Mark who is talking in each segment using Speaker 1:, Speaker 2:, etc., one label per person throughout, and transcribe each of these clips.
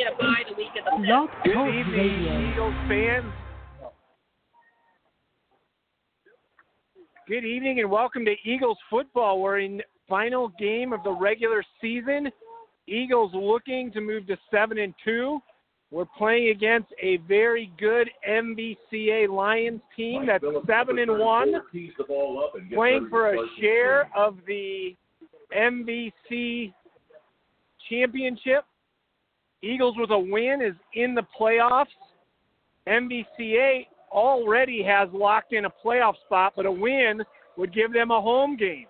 Speaker 1: we had a bye the week of the
Speaker 2: Blog
Speaker 1: fifth.
Speaker 3: Good evening,
Speaker 2: Radio.
Speaker 3: Eagles fans. Good evening and welcome to Eagles football. We're in final game of the regular season. Eagles looking to move to seven and two. We're playing against a very good MVCA Lions team that's seven and one, playing for a share of the MVC championship. Eagles with a win is in the playoffs. MVCA already has locked in a playoff spot, but a win would give them a home game.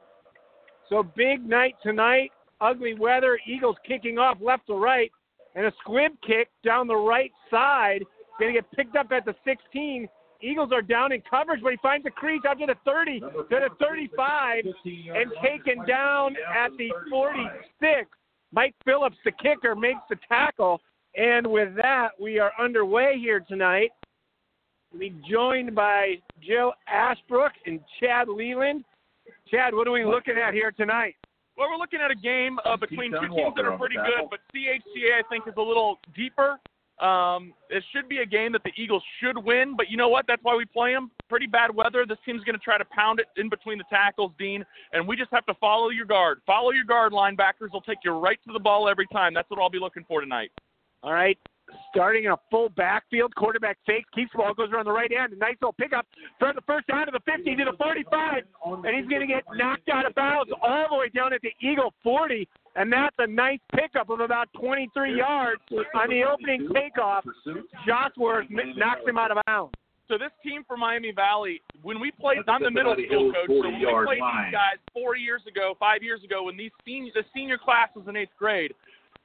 Speaker 3: So big night tonight. Ugly weather. Eagles kicking off left to right, and a squib kick down the right side. Going to get picked up at the 16. Eagles are down in coverage, but he finds a crease out to the 30, to the 35, and taken down at the 46. Mike Phillips, the kicker, makes the tackle. And with that, we are underway here tonight. We'll joined by Joe Ashbrook and Chad Leland. Chad, what are we looking at here tonight?
Speaker 4: Well, we're looking at a game uh, between two teams that are pretty good, but CHCA I think is a little deeper. Um, it should be a game that the Eagles should win, but you know what? That's why we play them. Pretty bad weather. This team's going to try to pound it in between the tackles, Dean, and we just have to follow your guard. Follow your guard, linebackers. will take you right to the ball every time. That's what I'll be looking for tonight.
Speaker 3: All right. Starting in a full backfield, quarterback fake, keeps the ball, goes around the right end. A nice little pickup from the first down to the 50 to the 45, and he's going to get knocked out of bounds all the way down at the Eagle 40, and that's a nice pickup of about 23 yards on the opening takeoff. Josworth knocks him out of bounds.
Speaker 4: So this team from Miami Valley, when we played, I'm the middle school coach. So when we played
Speaker 5: line.
Speaker 4: these guys four years ago, five years ago, when these senior, the senior class was in eighth grade,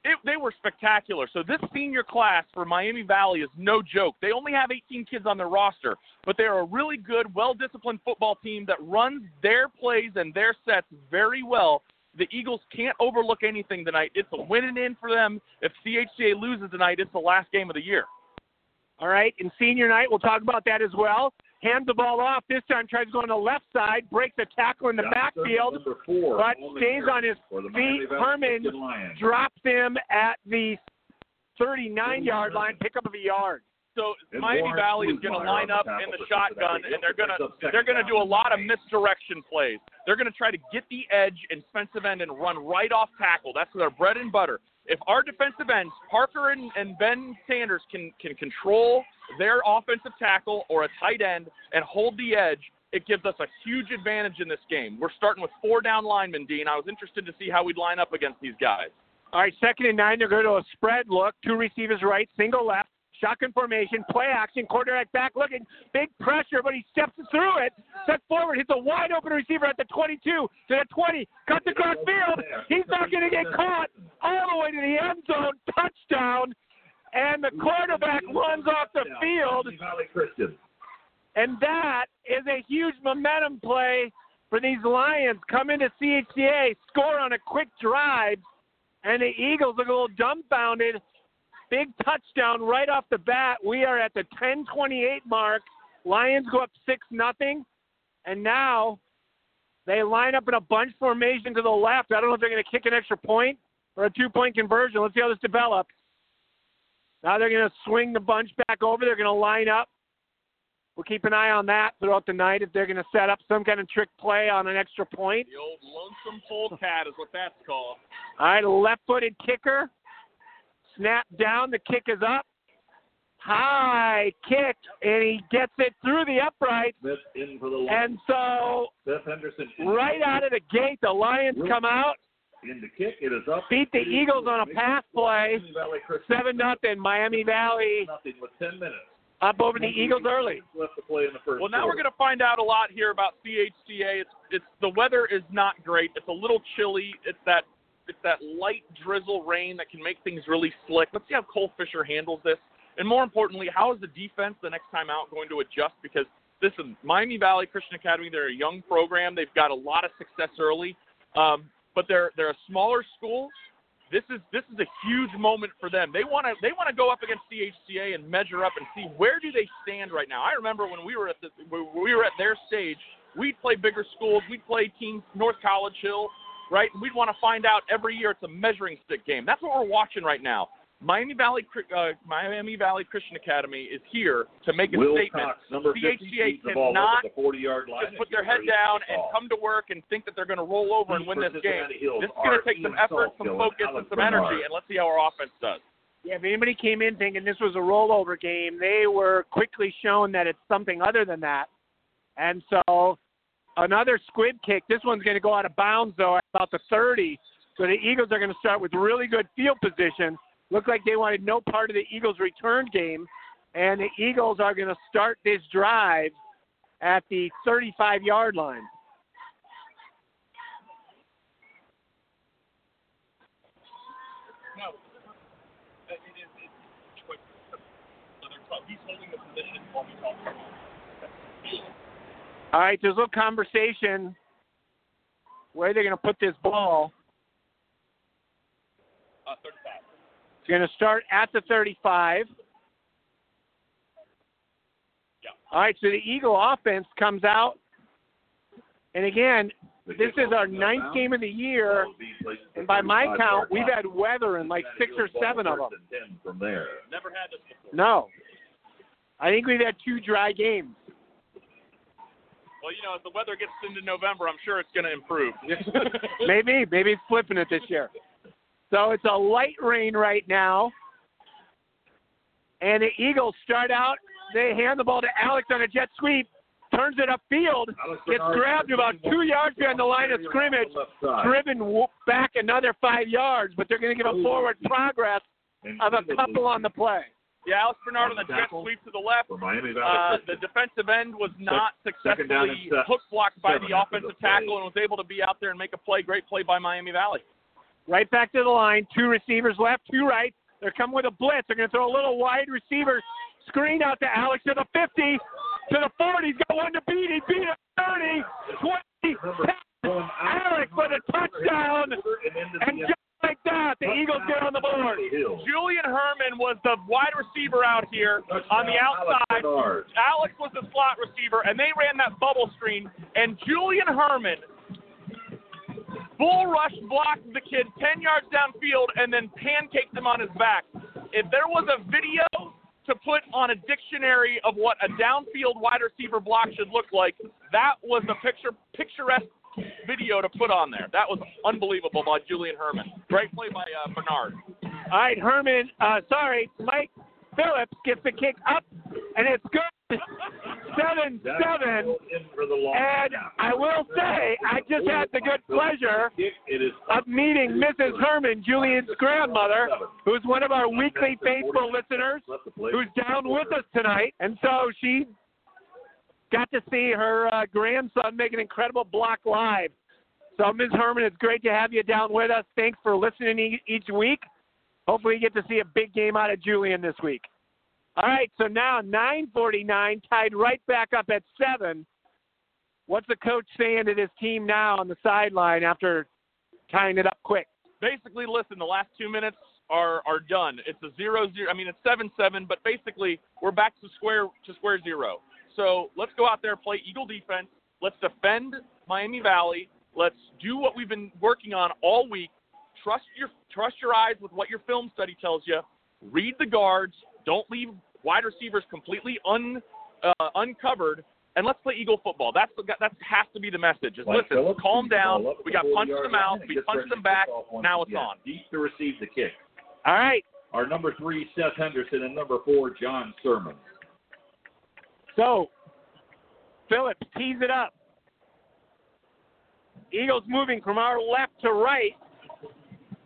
Speaker 4: it, they were spectacular. So this senior class for Miami Valley is no joke. They only have 18 kids on their roster, but they're a really good, well-disciplined football team that runs their plays and their sets very well. The Eagles can't overlook anything tonight. It's a winning in for them. If CHCA loses tonight, it's the last game of the year.
Speaker 3: All right, and senior night, we'll talk about that as well. Hands the ball off. This time tries to go on the left side, breaks the tackle in the backfield,
Speaker 5: four,
Speaker 3: but stays on his
Speaker 5: for the Miami
Speaker 3: feet. Herman drops him at the 39 yard line, pickup of a yard.
Speaker 4: So
Speaker 5: And
Speaker 4: Miami
Speaker 5: Lawrence
Speaker 4: Valley is going to line up in the shotgun, and they're going to they're going to do a lot of misdirection plays. They're going to try to get the edge and defensive end and run right off tackle. That's their bread and butter. If our defensive ends, Parker and, and Ben Sanders, can can control their offensive tackle or a tight end and hold the edge, it gives us a huge advantage in this game. We're starting with four down linemen, Dean. I was interested to see how we'd line up against these guys.
Speaker 3: All right, second and nine. They're going to a spread look. Two receivers right, single left, shotgun formation, play action, quarterback back looking, big pressure, but he steps through it, steps forward, hits a wide open receiver at the 22 to the 20, cuts across field. He's not going to get caught all the way to the end zone, touchdown, and the quarterback runs off the field. And that is a huge momentum play for these Lions. Come into CHCA, score on a quick drive, and the Eagles look a little dumbfounded. Big touchdown right off the bat. We are at the 10:28 mark. Lions go up six nothing, and now they line up in a bunch formation to the left. I don't know if they're going to kick an extra point or a two-point conversion. Let's see how this develops. Now they're going to swing the bunch back over. They're going to line up. We'll keep an eye on that throughout the night if they're going to set up some kind of trick play on an extra point.
Speaker 4: The old lonesome polecat is what that's called.
Speaker 3: All right, a left-footed kicker. Snap down. The kick is up. High kick, and he gets it through the upright.
Speaker 5: Smith in for the
Speaker 3: And so,
Speaker 5: Smith Henderson
Speaker 3: right out of the gate, the Lions come out,
Speaker 5: in the kick. It is up.
Speaker 3: beat the Eagles on a pass play,
Speaker 5: Miami
Speaker 3: seven nothing. Miami Valley
Speaker 5: Nothing with ten minutes.
Speaker 3: up over the Eagles early.
Speaker 5: Left to play in the first.
Speaker 4: Well, now we're going to find out a lot here about CHCA. It's it's the weather is not great. It's a little chilly. It's that it's that light drizzle rain that can make things really slick. Let's see how Cole Fisher handles this, and more importantly, how is the defense the next time out going to adjust? Because listen, Miami Valley Christian Academy, they're a young program. They've got a lot of success early, um, but they're they're a smaller school. This is this is a huge moment for them. They want to they want to go up against CHCA and measure up and see where do they stand right now. I remember when we were at the we were at their stage, we'd play bigger schools, we'd play teams North College Hill, right? And we'd want to find out every year. It's a measuring stick game. That's what we're watching right now. Miami Valley Cri- uh, Miami Valley Christian Academy is here to make a
Speaker 5: Will
Speaker 4: statement.
Speaker 5: Cox, number 50,
Speaker 4: CHCA
Speaker 5: keeps the ball
Speaker 4: cannot
Speaker 5: the 40-yard line.
Speaker 4: Just put their head down and come to work and think that they're going to roll over and win this game. This is going to take some effort, some focus, and some energy, and let's see how our offense does.
Speaker 3: Yeah, if anybody came in thinking this was a rollover game, they were quickly shown that it's something other than that. And so another squib kick. This one's going to go out of bounds, though, at about the 30. So the Eagles are going to start with really good field position. Looked like they wanted no part of the Eagles' return game. And the Eagles are going to start this drive at the 35 yard line.
Speaker 4: No, it is. It's quick. He's holding the position while we talk.
Speaker 3: All right, there's a little conversation where they're going to put this ball.
Speaker 4: Uh, 35.
Speaker 3: It's going to start at the 35.
Speaker 4: Yeah.
Speaker 3: All right, so the Eagle offense comes out. And again, this is our ninth game of the year. And by my count, we've had weather in like six or seven of them.
Speaker 5: From there.
Speaker 4: Never had this before.
Speaker 3: No. I think we've had two dry games.
Speaker 4: Well, you know, as the weather gets into November, I'm sure it's going to improve.
Speaker 3: maybe, maybe it's flipping it this year. So it's a light rain right now. And the Eagles start out. They hand the ball to Alex on a jet sweep, turns it upfield, gets grabbed about two yards behind the line of scrimmage, driven back another five yards, but they're going to give a forward progress of a couple on the play.
Speaker 4: Yeah, Alex Bernard on the jet sweep to the left.
Speaker 5: For Miami Valley
Speaker 4: Uh, the defensive end was not successfully hook blocked by the offensive
Speaker 5: the
Speaker 4: tackle and was able to be out there and make a play. Great play by Miami Valley.
Speaker 3: Right back to the line. Two receivers left, two right. They're coming with a blitz. They're going to throw a little wide receiver screen out to Alex to the 50, to the 40. He's got one to beat. He beat it 30, 20, 10. Alex with a touchdown. And just like that, the Eagles get on the board.
Speaker 4: Julian Herman was the wide receiver out here on the outside. Alex was the slot receiver, and they ran that bubble screen. And Julian Herman bull rush blocked the kid 10 yards downfield and then pancaked him on his back. If there was a video to put on a dictionary of what a downfield wide receiver block should look like, that was a picture picturesque video to put on there. That was unbelievable by Julian Herman. Great play by uh, Bernard.
Speaker 3: All right, Herman, uh, sorry, Mike Phillips gets the kick up, and it's good. 7 7. And I will say, I just had the good pleasure of meeting Mrs. Herman, Julian's grandmother, who's one of our weekly faithful listeners, who's down with us tonight. And so she got to see her uh, grandson make an incredible block live. So, Ms. Herman, it's great to have you down with us. Thanks for listening each week. Hopefully, you get to see a big game out of Julian this week. All right, so now 9:49, tied right back up at seven. What's the coach saying to this team now on the sideline after tying it up quick?
Speaker 4: basically, listen, the last two minutes are are done. It's a zero zero. I mean, it's seven seven, but basically we're back to square to square zero. So let's go out there, play Eagle defense. Let's defend Miami Valley. Let's do what we've been working on all week. Trust your trust your eyes with what your film study tells you. Read the guards. Don't leave wide receivers completely un uh, uncovered. And let's play Eagle football. That's the, that has to be the message. Is listen,
Speaker 5: Phillips,
Speaker 4: calm down.
Speaker 5: ball up at
Speaker 4: We got punched in
Speaker 5: 40-yard
Speaker 4: the mouth. We punched them back.
Speaker 5: kick off once
Speaker 4: Now it's on.
Speaker 5: Deep to receive the kick.
Speaker 3: All right,
Speaker 5: Our number three, Seth Henderson, and number four, John Sermon.
Speaker 3: So Phillips tees it up. Eagles moving from our left to right.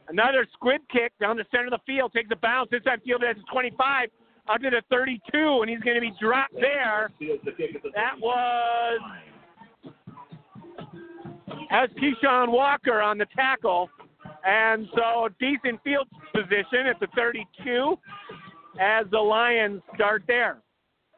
Speaker 3: Another squib kick down the center of the field, takes a bounce. This time field at the 25, up to the 32, and he's going to be dropped there. That was has Keyshawn Walker on the tackle. And so decent field position at the 32 as the Lions start there.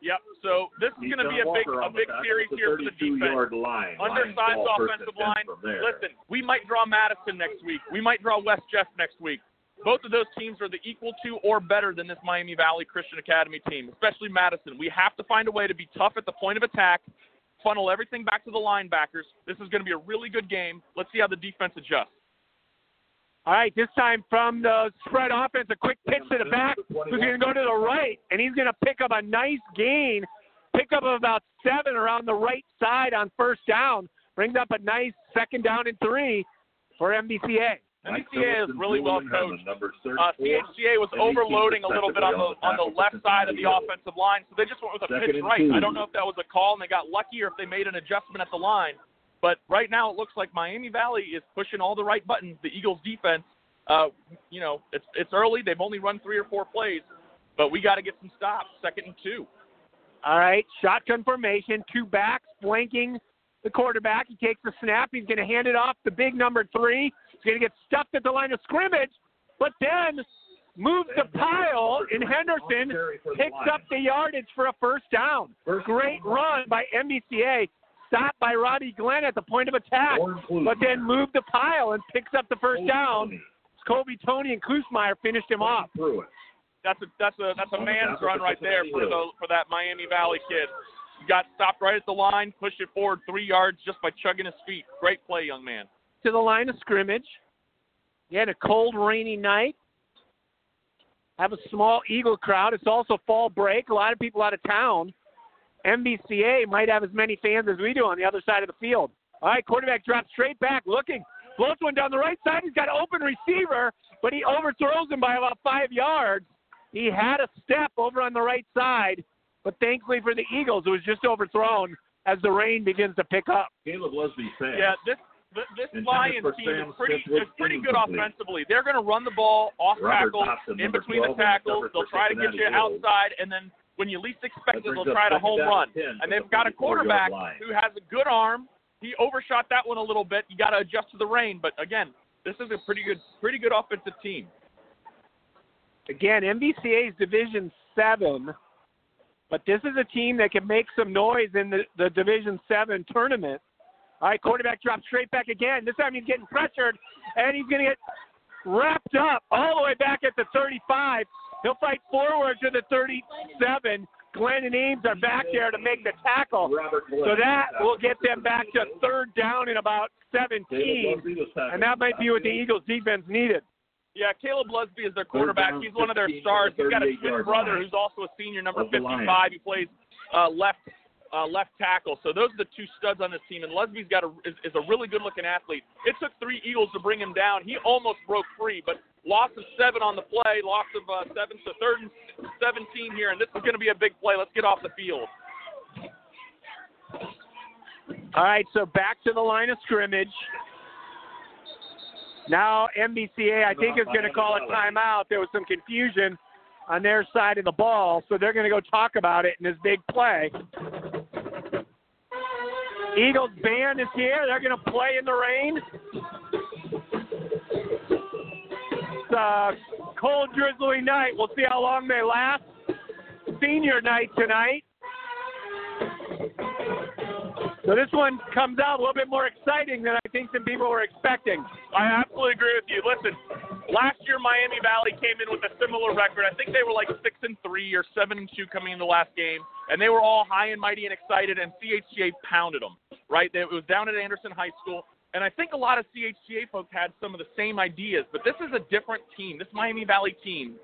Speaker 4: Yep. So this is going to be a big a big series here for the defense.
Speaker 5: 32-yard line.
Speaker 4: Undersized
Speaker 5: Lions ball first
Speaker 4: offensive line. Listen, we might draw Madison next week. We might draw West Jeff next week. Both of those teams are the equal to or better than this Miami Valley Christian Academy team, especially Madison. We have to find a way to be tough at the point of attack, funnel everything back to the linebackers. This is going to be a really good game. Let's see how the defense adjusts.
Speaker 3: All right, this time from the spread offense, a quick pitch to the back, who's going to go to the right, and he's going to pick up a nice gain, pick up about seven around the right side on first down, brings up a nice second down and three for MVCA.
Speaker 4: MVCA is really well coached. Uh, CHCA was overloading a little bit on the on the left side of the offensive line, so they just went with a pitch right. I don't know if that was a call and they got lucky, or if they made an adjustment at the line. But right now, it looks like Miami Valley is pushing all the right buttons. The Eagles' defense, uh, you know, it's it's early. They've only run three or four plays, but we got to get some stops. Second and two.
Speaker 3: All right, shotgun formation, two backs flanking the quarterback. He takes the snap. He's going to hand it off to big number three. He's going to get stuffed at the line of scrimmage, but then moves the pile, and Henderson picks up the yardage for a first down. Great run by MVCA. Stopped by Robbie Glenn at the point of attack, but then moved the pile and picks up the first down. Kobe Tony and Kuzmeyer finished him off.
Speaker 4: That's a that's a that's a man's run right there for the for that Miami Valley kid. He got stopped right at the line, pushed it forward three yards just by chugging his feet. Great play, young man.
Speaker 3: to the line of scrimmage. You had a cold, rainy night. Have a small Eagle crowd. It's also fall break. A lot of people out of town. MVCA might have as many fans as we do on the other side of the field. All right, quarterback drops straight back, looking, floats one down the right side. He's got an open receiver, but he overthrows him by about five yards. He had a step over on the right side, but thankfully for the Eagles, it was just overthrown as the rain begins to pick up.
Speaker 5: Caleb Leslie Sam.
Speaker 4: Yeah, this th- this
Speaker 5: Intended
Speaker 4: Lions team is pretty is pretty good offensively. They're going to run the ball off
Speaker 5: Robert
Speaker 4: tackles,
Speaker 5: Dobson,
Speaker 4: in between the
Speaker 5: 12, and
Speaker 4: tackles. They'll try to get you outside, and then when you least expect it, they'll try to home run.
Speaker 5: and 10
Speaker 4: And
Speaker 5: from
Speaker 4: they've got a quarterback who has a good arm. He overshot that one a little bit. You got to adjust to the rain, but again, this is a pretty good pretty good offensive team.
Speaker 3: again, MVCA's Division Seven, but this is a team that can make some noise in the, the Division Seven tournament. All right, quarterback drops straight back again. This time he's getting pressured, and he's going to get wrapped up all the way back at the 35. He'll fight forward to the 37. Glenn and Ames are back there to make the tackle. So that will get them back to third down in about 17, and that might be what the Eagles defense needed.
Speaker 4: Yeah, Caleb Lusby is their quarterback. He's one of their stars.
Speaker 5: to
Speaker 4: He's got a twin brother who's also a senior, number 55. He plays uh, left uh, left tackle. So those are the two studs on this team. And Lusby's got a is, is a really good looking athlete. It took three Eagles to bring him down. He almost broke free, but loss of seven on the play, loss of uh, seven to third and 17 here, and this is going to be a big play. Let's get off the field.
Speaker 3: All right, so back to the line of scrimmage. Now MVCA, I think, is going to call a timeout. There was some confusion on their side of the ball, so they're going to go talk about it in this big play. Eagles band is here. They're going to play in the rain. A cold, drizzly night. We'll see how long they last. Senior night tonight. So this one comes out a little bit more exciting than I think some people were expecting.
Speaker 4: I absolutely agree with you. Listen, last year Miami Valley came in with a similar record. I think they were like six and three or seven and two coming in the last game, and they were all high and mighty and excited. And CHCA pounded them. Right, it was down at Anderson High School, and I think a lot of CHCA folks had some of the same ideas. But this is a different team. This Miami Valley team.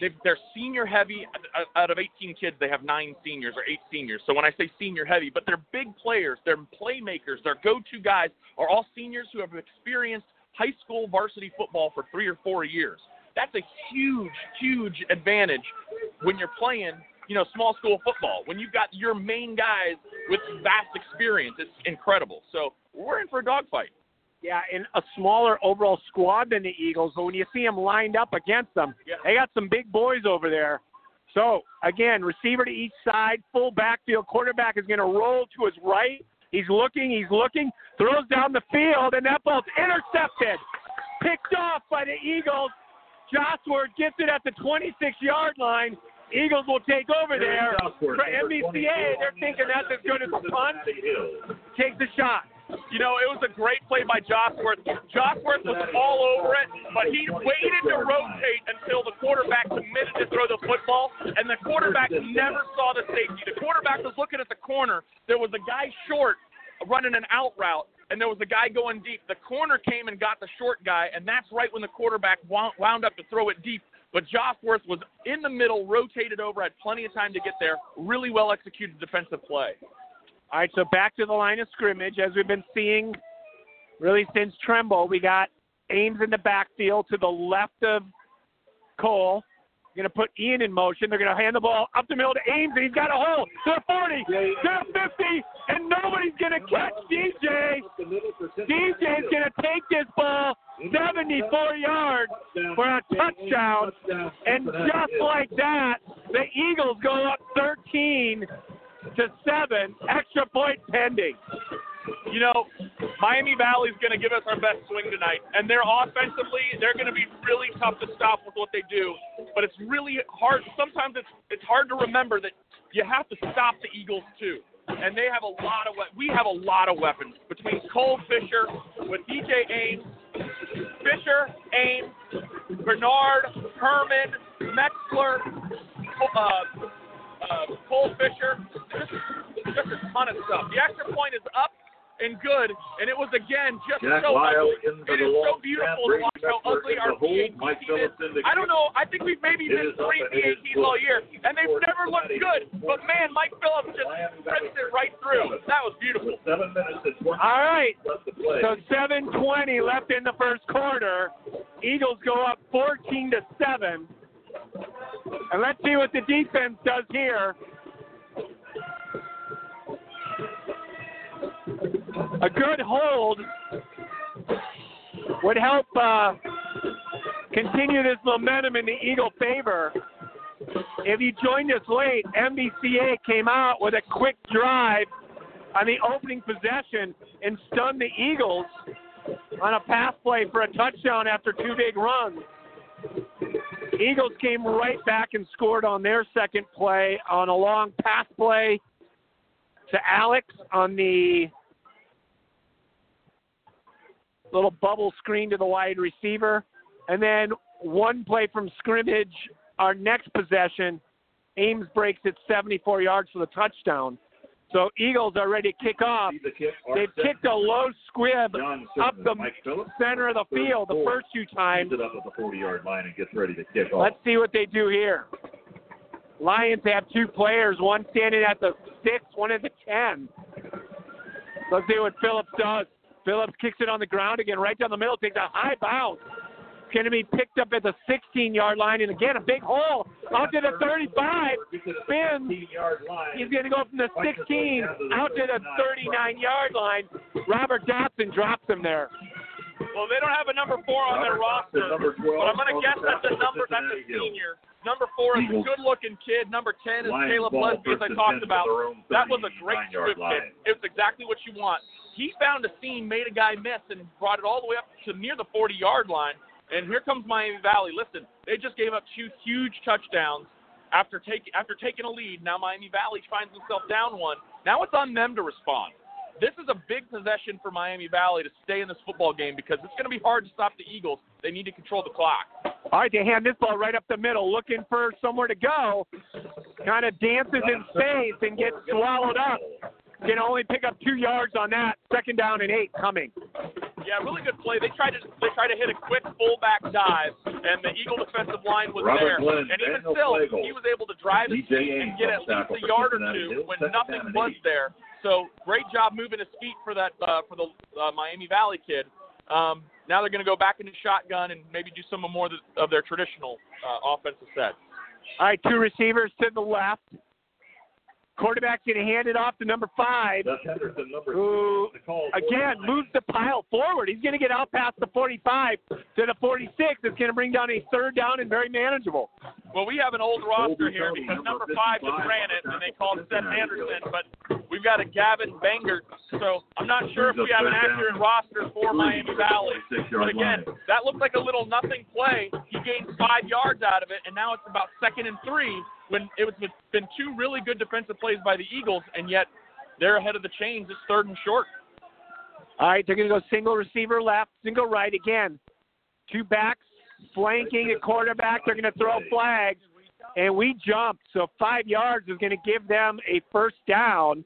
Speaker 4: They've, they're senior heavy. Out- Out of 18 kids, they have nine seniors or eight seniors. So when I say senior heavy, but they're big players, they're playmakers, their go-to guys are all seniors who have experienced high school varsity football for three or four years. That's a huge, huge advantage when you're playing, you know, small school football. When you've got your main guys with vast experience, it's incredible. So we're in for a dogfight.
Speaker 3: Yeah, in a smaller overall squad than the Eagles, but when you see them lined up against them,
Speaker 4: Yeah.
Speaker 3: they got some big boys over there. So again, receiver to each side, full backfield. Quarterback is going to roll to his right. He's looking, he's looking, throws down the field, and that ball's intercepted. Picked off by the Eagles. Joshua gets it at the 26-yard line. Eagles will take over there. For MVCA, they're thinking that's as good as a punt. Take the shot.
Speaker 4: You know, it was a great play by Josworth. Josworth was all over it, but he waited to rotate until the quarterback committed to throw the football, and the quarterback never saw the safety. The quarterback was looking at the corner. There was a guy short running an out route, and there was a guy going deep. The corner came and got the short guy, and that's right when the quarterback wound up to throw it deep. But Josworth was in the middle, rotated over, had plenty of time to get there. Really well executed defensive play.
Speaker 3: All right, so back to the line of scrimmage as we've been seeing really since Tremble. We got Ames in the backfield to the left of Cole. Going to put Ian in motion. They're going to hand the ball up the middle to Ames, and he's got a hole to the 40, to the 50, and nobody's going to catch DJ. DJ's going to take this ball 74 yards for a touchdown, and just like that, the Eagles go up 13 to seven. Extra point pending.
Speaker 4: You know, Miami Valley's going to give us our best swing tonight, and they're offensively they're going to be really tough to stop with what they do. But it's really hard. Sometimes it's it's hard to remember that you have to stop the Eagles too. And they have a lot of we have a lot of weapons between Cole Fisher with DJ Ames, Fisher, Ames, Bernard, Herman, Metzler, uh, uh, Cole Fisher, just, just a ton of stuff. The extra point is up and good, and it was again just
Speaker 5: Jack
Speaker 4: so
Speaker 5: Lyle
Speaker 4: ugly. It
Speaker 5: the
Speaker 4: so beautiful to watch how ugly our PAT team is.
Speaker 5: Phillips in the
Speaker 4: I don't know. I think we've maybe missed three
Speaker 5: is
Speaker 4: PATs all year, and they've never looked good. But man, Mike Phillips just pressed it right through. That was beautiful.
Speaker 5: Seven minutes and 20
Speaker 3: All right,
Speaker 5: left to play.
Speaker 3: so 7:20 left in the first quarter. Eagles go up 14 to seven, and let's see what the defense does here. A good hold would help uh, continue this momentum in the Eagle favor. If you joined us late, MVCA came out with a quick drive on the opening possession and stunned the Eagles on a pass play for a touchdown after two big runs. Eagles came right back and scored on their second play on a long pass play to Alex on the little bubble screen to the wide receiver. And then one play from scrimmage, our next possession, Ames breaks it 74 yards for the touchdown. So Eagles are ready to kick off.
Speaker 5: See the kick,
Speaker 3: They've kicked a low squib up the center of the field the first two times.
Speaker 5: It up at the 40-yard line and gets ready to kick off.
Speaker 3: Let's see what they do here. Lions have two players, one standing at the six, one at the ten. Let's see what Phillips does. Phillips kicks it on the ground again, right down the middle, takes a high bounce. It's going to be picked up at the 16-yard line, and again a big hole out to the 35. Spins. He's going to go from the 16 out to the 39-yard line. Robert Dotson drops him there.
Speaker 4: Well, they don't have a number four on their roster,
Speaker 5: Dotson, number 12,
Speaker 4: but I'm going to guess that's a number. That's a senior. Number four is a good-looking kid. Number ten is Caleb
Speaker 5: ball,
Speaker 4: Lusby, as I talked about.
Speaker 5: for their own
Speaker 4: That was a great
Speaker 5: 39-yard
Speaker 4: script kid. It was exactly what you want. He found a seam, made a guy miss, and brought it all the way up to near the 40-yard line. And here comes Miami Valley. Listen, they just gave up two huge touchdowns after taking after taking a lead. Now Miami Valley finds himself down one. Now it's on them to respond. This is a big possession for Miami Valley to stay in this football game because it's going to be hard to stop the Eagles. They need to control the clock.
Speaker 3: All right, they hand this ball right up the middle, looking for somewhere to go. Kind of dances in space and gets swallowed up. Can only pick up two yards on that. Second down and eight coming.
Speaker 4: Yeah, really good play. They tried to they tried to hit a quick fullback dive, and the Eagle defensive line was
Speaker 5: Robert
Speaker 4: there.
Speaker 5: Glenn,
Speaker 4: and even
Speaker 5: Daniel
Speaker 4: still,
Speaker 5: Slagle,
Speaker 4: he was able to drive his feet and get at least a yard or two when nothing was
Speaker 5: eight.
Speaker 4: there. So great job moving his feet for that uh, for the uh, Miami Valley kid. Um, now they're going to go back into shotgun and maybe do some more of, the, of their traditional uh, offensive set.
Speaker 3: All right, two receivers to the left. Quarterback's going to hand it off to number five,
Speaker 5: Gus Henderson, number
Speaker 3: who
Speaker 5: the
Speaker 3: again moves the pile forward. He's going to get out past the 45 to the 46. It's going to bring down a third down and very manageable.
Speaker 4: Well, we have an old roster here because
Speaker 5: number
Speaker 4: number five just ran it and they called Seth Anderson, but we've got a Gavin Bangert. So I'm not sure if we have an accurate roster for Miami Valley. But again, that looked like a little nothing play. He gained five yards out of it, and now it's about second and three when it was been two really good defensive plays by the Eagles, and yet they're ahead of the chains. It's third and short.
Speaker 3: All right, they're going to go single receiver left, single right again. Two backs flanking a quarterback. They're going to throw flags, and we jumped. So five yards is going to give them a first down.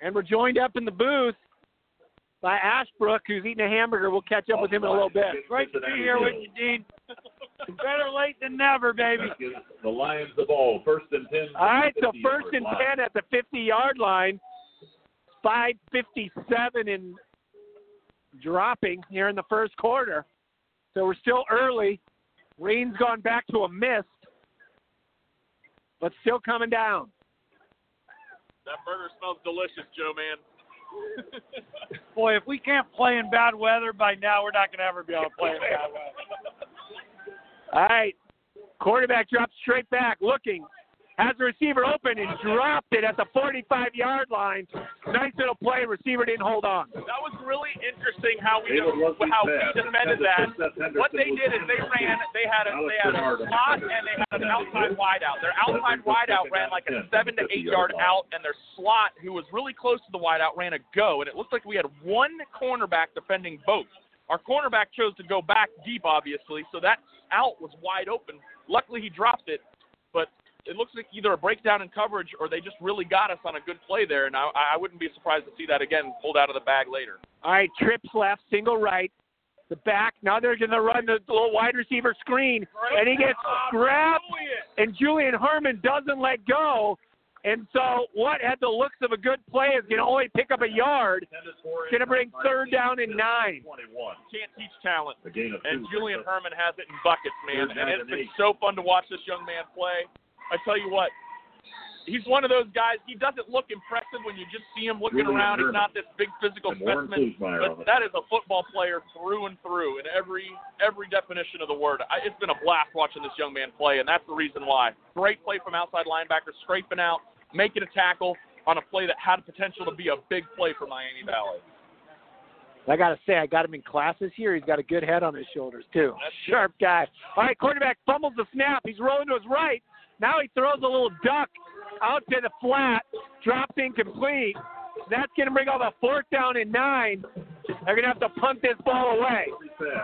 Speaker 3: And we're joined up in the booth by Ashbrook, who's eating a hamburger. We'll catch up with him in a little bit.
Speaker 1: Great to be here with you, Dean. Better late than never, baby.
Speaker 5: The Lions the ball. First and 10.
Speaker 3: All right, so first and
Speaker 5: line.
Speaker 3: 10 at the 50 yard line. 557 and dropping here in the first quarter. So we're still early. Rain's gone back to a mist, but still coming down.
Speaker 4: That burger smells delicious, Joe man.
Speaker 1: Boy, if we can't play in bad weather by now, we're not going to ever be able to play in bad weather.
Speaker 3: All right. Quarterback drops straight back, looking. Has the receiver open and dropped it at the 45 yard line. Nice little play. Receiver didn't hold on.
Speaker 4: That was really interesting how we how we defended that. What they did is they ran. They had a they had a slot and they had an outside wideout. Their outside wideout ran like a seven to eight yard out, and their slot, who was really close to the wideout, ran a go. And it looked like we had one cornerback defending both. Our cornerback chose to go back deep, obviously, so that out was wide open. Luckily, he dropped it, but it looks like either a breakdown in coverage or they just really got us on a good play there. And I, I wouldn't be surprised to see that again pulled out of the bag later.
Speaker 3: All right, trips left, single right. The back. Now they're going to run the little wide receiver screen, and he gets ah, grabbed, and Julian Herman doesn't let go. And so, what had the looks of a good play is going to only pick up a yard. Going to bring third down and nine.
Speaker 5: 21.
Speaker 4: Can't teach talent.
Speaker 5: A gain of
Speaker 4: And. Julian Herman has it in buckets, man. And it's been so fun to watch this young man play. I tell you what, he's one of those guys. He doesn't look impressive when you just see him looking
Speaker 5: Julian
Speaker 4: around. He's not this big physical
Speaker 5: And
Speaker 4: specimen, but that is a football player through and through in every every definition of the word. I, it's been a blast watching this young man play, and that's the reason why. Great play from outside linebacker, scraping out, making a tackle on a play that had potential to be a big play for Miami Valley.
Speaker 3: I got to say, I got him in class this year. He's got a good head on his shoulders, too. Sharp guy. All right, quarterback fumbles the snap. He's rolling to his right. Now he throws a little duck out to the flat, dropped incomplete. That's going to bring all the fourth down and nine. They're going to have to punt this ball away.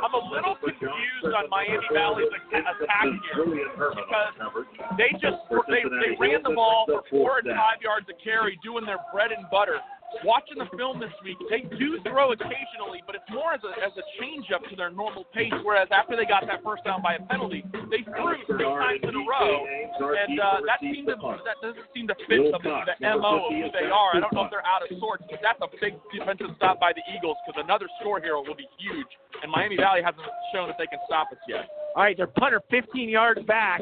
Speaker 4: I'm a little confused on Miami Valley's attack here because they just they, they ran the ball for four and five yards a carry, doing their bread and butter. Watching the film this week, they do throw occasionally, but it's more as a as a change up to their normal pace. Whereas after they got that first down by a penalty, they threw three times in a row, and uh, that seemed to that doesn't seem to fit the, the mo of who they are. I don't know if they're out of sorts, but that's a big defensive stop by the Eagles because another score here will be huge, and Miami Valley hasn't shown that they can stop us yet.
Speaker 3: All right, their punter 15 yards back.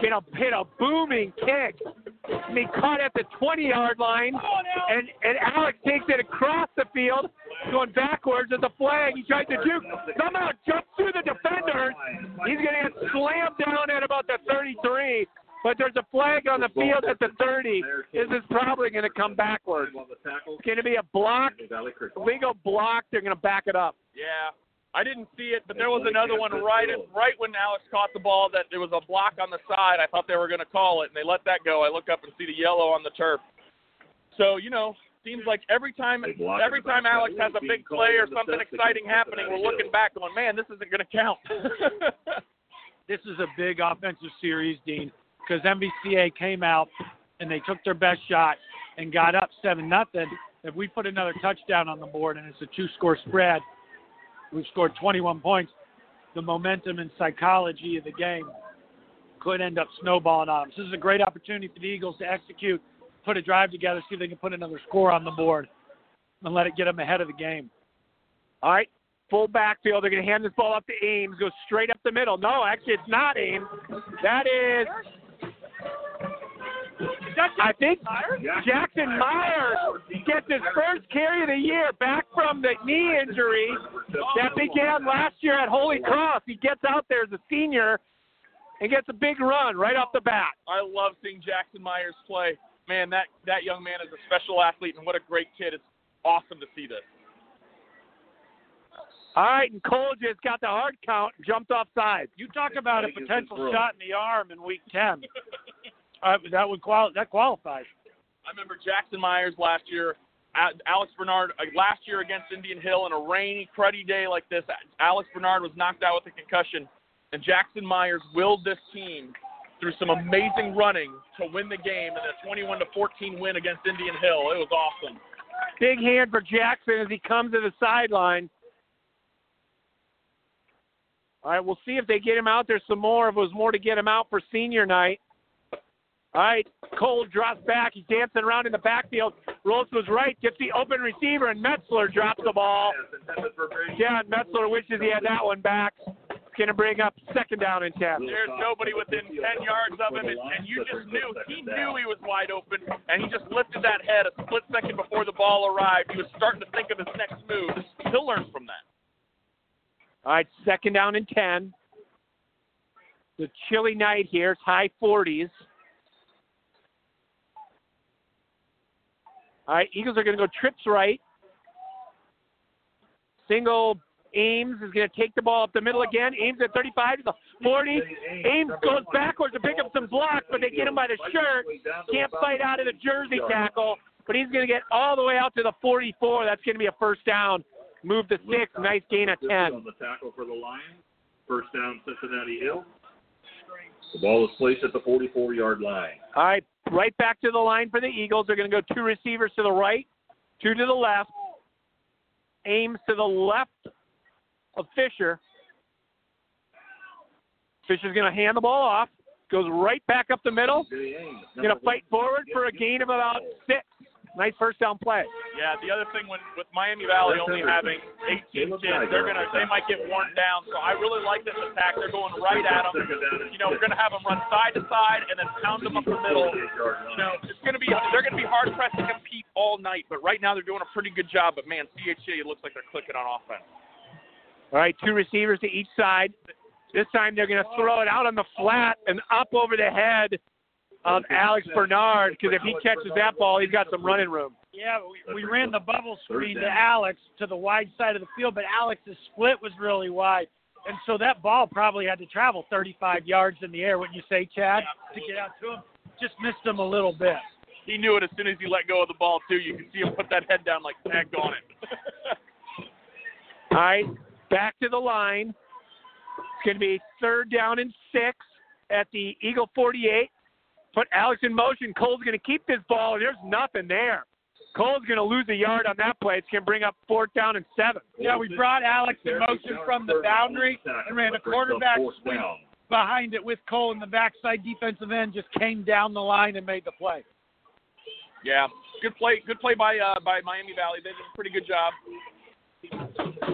Speaker 3: Get a hit a booming kick. And he caught at the 20 yard line. And and Alex takes it across the field, going backwards at the flag. He tries to juke. Somehow jumps through the defenders. He's gonna get slammed down at about the 33. But there's a flag on the field at the 30. This is probably going to come backwards. It's going to be a block, legal block. They're going to back it up.
Speaker 4: Yeah, I didn't see it, but there was another one right right when Alex caught the ball that there was a block on the side. I thought they were going to call it, and they let that go. I look up and see the yellow on the turf. So you know, seems like every time every time Alex has a big play or something exciting happening, we're looking back going, man, this isn't going to count.
Speaker 1: This is a big offensive series, Dean, because MVCA came out and they took their best shot and got up seven nothing. If we put another touchdown on the board and it's a two-score spread, we've scored 21 points. The momentum and psychology of the game could end up snowballing on them. So this is a great opportunity for the Eagles to execute, put a drive together, see if they can put another score on the board, and let it get them ahead of the game.
Speaker 3: All right, full backfield. They're going to hand this ball up to Ames. Goes straight up the middle. No, actually, it's not Ames. That is, I think, Jackson Myers gets his first carry of the year back from the knee injury that began last year at Holy Cross. He gets out there as a senior and gets a big run right off the bat.
Speaker 4: I love seeing Jackson Myers play. Man, that that young man is a special athlete, and what a great kid! It's awesome to see this.
Speaker 3: All right, and Cole just got the hard count, jumped off sides.
Speaker 1: You talk about a potential shot in the arm in Week 10. Uh, that would quali- that qualifies.
Speaker 4: I remember Jackson Myers last year, Alex Bernard uh, last year against Indian Hill in a rainy, cruddy day like this. Alex Bernard was knocked out with a concussion, and Jackson Myers willed this team through some amazing running to win the game in a 21 to 14 win against Indian Hill. It was awesome.
Speaker 3: Big hand for Jackson as he comes to the sideline. All right, we'll see if they get him out there some more. If it was more to get him out for senior night. All right, Cole drops back. He's dancing around in the backfield. Rolls to his right, gets the open receiver, and Metzler drops the ball. Yeah, Metzler wishes he had that one back. It's going to bring up second down and 10.
Speaker 4: There's nobody within 10 yards of him, and, and you just knew he knew he was wide open, and he just lifted that head a split second before the ball arrived. He was starting to think of his next move. He'll learn from that.
Speaker 3: All right, second down and 10. The chilly night here. It's high 40s. All right, Eagles are going to go trips right. Single Ames is going to take the ball up the middle again. Ames at 35 to the 40. Ames goes backwards to pick up some blocks, but they get him by the shirt. Can't fight out of the jersey tackle, but he's going to get all the way out to the 44. That's going to be a first down. Move to six. Nice gain of 10.
Speaker 5: On the tackle for the Lions. First down, Cincinnati Hill. The ball is placed at the 44 yard line.
Speaker 3: All right, right back to the line for the Eagles. They're going to go two receivers to the right, two to the left. Ames to the left of Fisher. Fisher's going to hand the ball off. Goes right back up the middle. Going to fight forward for a gain of about six. Nice first down play.
Speaker 4: Yeah, the other thing when with Miami Valley only having 18 kids, they're gonna they might get worn down. So I really like this attack. They're going right at them. You know, we're gonna have them run side to side and then pound them up the middle. You know, it's gonna be they're gonna be hard pressed to compete all night. But right now they're doing a pretty good job. But man, CHA looks like they're clicking on offense.
Speaker 3: All right, two receivers to each side. This time they're going to throw it out on the flat and up over the head of Alex Bernard because if he catches that ball, he's got some running room.
Speaker 1: Yeah, we, we ran the bubble screen to Alex to the wide side of the field, but Alex's split was really wide. And so that ball probably had to travel 35 yards in the air, wouldn't you say, Chad, to get out to him? Just missed him a little bit.
Speaker 4: He knew it as soon as he let go of the ball too. You can see him put that head down like tagged on it.
Speaker 3: All right, back to the line. It's going to be third down and six at the Eagle 48. Put Alex in motion. Cole's going to keep this ball, there's nothing there. Cole's going to lose a yard on that play. It's going to bring up fourth down and seven.
Speaker 1: Yeah, we brought Alex in motion from the boundary and ran a quarterback sweep behind it with Cole in the backside defensive end. Just came down the line and made the play.
Speaker 4: Yeah, good play. Good play by uh, by Miami Valley. They did a pretty good job.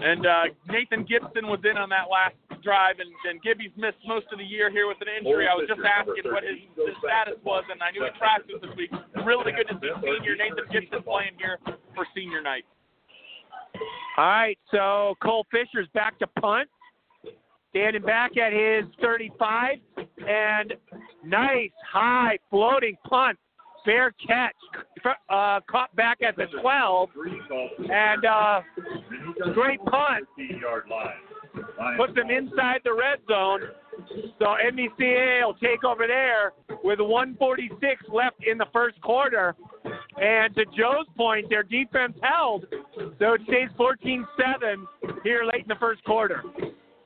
Speaker 4: And uh, Nathan Gibson was in on that last drive, and, and Gibby's missed most of the year here with an injury. I was just asking what his, his status was, and I knew he practiced this week. Really good to see senior Nathan Gibson playing here for senior night.
Speaker 3: All right, so Cole Fisher's back to punt. Standing back at his 35, and nice high floating punt. Fair catch. Uh, caught back at the 12. And uh, great punt. Puts them inside the red zone. So MVCA will take over there with 146 left in the first quarter. And to Joe's point, their defense held. So it stays 14 7 here late in the first quarter.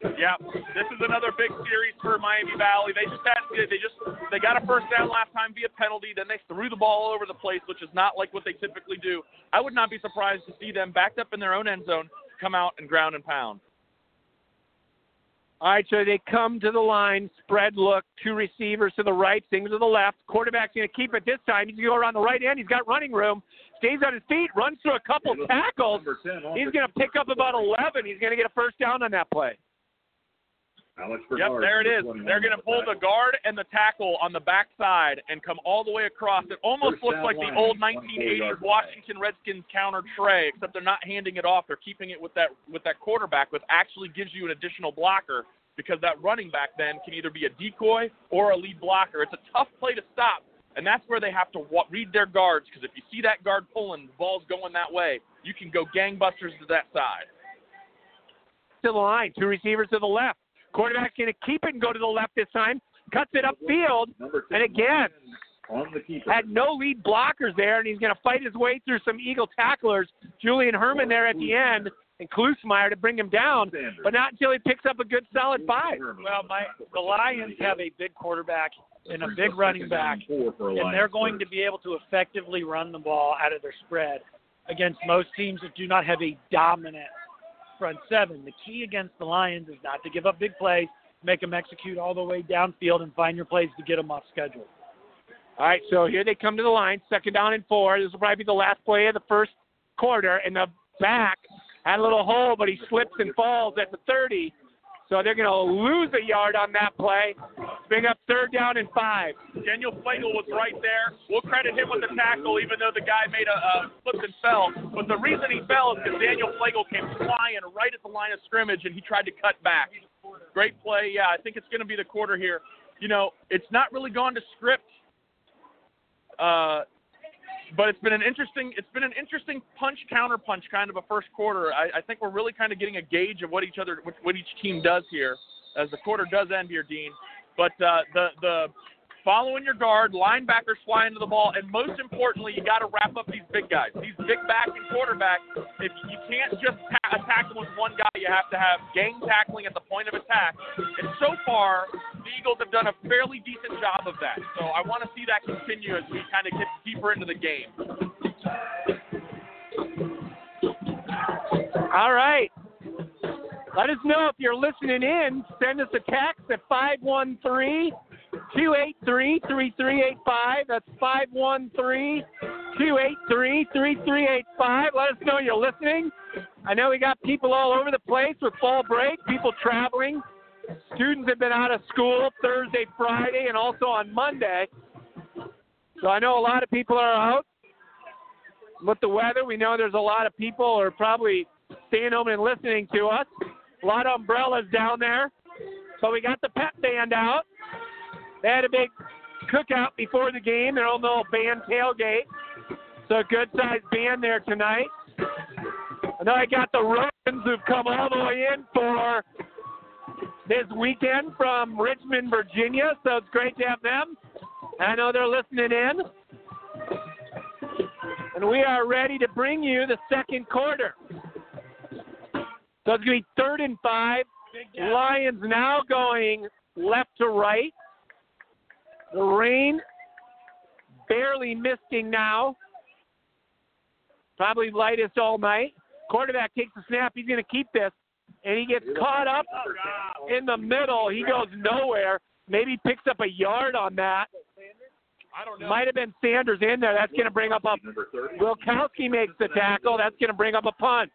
Speaker 4: Yeah, this is another big series for Miami Valley. They just had they just they got a first down last time via penalty. Then they threw the ball all over the place, which is not like what they typically do. I would not be surprised to see them backed up in their own end zone come out and ground and pound.
Speaker 3: All right, so they come to the line, spread look, two receivers to the right, things to the left. Quarterback's going to keep it this time. He's going to go around the right end. He's got running room. Stays on his feet, runs through a couple tackles. He's going to pick up about 11. He's going to get a first down on that play.
Speaker 5: Alex
Speaker 4: yep, there it is. They're going to pull the guard and the tackle on the backside and come all the way across. It almost looks like the old 1980s Washington Redskins counter trey, except they're not handing it off. They're keeping it with that with that quarterback, which actually gives you an additional blocker because that running back then can either be a decoy or a lead blocker. It's a tough play to stop, and that's where they have to read their guards because if you see that guard pulling, the ball's going that way, you can go gangbusters to that side.
Speaker 3: To the line, two receivers to the left. Quarterback's going to keep it and go to the left this time. Cuts it upfield, and again, had no lead blockers there, and he's going to fight his way through some Eagle tacklers. Julian Herman there at the end, and Klusmeyer to bring him down, but not until he picks up a good solid five.
Speaker 1: Well, my the Lions have a big quarterback and a big running back, and they're going to be able to effectively run the ball out of their spread. against most teams that do not have a dominant front seven. The key against the Lions is not to give up big plays, make them execute all the way downfield, and find your plays to get them off schedule.
Speaker 3: All right, so here they come to the line, second down and four. This will probably be the last play of the first quarter, and the back had a little hole, but he slips and falls at the 30. So they're going to lose a yard on that play. Bring up third down and five.
Speaker 4: Daniel Flagel was right there. We'll credit him with the tackle, even though the guy made a, a slip and fell. But the reason he fell is because Daniel Flagel came flying right at the line of scrimmage and he tried to cut back. Great play. Yeah, I think it's going to be the quarter here. You know, it's not really gone to script. Uh, but it's been an interesting it's been an interesting punch counter punch kind of a first quarter. I, I think we're really kind of getting a gauge of what each other what, what each team does here as the quarter does end here, Dean. But uh, the the following your guard, linebackers fly into the ball, and most importantly, you got to wrap up these big guys, these big back and quarterback. If you can't just ta- uh, attack them with one guy, you have to have gang tackling at the point of attack. And so far, the Eagles have done a fairly decent job of that. So I want to see that continue as we kind of get deeper into the game.
Speaker 3: All right. Let us know if you're listening in. Send us a text at 513 283 3385. That's 513 283 3385. Let us know you're listening. I know we got people all over the place with fall break, people traveling. Students have been out of school Thursday, Friday, and also on Monday. So I know a lot of people are out. With the weather, we know there's a lot of people are probably staying home and listening to us. A lot of umbrellas down there. So we got the pep band out. They had a big cookout before the game, their own little band tailgate. So a good sized band there tonight. I know I got the Rogans who've come all the way in for this weekend from Richmond, Virginia. So it's great to have them. I know they're listening in. And we are ready to bring you the second quarter. So it's going to be third and five. Lions now going left to right. The rain barely misting now. Probably lightest all night. Quarterback takes the snap. He's going to keep this. And he gets caught up in the middle. He goes nowhere. Maybe picks up a yard on that. Might have been Sanders in there. That's going to bring up a.
Speaker 5: Number 30.
Speaker 3: Wilkowski makes the tackle. That's going to bring up a punt.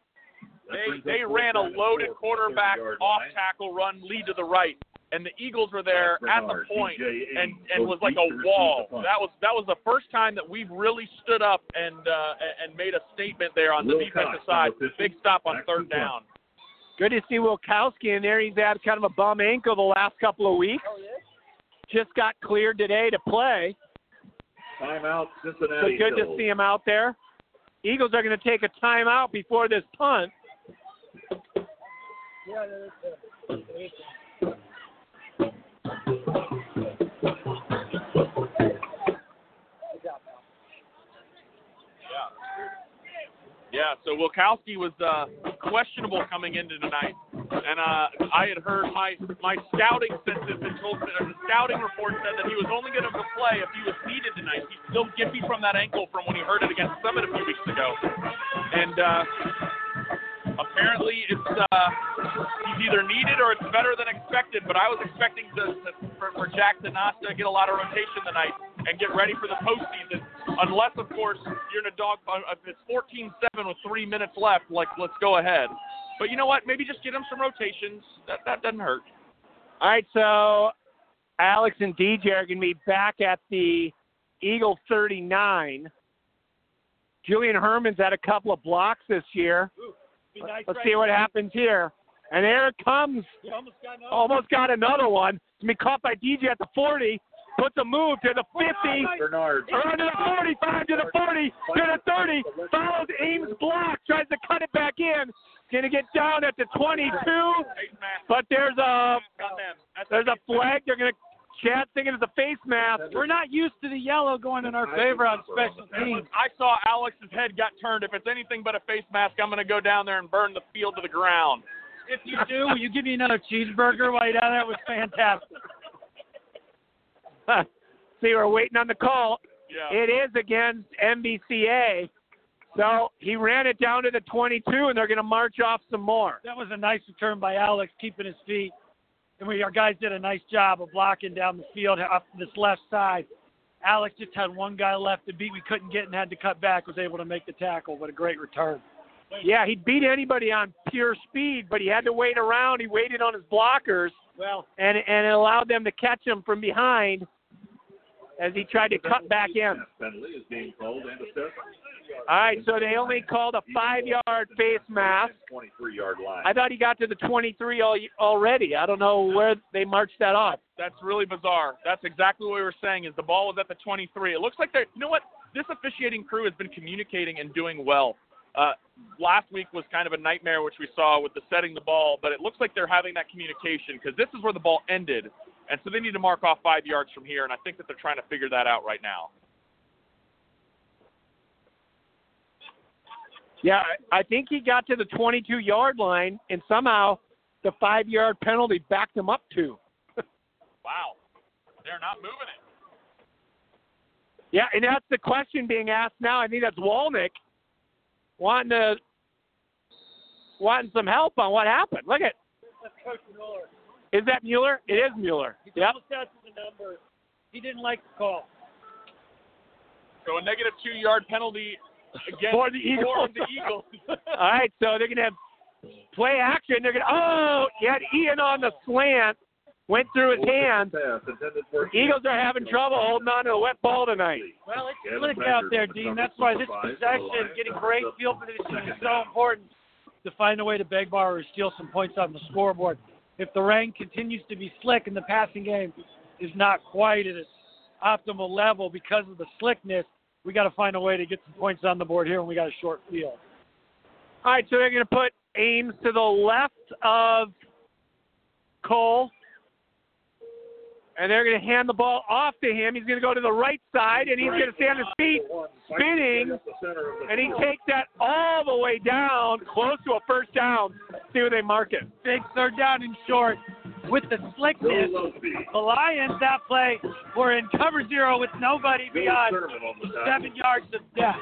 Speaker 4: They they ran a loaded quarterback off tackle run lead to the right, and the Eagles were there at the point and and was like a wall. That was that was the first time that we've really stood up and uh, and made a statement there on the defensive side. Big stop on third down.
Speaker 3: Good to see Wilkowski in there. He's had kind of a bum ankle the last couple of weeks. Just got cleared today to play.
Speaker 5: Timeout, Cincinnati.
Speaker 3: So
Speaker 5: Cincinnati.
Speaker 3: good to see him out there. Eagles are going to take a timeout before this punt.
Speaker 4: Yeah, so Wilkowski was uh, questionable coming into tonight, and uh, I had heard my my scouting census had told me, the scouting report said that he was only going to play if he was needed tonight. He's still gimpy from that ankle from when he hurt it against Summit a few weeks ago, and uh, apparently it's uh, he's either needed or it's better than expected. But I was expecting to, to, for, for Jack to not to get a lot of rotation tonight and get ready for the postseason. Unless, of course, you're in a dog. uh, If it's 14-7 with three minutes left, like let's go ahead. But you know what? Maybe just get him some rotations. That that doesn't hurt.
Speaker 3: All right, so Alex and DJ are going to be back at the Eagle 39. Julian Herman's had a couple of blocks this year. Let's see what happens here. And there it comes. Almost got another one. It's been caught by DJ at the 40. Puts a move to the 50.
Speaker 5: Bernard.
Speaker 3: Around to the 45, to the 40, to the 30. Follows Ames' block. Tries to cut it back in. Going to get down at the 22. But there's a
Speaker 4: Got them. That's
Speaker 3: there's a flag. They're going to chat thinking it's a face mask.
Speaker 1: We're not used to the yellow going in our favor on special teams.
Speaker 4: I saw Alex's head got turned. If it's anything but a face mask, I'm going to go down there and burn the field to the ground.
Speaker 1: If you do, will you give me another cheeseburger while you're down there? It was fantastic.
Speaker 3: See, we're waiting on the call.
Speaker 4: Yeah.
Speaker 3: It is against MVCA. So he ran it down to the 22, and they're going to march off some more.
Speaker 1: That was a nice return by Alex, keeping his feet. And we, our guys did a nice job of blocking down the field up this left side. Alex just had one guy left to beat. We couldn't get and had to cut back. Was able to make the tackle, but a great return.
Speaker 3: Yeah, he'd beat anybody on pure speed, but he had to wait around. He waited on his blockers,
Speaker 1: Well,
Speaker 3: and and it allowed them to catch him from behind as he tried to cut back in. All right, so they only called a five-yard face mask.
Speaker 5: 23 yard line.
Speaker 3: I thought he got to the 23 al- already. I don't know where they marched that off.
Speaker 4: That's really bizarre. That's exactly what we were saying. Is the ball was at the 23. It looks like they're. You know what? This officiating crew has been communicating and doing well. Uh, last week was kind of a nightmare, which we saw with the setting the ball, but it looks like they're having that communication because this is where the ball ended, and so they need to mark off five yards from here, and I think that they're trying to figure that out right now.
Speaker 3: Yeah, I I think he got to the 22-yard line, and somehow the five-yard penalty backed him up to.
Speaker 4: Wow, they're not moving it.
Speaker 3: Yeah, and that's the question being asked now. I think that's Walnick wanting to wanting some help on what happened. Look at
Speaker 1: that's Coach Miller.
Speaker 3: Is that Mueller? It is Mueller.
Speaker 1: He
Speaker 3: Yep.
Speaker 1: double stats the number. He didn't like the call.
Speaker 4: So a negative two-yard penalty against
Speaker 3: For the Eagles.
Speaker 4: for the Eagles.
Speaker 3: All right, so they're gonna have play action. They're gonna oh, he had Ian on the slant, went through his hand.
Speaker 5: Pass
Speaker 3: Eagles are having trouble holding on to a wet ball tonight.
Speaker 1: Well, it's
Speaker 5: Kevin
Speaker 1: slick out there, Dean. That's why this
Speaker 5: for five for the
Speaker 1: possession,
Speaker 5: Lions.
Speaker 1: getting great field position is so important to find a way to beg bar or steal some points on the scoreboard. If the rain continues to be slick and the passing game is not quite at its optimal level because of the slickness, we got to find a way to get some points on the board here when we got a short field.
Speaker 3: All right, so they're gonna put Ames to the left of Cole. And they're going to hand the ball off to him. He's going to go to the right side, and he's going to stay on his feet, spinning, and he takes that all the way down, close to a first down. See where they mark it.
Speaker 1: Big third down and short with the slickness. The Lions that play were in cover zero with nobody beyond seven yards of depth.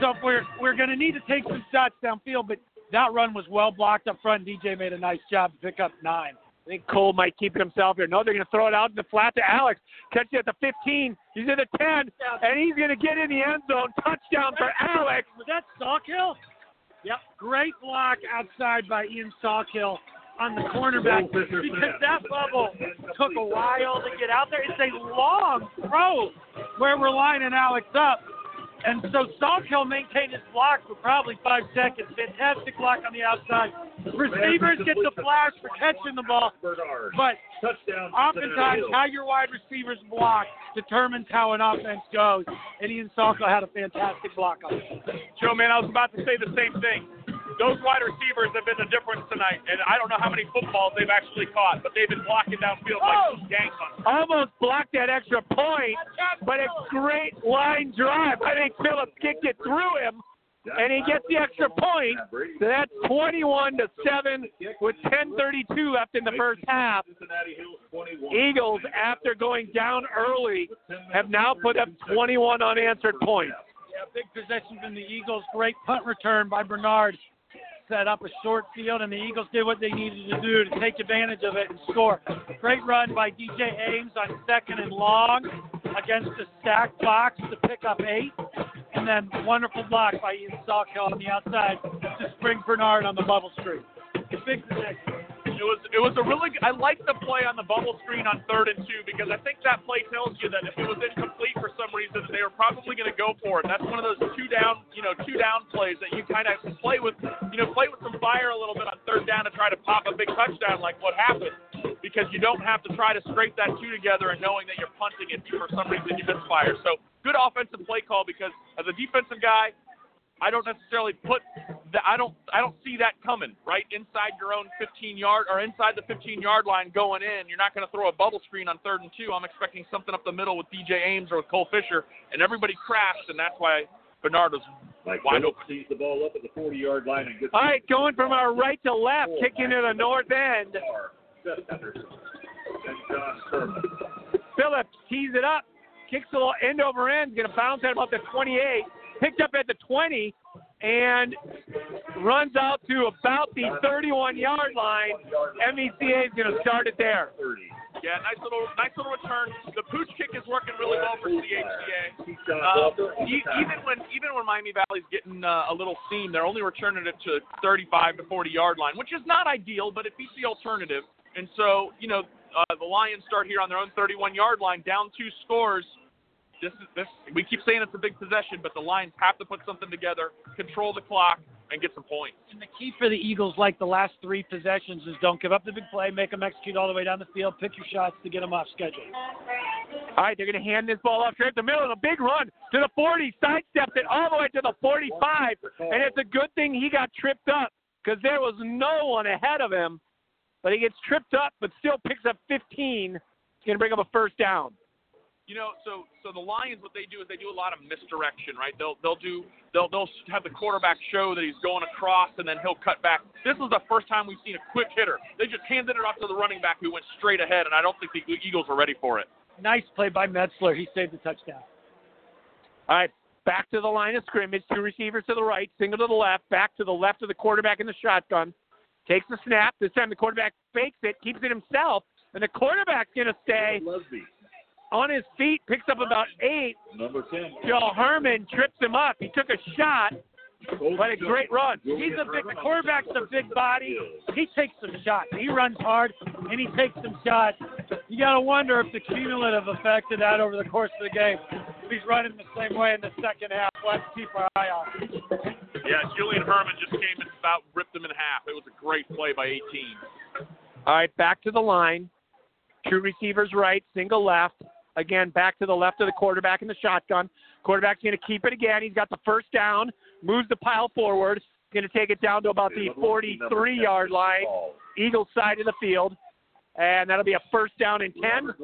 Speaker 1: So we're we're going to need to take some shots downfield, but that run was well blocked up front. DJ made a nice job to pick up nine.
Speaker 3: I think Cole might keep it himself here. No, they're going to throw it out in the flat to Alex. Catch it at the 15. He's in the 10, and he's going to get in the end zone. Touchdown for Alex.
Speaker 1: Was that Sawkill? Yep. Great block outside by Ian Sawkill on the cornerback because that bubble took a while to get out there. It's a long throw where we're lining Alex up. And so Sawkill maintained his block for probably five seconds. Fantastic block on the outside. Receivers get the flash for catching the ball, but oftentimes how your wide receivers block determines how an offense goes. And Ian Sawkill had a fantastic block on it.
Speaker 4: Joe, man, I was about to say the same thing. Those wide receivers have been the difference tonight, and I don't know how many footballs they've actually caught, but they've been blocking downfield like oh! gangbusters.
Speaker 3: Almost blocked that extra point, but a great line drive. I think Phillips kicked it through him, and he gets the extra point. So that's 21 to 7 with 10:32 left in the first half.
Speaker 5: Cincinnati Hills 21.
Speaker 3: Eagles, after going down early, have now put up 21 unanswered points.
Speaker 1: Yeah, big possession from the Eagles. Great punt return by Bernard. Set up a short field, and the Eagles did what they needed to do to take advantage of it and score. Great run by DJ Ames on second and long against the stacked box to pick up eight. And then wonderful block by Ian Sawkill on the outside to spring Bernard on the bubble screen. Big possession.
Speaker 4: It was it was a really I like the play on the bubble screen on third and two because I think that play tells you that if it was incomplete for some reason they were probably going to go for it. That's one of those two down you know two down plays that you kind of play with you know play with some fire a little bit on third down to try to pop a big touchdown like what happened because you don't have to try to scrape that two together and knowing that you're punting it for some reason you misfire. So good offensive play call because as a defensive guy. I don't necessarily put that. I don't. I don't see that coming right inside your own 15 yard or inside the 15 yard line going in. You're not going to throw a bubble screen on third and two. I'm expecting something up the middle with DJ Ames or with Cole Fisher, and everybody crashed, and that's why Bernard was
Speaker 5: Mike
Speaker 4: wide
Speaker 5: Phillips
Speaker 4: open.
Speaker 5: sees the ball up at the 40 yard line and gets
Speaker 3: All right, going from our right to left, kicking to the north end.
Speaker 5: Seth Henderson and John Sherman.
Speaker 3: Phillips tees it up, kicks a little end over end, going to bounce at about the 28, picked up at the 20, and runs out to about the 31 yard line. MVCA is going to start it there.
Speaker 5: 30.
Speaker 4: Yeah, nice little nice little return. The pooch kick is working really well for CHCA.
Speaker 5: He
Speaker 4: Um,
Speaker 5: well on the
Speaker 4: even when even when Miami Valley's getting uh, a little seam, they're only returning it to 35 to 40 yard line, which is not ideal, but it beats the alternative. And so, you know, uh, the Lions start here on their own 31 yard line, down two scores. This is this. We keep saying it's a big possession, but the Lions have to put something together, control the clock, and get some points.
Speaker 1: And the key for the Eagles, like the last three possessions, is don't give up the big play, make them execute all the way down the field, pick your shots to get them off schedule.
Speaker 3: All right, they're going to hand this ball off straight up the middle. Of a big run to the 40, sidesteps it all the way to the 45. And it's a good thing he got tripped up because there was no one ahead of him. But he gets tripped up, but still picks up 15. It's going to bring up a first down.
Speaker 4: You know, so so the Lions, what they do is they do a lot of misdirection, right? They'll they'll do they'll they'll have the quarterback show that he's going across, and then he'll cut back. This is the first time we've seen a quick hitter. They just handed it off to the running back who went straight ahead, and I don't think the Eagles were ready for it.
Speaker 1: Nice play by Metzler. He saved the touchdown.
Speaker 3: All right, back to the line of scrimmage. Two receivers to the right, single to the left, back to the left of the quarterback in the shotgun. Takes the snap. This time the quarterback fakes it, keeps it himself, and the quarterback's going to stay
Speaker 5: Lusby,
Speaker 3: on his feet, picks up about eight.
Speaker 5: number 10.
Speaker 3: Joe Herman trips him up. He took a shot, but a great run.
Speaker 1: He's a big. The quarterback's a big body. He takes some shots. He runs hard and he takes some shots. You got to wonder if the cumulative effect of that over the course of the game. If he's running the same way in the second half, we'll have to keep our eye on. it.
Speaker 4: Yeah, Julian Herman just came and about ripped him in half. It was a great play by 18.
Speaker 3: All right, back to the line. Two receivers right, single left. Again, back to the left of the quarterback in the shotgun. Quarterback's going to keep it again. He's got the first down, moves the pile forward. Going to take it down to about the 43 yard line, Eagles side of the field. And that'll be a first down and 10.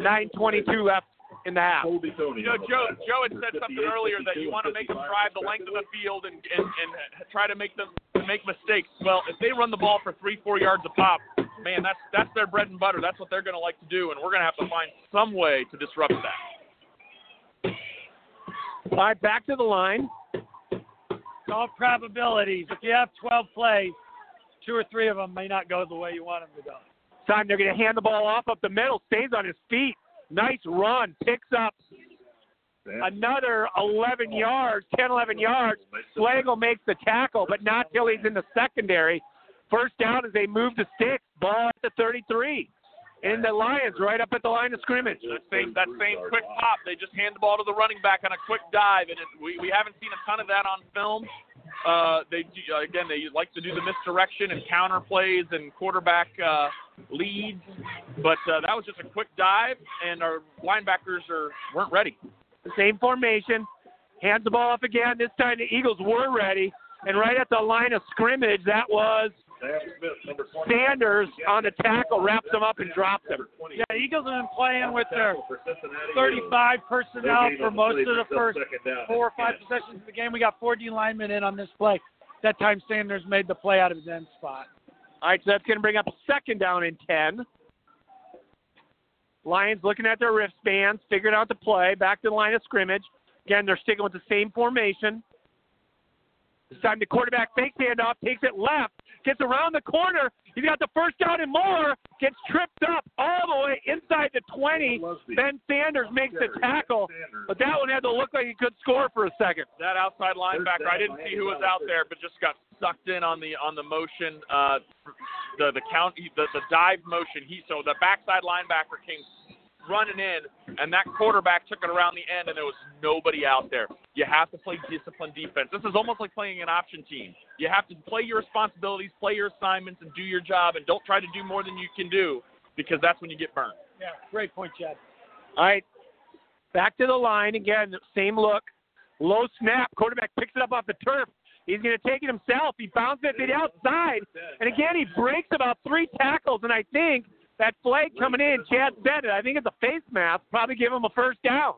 Speaker 3: 9.22 left in the half.
Speaker 4: You know, Joe Joe had said something earlier that you want to make them drive the length of the field and, and, and try to make them make mistakes. Well, if they run the ball for three, four yards a pop, man, that's that's their bread and butter. That's what they're going to like to do, and we're going to have to find some way to disrupt that.
Speaker 3: All right, back to the line.
Speaker 1: It's all probabilities. If you have 12 plays, two or three of them may not go the way you want them to go.
Speaker 3: Time they're going to hand the ball off up the middle, stays on his feet. Nice run, picks up another 11 yards, 10, 11 yards. Slagle makes the tackle, but not till he's in the secondary. First down as they move the sticks. Ball at the 33. And the Lions right up at the line of scrimmage.
Speaker 4: That same that same quick pop, they just hand the ball to the running back on a quick dive, and it, we we haven't seen a ton of that on film. Uh, they uh, again they like to do the misdirection and counter plays and quarterback uh, leads, but uh, that was just a quick dive, and our linebackers are weren't ready.
Speaker 3: Same formation. Hands the ball off again. This time the Eagles were ready. And right at the line of scrimmage, that was
Speaker 5: Sam Smith, number 20.
Speaker 3: Sanders on the tackle, wraps him up and drops him.
Speaker 1: Yeah, Eagles have been playing with their 35 personnel for most of the first four or five possessions of the game. We got 14 linemen in on this play. That time Sanders made the play out of his end spot.
Speaker 3: All right, so that's going to bring up a second down and 10. Lions looking at their wristbands, figuring out the play, back to the line of scrimmage. Again, they're sticking with the same formation. This time the quarterback fakes handoff, takes it left, gets around the corner. He's got the first down and more, gets tripped up all the way inside the 20. Ben Sanders makes the tackle, but that one had to look like he could score for a second.
Speaker 4: That outside linebacker, I didn't see who was out there, but just got sucked in on the on the motion, uh, the the count, the the dive motion. He so the backside linebacker came running in, and that quarterback took it around the end, and there was nobody out there. You have to play disciplined defense. This is almost like playing an option team. You have to play your responsibilities, play your assignments, and do your job, and don't try to do more than you can do, because that's when you get burned.
Speaker 1: Yeah, great point, Chad.
Speaker 3: All right, back to the line again. Same look, low snap. Quarterback picks it up off the turf. He's going to take it himself. He bounces it outside, and again he breaks about three tackles. And I think that flag coming in, Chad said it. I think it's a face mask. Probably give him a first down.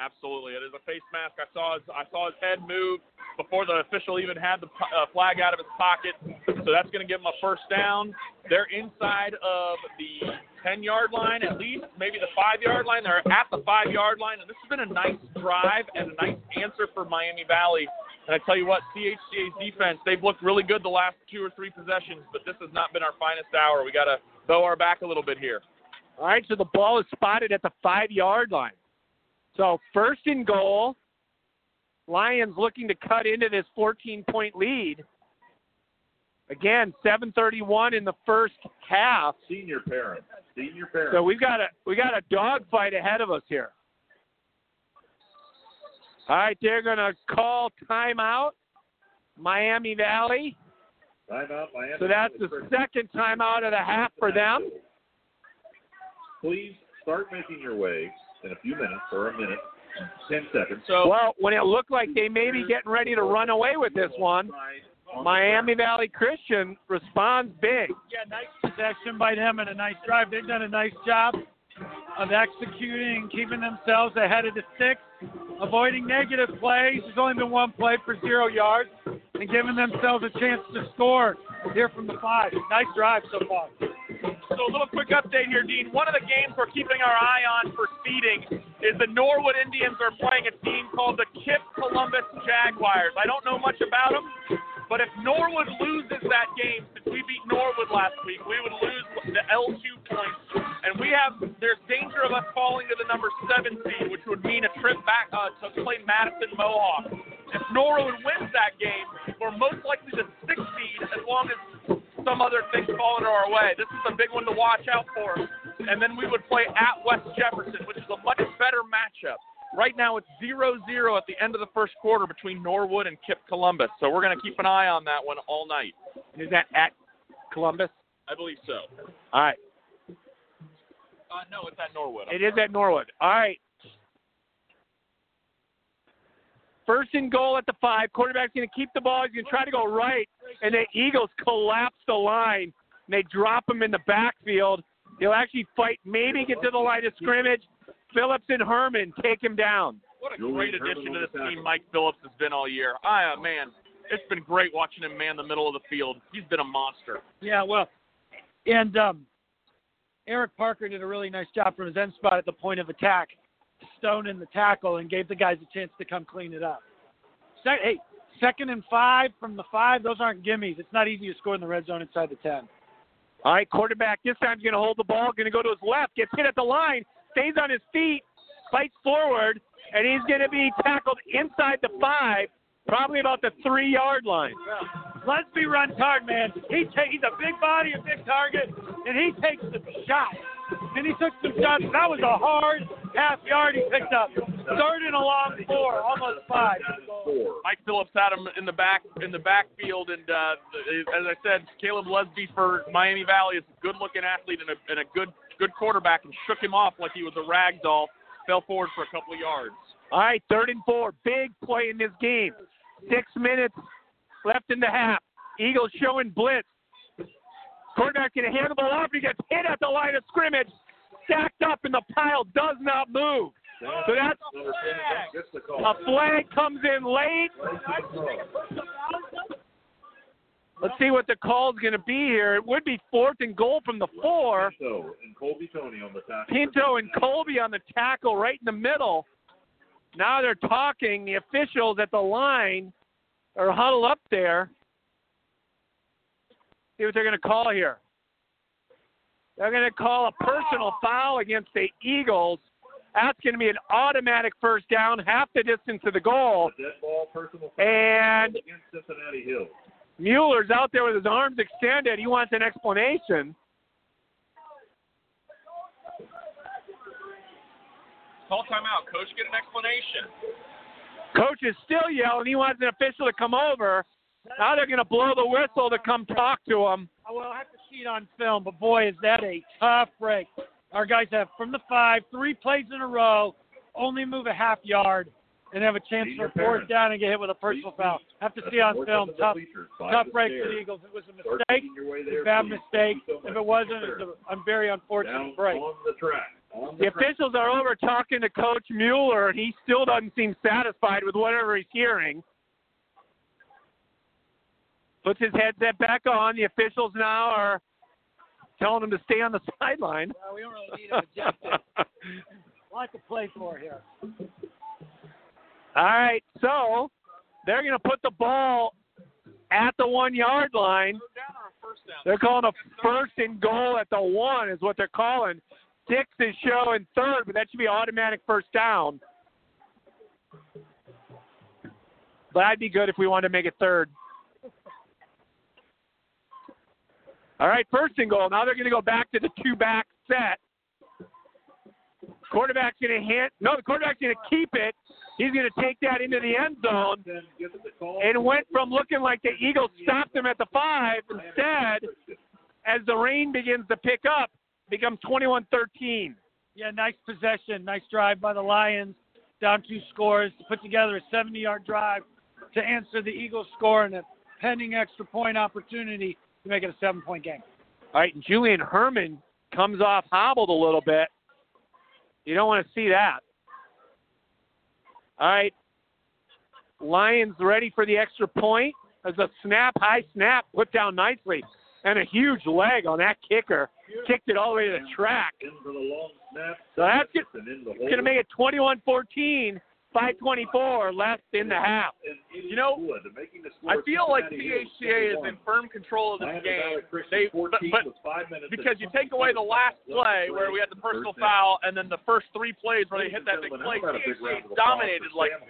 Speaker 4: Absolutely, it is a face mask. I saw his I saw his head move before the official even had the uh, flag out of his pocket. So that's going to give them a first down. They're inside of the 10 yard line, at least, maybe the five yard line. They're at the five yard line, and this has been a nice drive and a nice answer for Miami Valley. And I tell you what, CHCA's defense, they've looked really good the last two or three possessions, but this has not been our finest hour. We got to bow our back a little bit here.
Speaker 3: All right, so the ball is spotted at the five yard line. So first and goal. Lions looking to cut into this 14 point lead. Again, 7:31 in the first half.
Speaker 5: Senior parents. Senior parents.
Speaker 3: So we've got a we got a dogfight ahead of us here. All right, they're going to call timeout, Miami Valley.
Speaker 5: Timeout, Miami.
Speaker 3: So that's the second timeout of the half for them.
Speaker 5: Please start making your way in a few minutes or a minute, ten seconds.
Speaker 4: So
Speaker 3: Well, when it looked like they may be getting ready to run away with this one, Miami Valley Christian responds big.
Speaker 1: Yeah, nice possession by them and a nice drive. They've done a nice job of executing, keeping themselves ahead of the sticks, avoiding negative plays. There's only been one play for zero yards, and giving themselves a chance to score here from the five. Nice drive so far.
Speaker 4: So a little quick update here, Dean. One of the games we're keeping our eye on for seeding is the Norwood Indians are playing a team called the KIPP Columbus Jaguars. I don't know much about them, but if Norwood loses that game, since we beat Norwood last week, we would lose the L2 points, and we have there's danger of us falling to the number seven seed, which would mean a trip back uh, to play Madison Mohawk. If Norwood wins that game, we're most likely the sixth seed as long as some other things fall into our way. This is a big one to watch out for. And then we would play at West Jefferson, which is a much better matchup. Right now it's 0 0 at the end of the first quarter between Norwood and KIPP Columbus. So we're going to keep an eye on that one all night.
Speaker 3: Is that at Columbus?
Speaker 4: I believe so.
Speaker 3: All right.
Speaker 4: Uh, no, it's at Norwood.
Speaker 3: It is at Norwood. All right. First and goal at the five. Quarterback's going to keep the ball. He's going to try to go right, and the Eagles collapse the line. And they drop him in the backfield. He'll actually fight, maybe get to the line of scrimmage. Phillips and Herman take him down.
Speaker 4: What a
Speaker 5: Julian
Speaker 4: great addition
Speaker 5: Herman
Speaker 4: to this team. Mike Phillips has been all year. I, uh, man, it's been great watching him man the middle of the field. He's been a monster.
Speaker 1: Yeah, well, and um, Eric Parker did a really nice job from his end spot at the point of attack, stone in the tackle, and gave the guys a chance to come clean it up. Se- hey, second and five from the five, those aren't gimmies. It's not easy to score in the red zone inside the 10.
Speaker 3: All right, quarterback this time is going to hold the ball, going to go to his left, gets hit at the line, stays on his feet, fights forward, and he's going to be tackled inside the five, probably about the three yard line.
Speaker 1: Lusby runs hard, man. He ta- he's a big body, a big target, and he takes some shots. And he took some shots. That was a hard half yard he picked up. Third and a long four, almost five.
Speaker 4: Mike Phillips had him in the back in the backfield, and uh, as I said, Caleb Lusby for Miami Valley is a good-looking athlete and a, and a good good quarterback, and shook him off like he was a rag doll. Fell forward for a couple of yards.
Speaker 3: All right, third and four. Big play in this game. Six minutes left in the half. Eagles showing blitz. Quarterback can handle the ball off. He gets hit at the line of scrimmage. Stacked up, and the pile does not move. So that's
Speaker 5: Number 10 gets the call.
Speaker 3: a flag comes in late. Let's see what the call's going to be here. It would be fourth and goal from the four.
Speaker 5: Pinto and Colby Tony on the tackle.
Speaker 3: Pinto and Colby on the tackle right in the middle. Now they're talking. The officials at the line are huddled up there. See what they're going to call here. They're going to call a personal foul against the Eagles. That's going to be an automatic first down, half the distance to the goal.
Speaker 5: A dead ball, personal foul
Speaker 3: And
Speaker 5: against Cincinnati Hills.
Speaker 3: Mueller's out there with his arms extended. He wants an explanation.
Speaker 4: Call timeout, coach. Get an explanation.
Speaker 3: Coach is still yelling. He wants an official to come over. Now they're going to blow the whistle to come talk to him.
Speaker 1: I will have to see it on film, but boy, is that a tough break. Our guys have from the five, three plays in a row, only move a half yard, and have a chance
Speaker 5: to
Speaker 1: for a fourth down and get hit with a personal foul. Have to see on film. Tough, tough break for the Eagles. It was a mistake, a bad mistake. If it wasn't, it's a, a very
Speaker 5: Down
Speaker 1: unfortunate break.
Speaker 5: on the track. On
Speaker 3: The
Speaker 5: the track.
Speaker 3: officials are over talking to Coach Mueller, and he still doesn't seem satisfied with whatever he's hearing. Puts his headset back on. The officials now are telling him to stay on the sideline.
Speaker 1: Well, we don't really need him ejected. A lot to play for here.
Speaker 3: All right, so they're going to put the ball at the one yard line. They're calling a first and goal at the one, is what they're calling. Six is showing third, but that should be automatic first down. But that'd be good if we wanted to make it third. All right, first and goal. Now they're going to go back to the two back set. Quarterback's going to hit. No, the quarterback's going to keep it. He's going to take that into the end zone.
Speaker 5: Then give it the call.
Speaker 3: It went from looking like the Eagles stopped him at the five. Instead, as the rain begins to pick up, becomes 21-13.
Speaker 1: Yeah, nice possession, nice drive by the Lions. Down two scores to put together a 70-yard drive to answer the Eagles' score and a pending extra point opportunity to make it a seven-point game.
Speaker 3: All right, and Julian Herman comes off hobbled a little bit. You don't want to see that. All right, Lions ready for the extra point. As a snap, high snap, put down nicely, and a huge leg on that kicker. Kicked it all the way to the track.
Speaker 5: In the long snap.
Speaker 3: So that's it.
Speaker 5: And in the
Speaker 3: It's going to make it 21-14, 5:24 left in the half.
Speaker 4: You know, I feel like CHCA is in firm control of this game. They, but, but because you take away the last play where we had the personal foul, and then the first three plays where they hit that big play, CHCA dominated like a,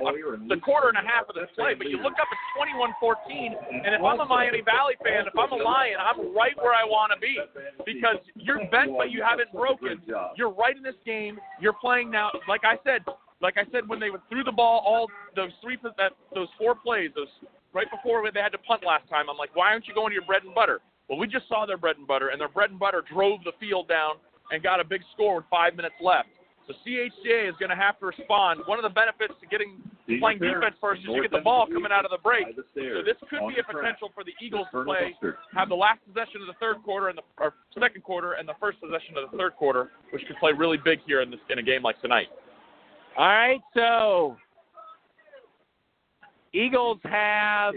Speaker 4: the quarter and a half of this play. But you look up at 21-14, and if I'm a Miami Valley fan, if I'm a Lion, I'm right where I want to be because you're bent, but you haven't broken. You're right in this game. You're playing now. Like I said, like I said when they threw the ball all those three that those four plays, those right before they had to punt last time. I'm like, why aren't you going to your bread and butter? Well, we just saw their bread and butter, and their bread and butter drove the field down and got a big score with five minutes left. So CHCA is going to have to respond. One of the benefits to getting playing defense first is you get the ball coming out of the break. So this could be a potential for the Eagles to play, have the last possession of the third quarter and the or second quarter and the first possession of the third quarter, which could play really big here in this in a game like tonight.
Speaker 3: All right, so Eagles have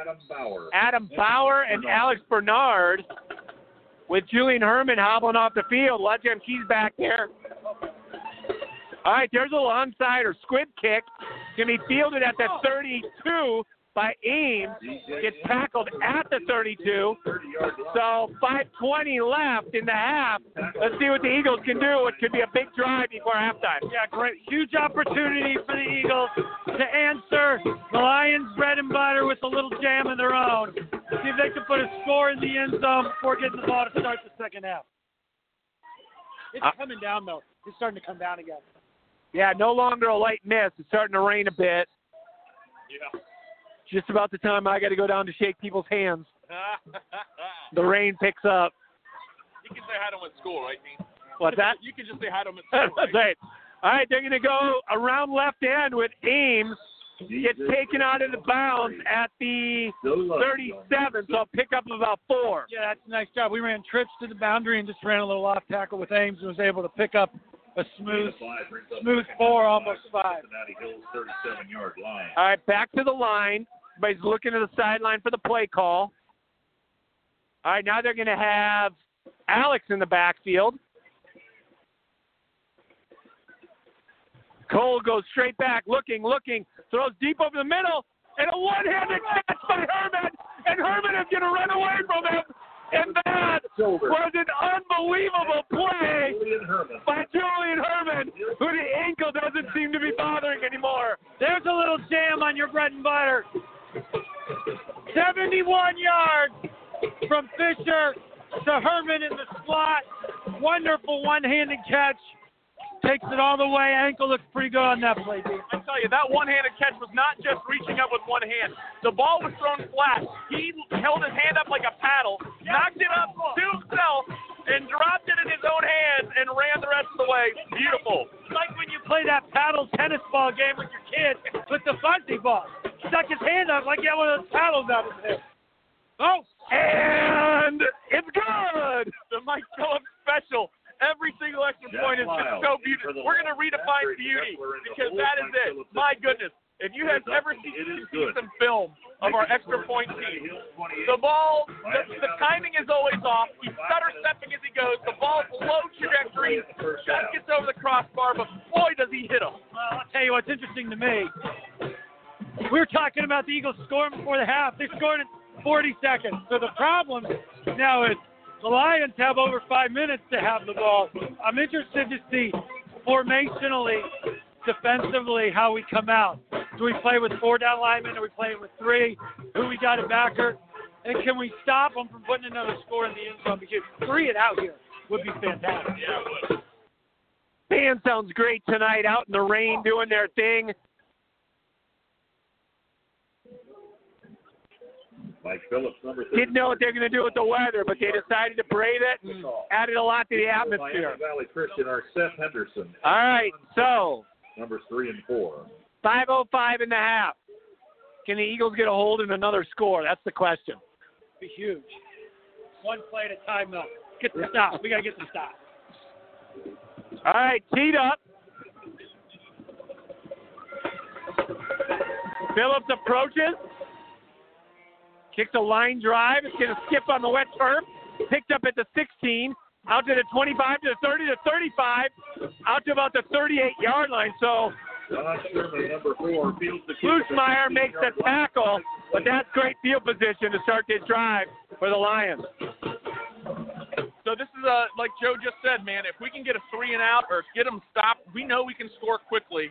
Speaker 5: Adam Bauer.
Speaker 3: Adam Bauer and Alex Bernard with Julian Herman hobbling off the field. Him, she's back there. All right, there's a little onside or squid kick. Going to be fielded at the 32 by Ames. Gets tackled at the 32. So 5:20 left in the half. Let's see what the Eagles can do. It could be a big drive before halftime.
Speaker 1: Yeah, great. Huge opportunity for the Eagles to answer the Lions' bread and butter with a little jam of their own. See if they can put a score in the end zone before getting the ball to start the second half. It's
Speaker 3: Uh,
Speaker 1: coming down, though. It's starting to come down again.
Speaker 3: Yeah, no longer a light miss. It's starting to rain a bit.
Speaker 4: Yeah.
Speaker 3: Just about the time I got to go down to shake people's hands. The rain picks up.
Speaker 4: you can say hi to them at school, right, Dean?
Speaker 3: What's that?
Speaker 4: You can just say hi to them at school.
Speaker 3: That's
Speaker 4: Right?
Speaker 3: right. All right, they're going to go around left end with Ames. Gets taken out of the bounds at the 37, so I'll pick up about four.
Speaker 1: Yeah, that's a nice job. We ran trips to the boundary and just ran a little off tackle with Ames and was able to pick up a smooth, smooth four, almost five.
Speaker 5: Cincinnati Hills 37 yard line.
Speaker 3: All right, back to the line. Everybody's looking to the sideline for the play call. All right, now they're going to have Alex in the backfield. Cole goes straight back, looking, looking, throws deep over the middle, and a one-handed catch by Herman, and Herman is going to run away from him. And that was an unbelievable play by Julian Herman, who the ankle doesn't seem to be bothering anymore.
Speaker 1: There's a little jam on your bread and butter. 71 yards from Fisher to Herman in the slot. Wonderful one-handed catch. Takes it all the way. Ankle looks pretty good on that play, Dean.
Speaker 4: I tell you, that one-handed catch was not just reaching up with one hand. The ball was thrown flat. He held his hand up like a paddle, knocked it up to himself, and dropped it in his own hands and ran the rest of the way. Beautiful.
Speaker 1: It's like when you play that paddle tennis ball game with your kid with the fuzzy ball. Stuck his hand up like he had one of those paddles out of his head. Oh,
Speaker 3: And it's good.
Speaker 4: The Mike Phillips special. Every single extra point is just so beautiful. We're going to redefine beauty because that is it. My goodness. If you have ever seen, seen some film of our extra point team, the ball, the, the timing is always off. He's stutter stepping as he goes. The ball's low trajectory, just gets over the crossbar, but boy, does he hit him.
Speaker 1: Well, I'll tell you what's interesting to me. We were talking about the Eagles scoring before the half. They scored in 40 seconds. So the problem now is the Lions have over five minutes to have the ball. I'm interested to see formationally, defensively, how we come out. Do we play with four down linemen? Are we playing with three? Who we got a backer? And can we stop them from putting another score in the end zone? Because three it out here would be fantastic.
Speaker 4: Yeah, it would.
Speaker 3: Band sounds great tonight out in the rain doing their thing.
Speaker 5: Mike Phillips, number 30.
Speaker 3: Didn't know what they're going to do with the weather, but they decided to brave it and added a lot to the atmosphere.
Speaker 5: Miami Valley Christian are Seth Henderson.
Speaker 3: All right, so
Speaker 5: Numbers three and four.
Speaker 3: 505 in the half. Can the Eagles get a hold in another score? That's the question.
Speaker 1: Be huge. One play at a time, though. Get the stop. We got to get the stop.
Speaker 3: All right, teed up. Phillips approaches. Kicks a line drive. It's going to skip on the wet turf. Picked up at the 16. Out to the 25 to the 30 to 35. Out to about the 38 yard line. So. Bluesmeyer makes the tackle, but that's great field position to start this drive for the Lions.
Speaker 4: So this is a like Joe just said, man. If we can get a three and out or get them stopped, we know we can score quickly.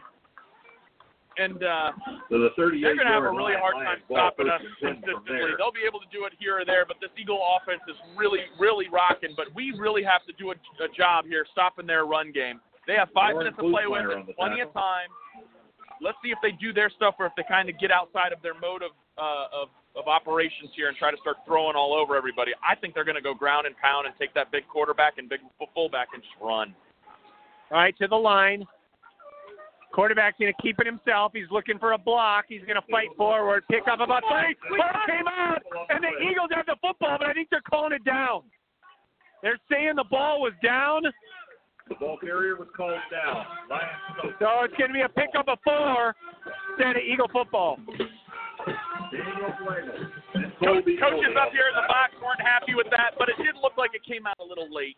Speaker 4: And uh,
Speaker 5: To the 38
Speaker 4: they're going to have a
Speaker 5: yard
Speaker 4: really
Speaker 5: line.
Speaker 4: hard
Speaker 5: Lions
Speaker 4: time
Speaker 5: ball
Speaker 4: stopping us
Speaker 5: first and 10 from
Speaker 4: consistently.
Speaker 5: there.
Speaker 4: They'll be able to do it here or there, but this Eagle offense is really, really rocking. But we really have to do a, a job here stopping their run game. They have five
Speaker 5: Warren
Speaker 4: minutes to play with, and
Speaker 5: on the
Speaker 4: plenty of time. Let's see if they do their stuff or if they kind of get outside of their mode of uh, of of operations here and try to start throwing all over everybody. I think they're going to go ground and pound and take that big quarterback and big fullback and just run.
Speaker 3: All right, to the line. Quarterback's going to keep it himself. He's looking for a block. He's going to fight forward, pick up about three. Ball came out, and the Eagles have the football, but I think they're calling it down. They're saying the ball was down,
Speaker 5: The ball carrier was called down.
Speaker 3: So it's going to be a pickup of four instead of Eagle football.
Speaker 5: Daniel Flannel. and
Speaker 4: Co-
Speaker 5: Colby
Speaker 4: coaches up here in the box weren't happy with that, but it did look like it came out a little late.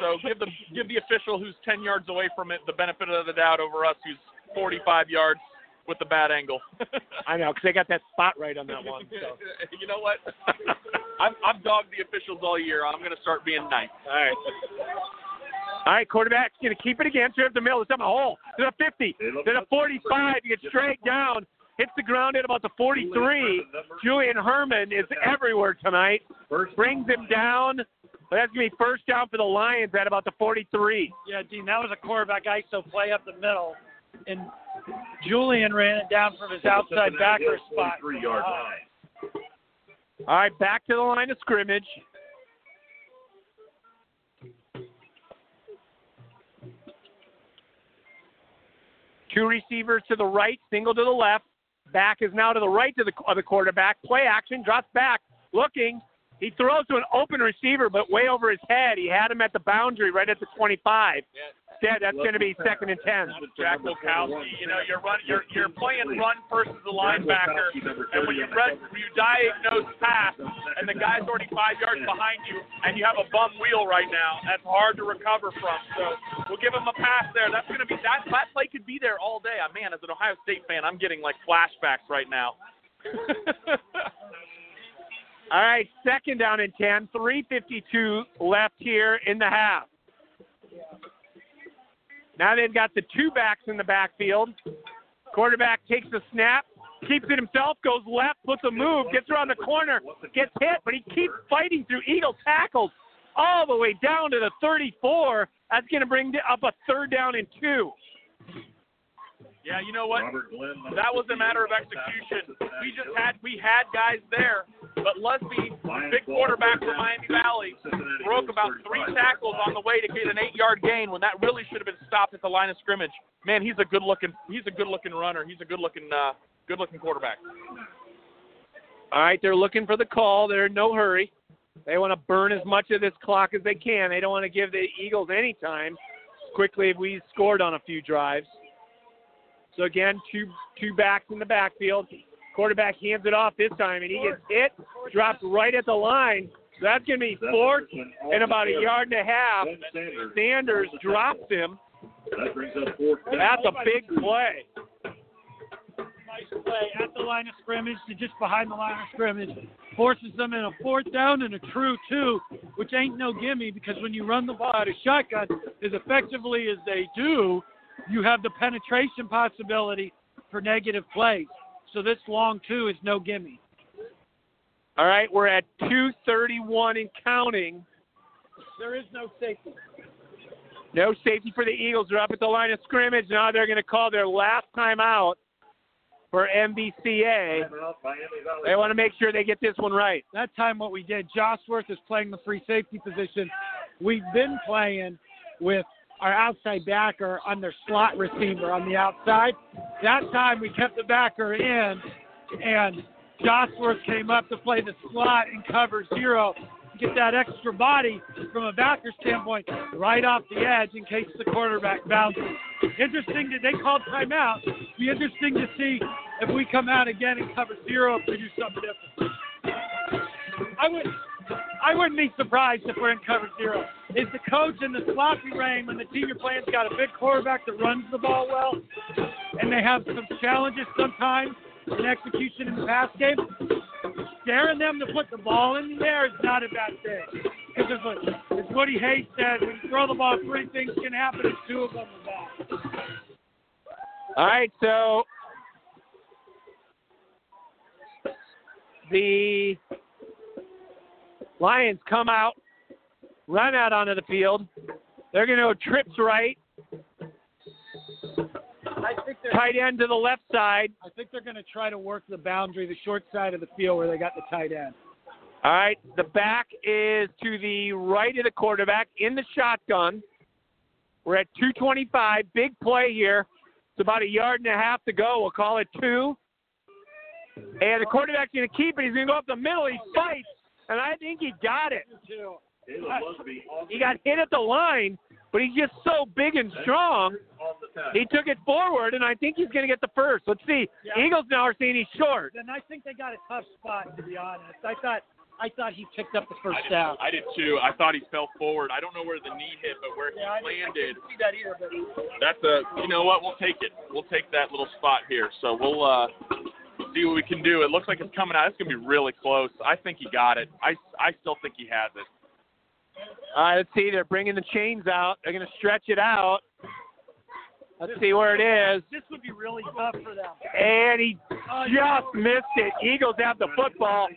Speaker 4: So give the give the official who's 10 yards away from it the benefit of the doubt over us who's 45 yards with the bad angle.
Speaker 3: I know, because they got that spot right on that one. So.
Speaker 4: you know what? I've, I've dogged the officials all year. I'm going to start being nice.
Speaker 3: All right. All right, quarterback's going to keep it again. Straight up the middle. It's up a hole. To the 50. To the 45. You get straight down. Hits the ground at about the 43. Julian Herman is everywhere tonight. Brings him down. But that's going to be first down for the Lions at about the 43.
Speaker 1: Yeah, Dean, that was a quarterback ISO play up the middle, and Julian ran it down from his outside backer spot.
Speaker 5: 43 yard
Speaker 1: Oh.
Speaker 5: Uh, line.
Speaker 3: All right, back to the line of scrimmage. Two receivers to the right, single to the left. Back is now to the right to the, of the quarterback. Play action, drops back, looking. He throws to an open receiver, but way over his head. He had him at the boundary, right at the 25. Instead, that's going to be second and 10.
Speaker 4: Jack Wilkowski, you know, you're run, you're you're playing run versus the linebacker, and when you run, you diagnose pass, and the guy's already five yards behind you, and you have a bum wheel right now. That's hard to recover from. So we'll give him a pass there. That's going to be that that play could be there all day. Man, as an Ohio State fan, I'm getting like flashbacks right now.
Speaker 3: All right, second down and 10. 3.52 left here in the half. Now they've got the two backs in the backfield. Quarterback takes the snap, keeps it himself, goes left, puts a move, gets around the corner, gets hit, but he keeps fighting through Eagle tackles all the way down to the 34. That's going to bring up a third down and two.
Speaker 4: Yeah, you know what?
Speaker 5: Glenn,
Speaker 4: That was a matter of execution. We just had we had guys there, but Lusby, big quarterback
Speaker 5: third
Speaker 4: from Miami Valley, broke about three tackles on the way to get an eight-yard gain when that really should have been stopped at the line of scrimmage. Man, he's a good-looking he's a good-looking runner. He's a good-looking uh, good-looking quarterback.
Speaker 3: All right, they're looking for the call. They're in no hurry. They want to burn as much of this clock as they can. They don't want to give the Eagles any time. Quickly, we scored on a few drives. So again, two two backs in the backfield. Quarterback hands it off this time, and he gets hit, dropped right at the line. So that's going to be fourth and about a yard and a half.
Speaker 5: Sanders.
Speaker 3: Sanders drops him.
Speaker 5: That brings up fourth.
Speaker 3: That's a big play.
Speaker 1: Nice play at the line of scrimmage to just behind the line of scrimmage. Forces them in a fourth down and a true two, which ain't no gimme because when you run the ball out of shotgun as effectively as they do, you have the penetration possibility for negative plays. So this long two is no gimme.
Speaker 3: All right, we're at 231 and counting.
Speaker 1: There is no safety.
Speaker 3: No safety for the Eagles. They're up at the line of scrimmage. Now they're going to call their last time out for MVCA.
Speaker 5: Timeout, Miami Valley.
Speaker 3: They want to make sure they get this one right.
Speaker 1: That time what we did, Josworth is playing the free safety position. We've been playing with our outside backer on their slot receiver on the outside. That time we kept the backer in, and Josworth came up to play the slot and cover zero. Get that extra body from a backer standpoint right off the edge in case the quarterback bounces. Interesting that they called timeout. Be interesting to see if we come out again and cover zero if we do something different. I would I wouldn't be surprised if we're in cover zero. Is the coach in the sloppy rain when the team you're playing's got a big quarterback that runs the ball well, and they have some challenges sometimes in execution in the pass game? Daring them to put the ball in the air is not a bad thing. Because as, what- as Woody Hayes said, when you throw the ball, three things can happen, and two of them are bad.
Speaker 3: All right, so the Lions come out, run out onto the field. They're going to go trips right,
Speaker 1: I think they're
Speaker 3: tight end to the left side.
Speaker 1: I think they're going to try to work the boundary, the short side of the field where they got the tight end.
Speaker 3: All right, the back is to the right of the quarterback in the shotgun. We're at 225. Big play here. It's about a yard and a half to go. We'll call it two. And the quarterback's going to keep it. He's going to go up the middle. He fights, and I think he got it.
Speaker 5: Caleb Busby on
Speaker 3: He got hit at the line, but he's just so big and strong.
Speaker 5: on the tackle.
Speaker 3: He took it forward, and I think he's going to get the first. Let's see.
Speaker 1: Yeah.
Speaker 3: Eagles now are saying he's short.
Speaker 1: And I think they got a tough spot to be honest. I thought I thought he picked up the first
Speaker 4: did,
Speaker 1: down.
Speaker 4: I did too. I thought he fell forward. I don't know where the knee hit, but where he
Speaker 1: Yeah, I didn't, I
Speaker 4: landed,
Speaker 1: didn't see that either, but
Speaker 4: that's a. You know what? We'll take it. We'll take that little spot here. So we'll uh, see what we can do. It looks like it's coming out. It's gonna be really close. I think he got it. I I still think he has it.
Speaker 3: All right, let's see. They're bringing the chains out. They're going to stretch it out. Let's see where it is.
Speaker 1: this would be really tough for them.
Speaker 3: And he just missed it. Eagles have the football.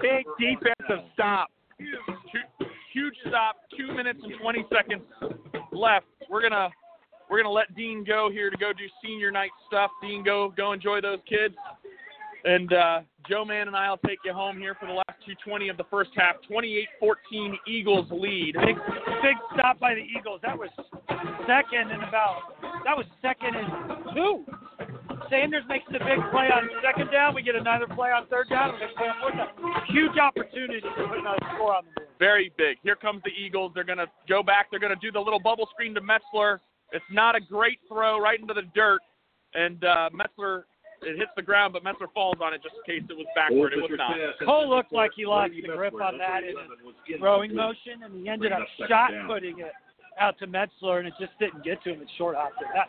Speaker 3: Big defensive stop.
Speaker 4: Two, huge stop. Two minutes and 20 seconds left. We're gonna we're gonna let Dean go here to go do senior night stuff. Dean, go go enjoy those kids. And uh, Joe Man and I'll take you home here for the last 220 of the first half. 28-14 Eagles lead.
Speaker 1: Big big stop by the Eagles. That was second and about that was second and two. Sanders makes the big play on second down. We get another play on third down. We play on fourth down. Huge opportunity to put another score on the board.
Speaker 4: Very big. Here comes the Eagles. They're going to go back. They're going to do the little bubble screen to Metzler. It's not a great throw right into the dirt. And uh, Metzler, it hits the ground, but Metzler falls on it just in case it was backward. It was not.
Speaker 1: Cole looked like he lost the grip on that in his throwing motion, and he ended up shot putting it out to Metzler, and it just didn't get to him. It short hopped it. That,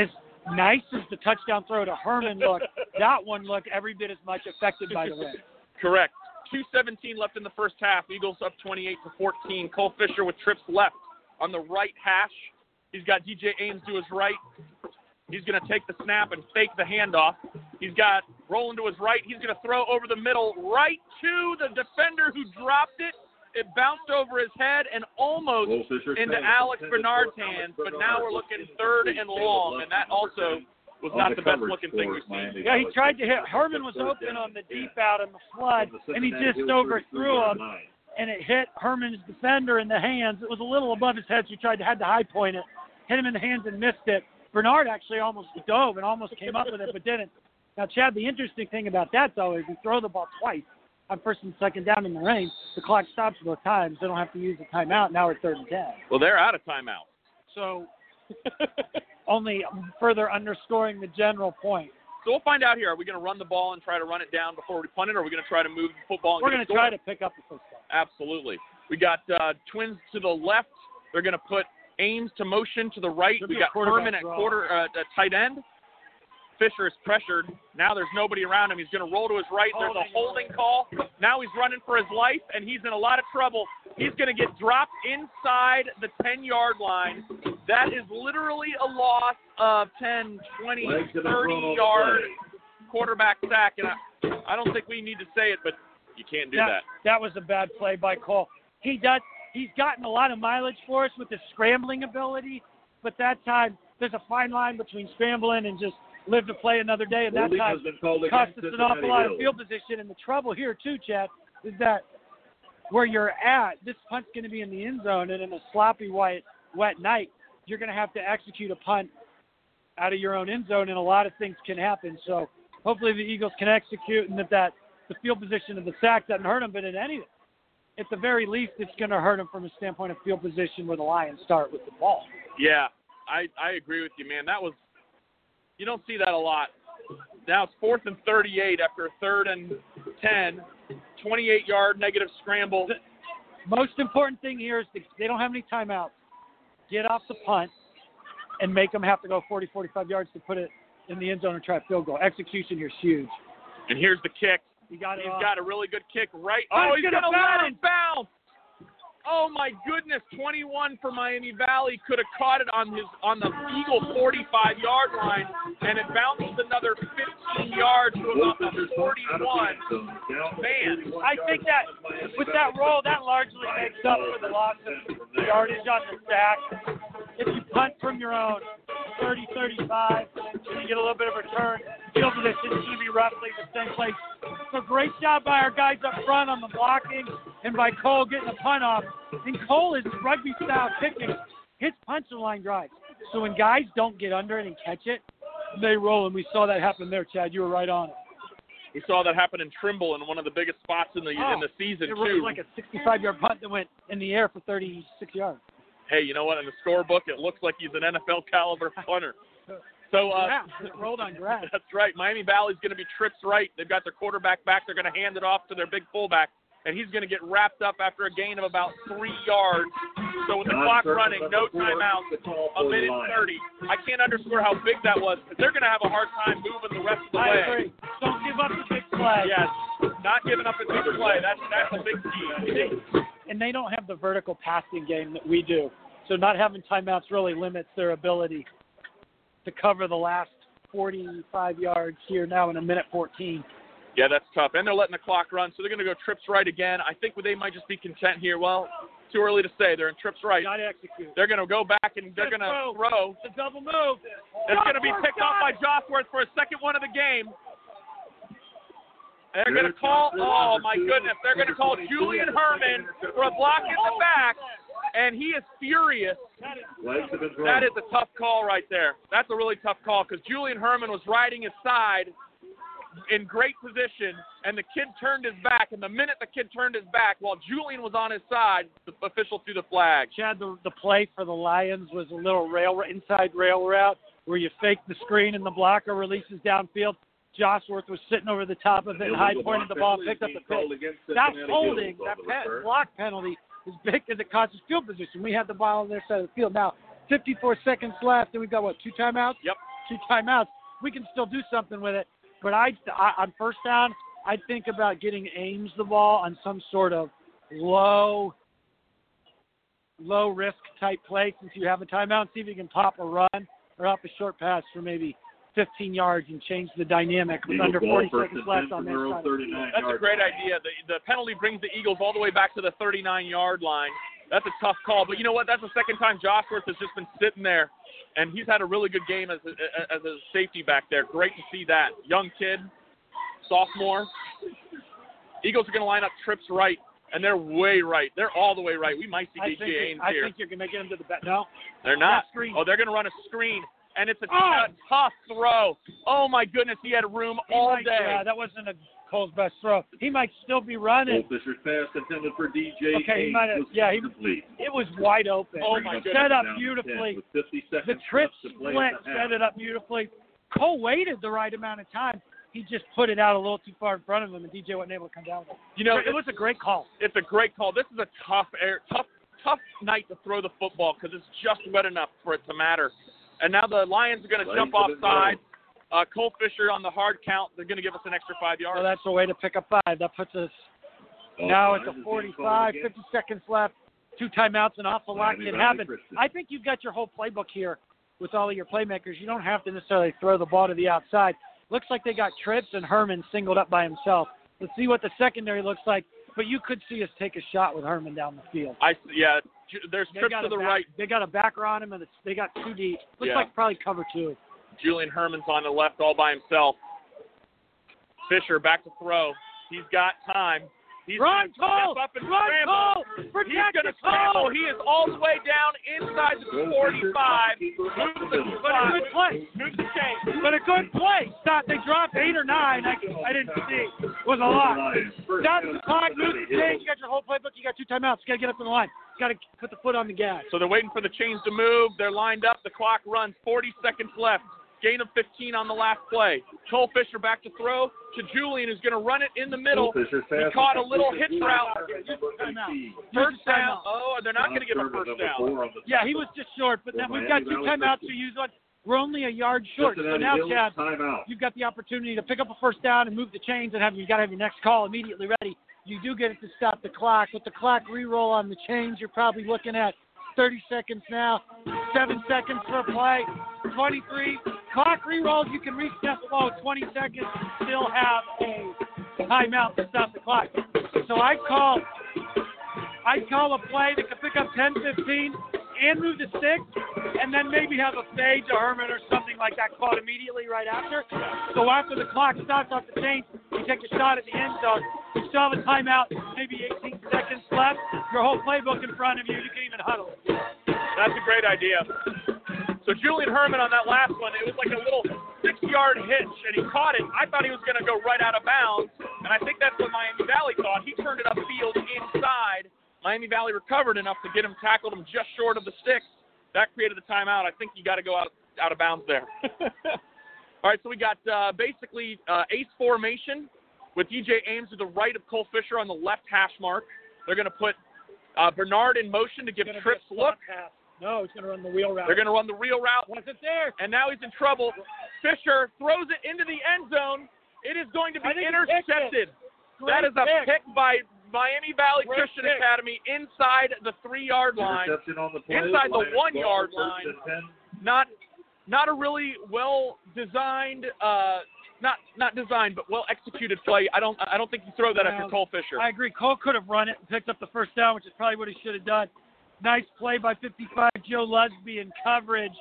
Speaker 1: as nice as the touchdown throw to Herman looked, that one looked every bit as much affected by the wind.
Speaker 4: Correct. 217 left in the first half. Eagles up 28 to 14. Cole Fisher with trips left on the right hash. He's got DJ Ames to his right. He's going to take the snap and fake the handoff. He's got rolling to his right. He's going to throw over the middle right to the defender who dropped it. It bounced over his head and almost into Alex Bernard's hands, but now we're looking third and long, and that also was not the best looking thing we've seen.
Speaker 1: Yeah, he tried to hit. Herman was open on the deep out in the flood, and he just overthrew him, and it hit Herman's defender in the hands. It was a little above his head, so he tried to had to high point it, hit him in the hands and missed it. Bernard actually almost dove and almost came up with it, but didn't. Now, Chad, the interesting thing about that though is you throw the ball twice. on first and second down in the rain. The clock stops both times. They don't have to use a timeout. Now we're third and ten.
Speaker 4: Well, they're out of timeout.
Speaker 1: So only further underscoring the general point.
Speaker 4: So we'll find out here. Are we going to run the ball and try to run it down before we punt it, or are we going to try to move the football? And
Speaker 1: We're going to try to pick up the down.
Speaker 4: Absolutely. We got uh, twins to the left. They're going to put Ames to motion to the right.
Speaker 1: Should
Speaker 4: we got
Speaker 1: quarterback
Speaker 4: Herman at
Speaker 1: draw.
Speaker 4: quarter uh, at tight end. Fisher is pressured. Now there's nobody around him. He's going to roll to his right. There's a holding call. Now he's running for his life, and he's in a lot of trouble. He's going to get dropped inside the 10 yard line. That is literally a loss of 10, 20,
Speaker 5: Legs have been
Speaker 4: 30
Speaker 5: thrown
Speaker 4: yard quarterback sack. And I, I don't think we need to say it, but you can't do that.
Speaker 1: That was a bad play by Cole. He does. He's gotten a lot of mileage for us with his scrambling ability, but that time there's a fine line between scrambling and just live to play another day. And that
Speaker 5: Holding
Speaker 1: time cost us an awful lot of field position. And the trouble here too, Chad, is that where you're at, this punt's going to be in the end zone, and in a sloppy, wet, wet night, you're going to have to execute a punt out of your own end zone, and a lot of things can happen. So hopefully the Eagles can execute, and that that the field position of the sack doesn't hurt them. But at any, at the very least, it's going to hurt them from a standpoint of field position where the Lions start with the ball.
Speaker 4: Yeah, I I agree with you, man. That was you don't see that a lot. Now it's fourth and 38 after third and 10, 28 yard negative scramble.
Speaker 1: Most important thing here is they don't have any timeouts. Get off the punt and make them have to go 40, 45 yards to put it in the end zone and try a field goal. Execution here is huge.
Speaker 4: And here's the kick.
Speaker 1: You got.
Speaker 4: He's got a really good kick right.
Speaker 1: Oh,
Speaker 4: Oh,
Speaker 1: he's
Speaker 4: he's
Speaker 1: gonna
Speaker 4: gonna let it bounce. Oh my goodness, 21 for Miami Valley could have caught it on his on the Eagle 45 yard line, and it bounced another 15 yards to about the 41. Man,
Speaker 1: I think that with that roll, that largely makes up for the loss of yardage on the sack. If you punt from your own 30, 35, and you get a little bit of return. Field position should be roughly the same place. So great job by our guys up front on the blocking and by Cole getting the punt off. And Cole is rugby style kicking. His punch line drives. So when guys don't get under it and catch it, they roll. And we saw that happen there, Chad. You were right on it.
Speaker 4: we saw that happen in Trimble in one of the biggest spots in the in
Speaker 1: Oh,
Speaker 4: the season too
Speaker 1: It was like a 65 yard punt that went in the air for 36 yards.
Speaker 4: Hey, you know what? In the scorebook, it looks like he's an NFL caliber punter. So uh,
Speaker 1: yeah, rolled on grass.
Speaker 4: That's right. Miami Valley's going to be trips right. They've got their quarterback back. They're going to hand it off to their big fullback, and he's going to get wrapped up after a gain of about three yards. So with the clock running, no timeouts, a minute 30. I can't underscore how big that was because they're going to have a hard time moving the rest of the
Speaker 1: I
Speaker 4: way.
Speaker 1: agree. Don't give up the big play.
Speaker 4: Yes, not giving up a big play. That's that's a big key.
Speaker 1: And they don't have the vertical passing game that we do. So not having timeouts really limits their ability to cover the last 45 yards here now in a minute 14.
Speaker 4: Yeah, that's tough. And they're letting the clock run, so they're going to go trips right again. I think they might just be content here. Well, too early to say. They're in trips right.
Speaker 1: To execute.
Speaker 4: They're going to go back and they're going to
Speaker 1: Throw. a double move.
Speaker 4: It's going to be picked off by Jossworth for a second one of the game. They're going to call, oh my goodness, they're going to call Julian Herman for a block in the back, and he is furious.
Speaker 5: Legs have been thrown.
Speaker 4: That is a tough call right there. That's a really tough call because Julian Herman was riding his side in great position, and the kid turned his back. And the minute the kid turned his back, while Julian was on his side, the official threw the flag.
Speaker 1: Chad, the, the play for the Lions was a little rail inside rail route where you fake the screen and the blocker releases downfield. Joshworth was sitting over the top of it, high pointed the ball, picked up the pick. That holding, that pe- block penalty is big because it costs field position. We had the ball on their side of the field. Now, 54 seconds left, and we've got what two timeouts?
Speaker 4: Yep.
Speaker 1: Two timeouts. We can still do something with it, but I, I on first down, I'd think about getting Ames the ball on some sort of low, low risk type play since you have a timeout. See if you can pop a run or up a short pass for maybe 15 yards and change the dynamic with
Speaker 5: Eagles
Speaker 1: under 40 seconds left on
Speaker 5: from
Speaker 1: their
Speaker 5: their
Speaker 1: side. of the
Speaker 5: 39
Speaker 1: field.
Speaker 4: That's a great
Speaker 5: line.
Speaker 4: idea. The, the penalty brings the Eagles all the way back to the 39 yard line. That's a tough call, but you know what? That's the second time Joshworth has just been sitting there, and he's had a really good game as a, as a safety back there. Great to see that. Young kid, sophomore. Eagles are going to line up trips right, and they're way right. They're all the way right. We might see
Speaker 1: I
Speaker 4: DJ
Speaker 1: think,
Speaker 4: Ames
Speaker 1: I think you're going to get him to the bet. No,
Speaker 4: they're not. Oh, they're going to run a screen. And it's a,
Speaker 1: Oh.
Speaker 4: a tough throw. Oh my goodness, he had room
Speaker 1: He
Speaker 4: all
Speaker 1: might-
Speaker 4: day.
Speaker 1: Yeah, that wasn't a Cole's best throw. He might still be running.
Speaker 5: Cole Fisher's pass intended for DJ.
Speaker 1: Okay, he might have- yeah, he-
Speaker 5: complete.
Speaker 1: It was wide open.
Speaker 4: Oh, my goodness.
Speaker 1: Set up
Speaker 5: down to 10
Speaker 1: beautifully.
Speaker 5: With 50 seconds
Speaker 1: The trip
Speaker 5: left
Speaker 1: split
Speaker 5: in the half.
Speaker 1: set it up beautifully. Cole waited the right amount of time. He just put it out a little too far in front of him, and DJ wasn't able to come down with it.
Speaker 4: You know,
Speaker 1: it was a great call.
Speaker 4: it's a great call. This is a tough air, tough, tough night to throw the football because it's just wet enough for it to matter. And now the Lions are going to jump offside. Uh, Cole Fisher on the hard count. They're going to give us an extra five yards.
Speaker 1: So that's a way to pick up five. That puts us
Speaker 5: Offside
Speaker 1: now at the
Speaker 5: is
Speaker 1: 45, 50 seconds left. Two timeouts, an awful lot
Speaker 5: Miami
Speaker 1: can happen. I think you've got your whole playbook here with all of your playmakers. You don't have to necessarily throw the ball to the outside. Looks like they got Trips and Herman singled up by himself. Let's see what the secondary looks like. But you could see us take a shot with Herman down the field.
Speaker 4: I yeah. There's
Speaker 1: They
Speaker 4: trips to the
Speaker 1: back,
Speaker 4: right.
Speaker 1: They got a backer on him, and it's, they got two deep. Looks
Speaker 4: Yeah.
Speaker 1: like probably cover two.
Speaker 4: Julian Herman's on the left all by himself. Fisher back to throw. He's got time. He's
Speaker 1: Run, Cole!
Speaker 4: up and
Speaker 1: Run,
Speaker 4: scramble.
Speaker 1: Cole!
Speaker 4: He's going to
Speaker 1: the
Speaker 4: scramble. He is all the way down inside the 45.
Speaker 5: Fisher, keeper
Speaker 4: Moves
Speaker 5: up
Speaker 4: the
Speaker 5: the middle.
Speaker 1: But a good play.
Speaker 4: Moves the.
Speaker 1: But a good play. Stop. They dropped eight or nine. I, I didn't see. It was a lot.
Speaker 5: Lions.
Speaker 1: Stop the clock. Move
Speaker 5: Cincinnati
Speaker 1: the chain. You got your whole playbook. You got two timeouts. You got to get up in the line. You got to put the foot on the gas.
Speaker 4: So they're waiting for the chains to move. They're lined up. The clock runs. 40 seconds left. Gain of 15 on the last play. Cole Fisher back to throw to Julian, who's going to run it in the middle. He caught a little
Speaker 5: complete.
Speaker 4: hitch route. First down.
Speaker 1: timeout.
Speaker 4: Oh, they're not going to give a first down.
Speaker 5: four on the
Speaker 1: Yeah, he was just short, but
Speaker 5: For
Speaker 1: then we've got
Speaker 5: Miami
Speaker 1: two
Speaker 5: Valley
Speaker 1: timeouts to use on. We're only a yard short. So now, Chad, you've got the opportunity to pick up a first down and move the chains and have you got to have your next call immediately ready. You do get it to stop the clock. With the clock re-roll on the chains, you're probably looking at 30 seconds now, seven seconds for a play, 23. Clock re-rolls, you can reach that below 20 seconds, still have a timeout to stop the clock. So I call, I call a play that could pick up 10, 15, and move the stick, and then maybe have a fade to Herman or something like that called immediately right after. So after the clock stops off the chain, you take a shot at the end zone. You still have a timeout, maybe 18 seconds left. Your whole playbook in front of you. You can even huddle.
Speaker 4: That's a great idea. So Julian Herman on that last one, it was like a little six-yard hitch, and he caught it. I thought he was going to go right out of bounds, and I think that's what Miami Valley thought. He turned it upfield inside. Miami Valley recovered enough to get him, tackled him just short of the sticks. That created the timeout. I think you got to go out out of bounds there. All right, so we got uh, basically uh, ace formation with DJ Ames to the right of Cole Fisher on the left hash mark. They're going to put uh, Bernard in motion to give trips look.
Speaker 1: pass. No, he's going to run the wheel route.
Speaker 4: They're going to run the wheel route.
Speaker 1: Wasn't there.
Speaker 4: and now he's in trouble. Fisher throws it into the end zone. It is going to be
Speaker 1: I think he picked
Speaker 4: intercepted. That is a
Speaker 1: pick.
Speaker 4: pick by Miami Valley
Speaker 1: Great
Speaker 4: Christian
Speaker 1: pick.
Speaker 4: Academy inside the three-yard line.
Speaker 5: The play.
Speaker 4: Inside the
Speaker 5: Lions
Speaker 4: one-yard line.
Speaker 5: first and 10.
Speaker 4: Not not a really well designed uh not not designed but well executed play. I don't I don't think you throw that after
Speaker 1: Well,
Speaker 4: Cole Fisher.
Speaker 1: I agree. Cole could have run it and picked up the first down, which is probably what he should have done. Nice play by 55 Joe Lusby in coverage.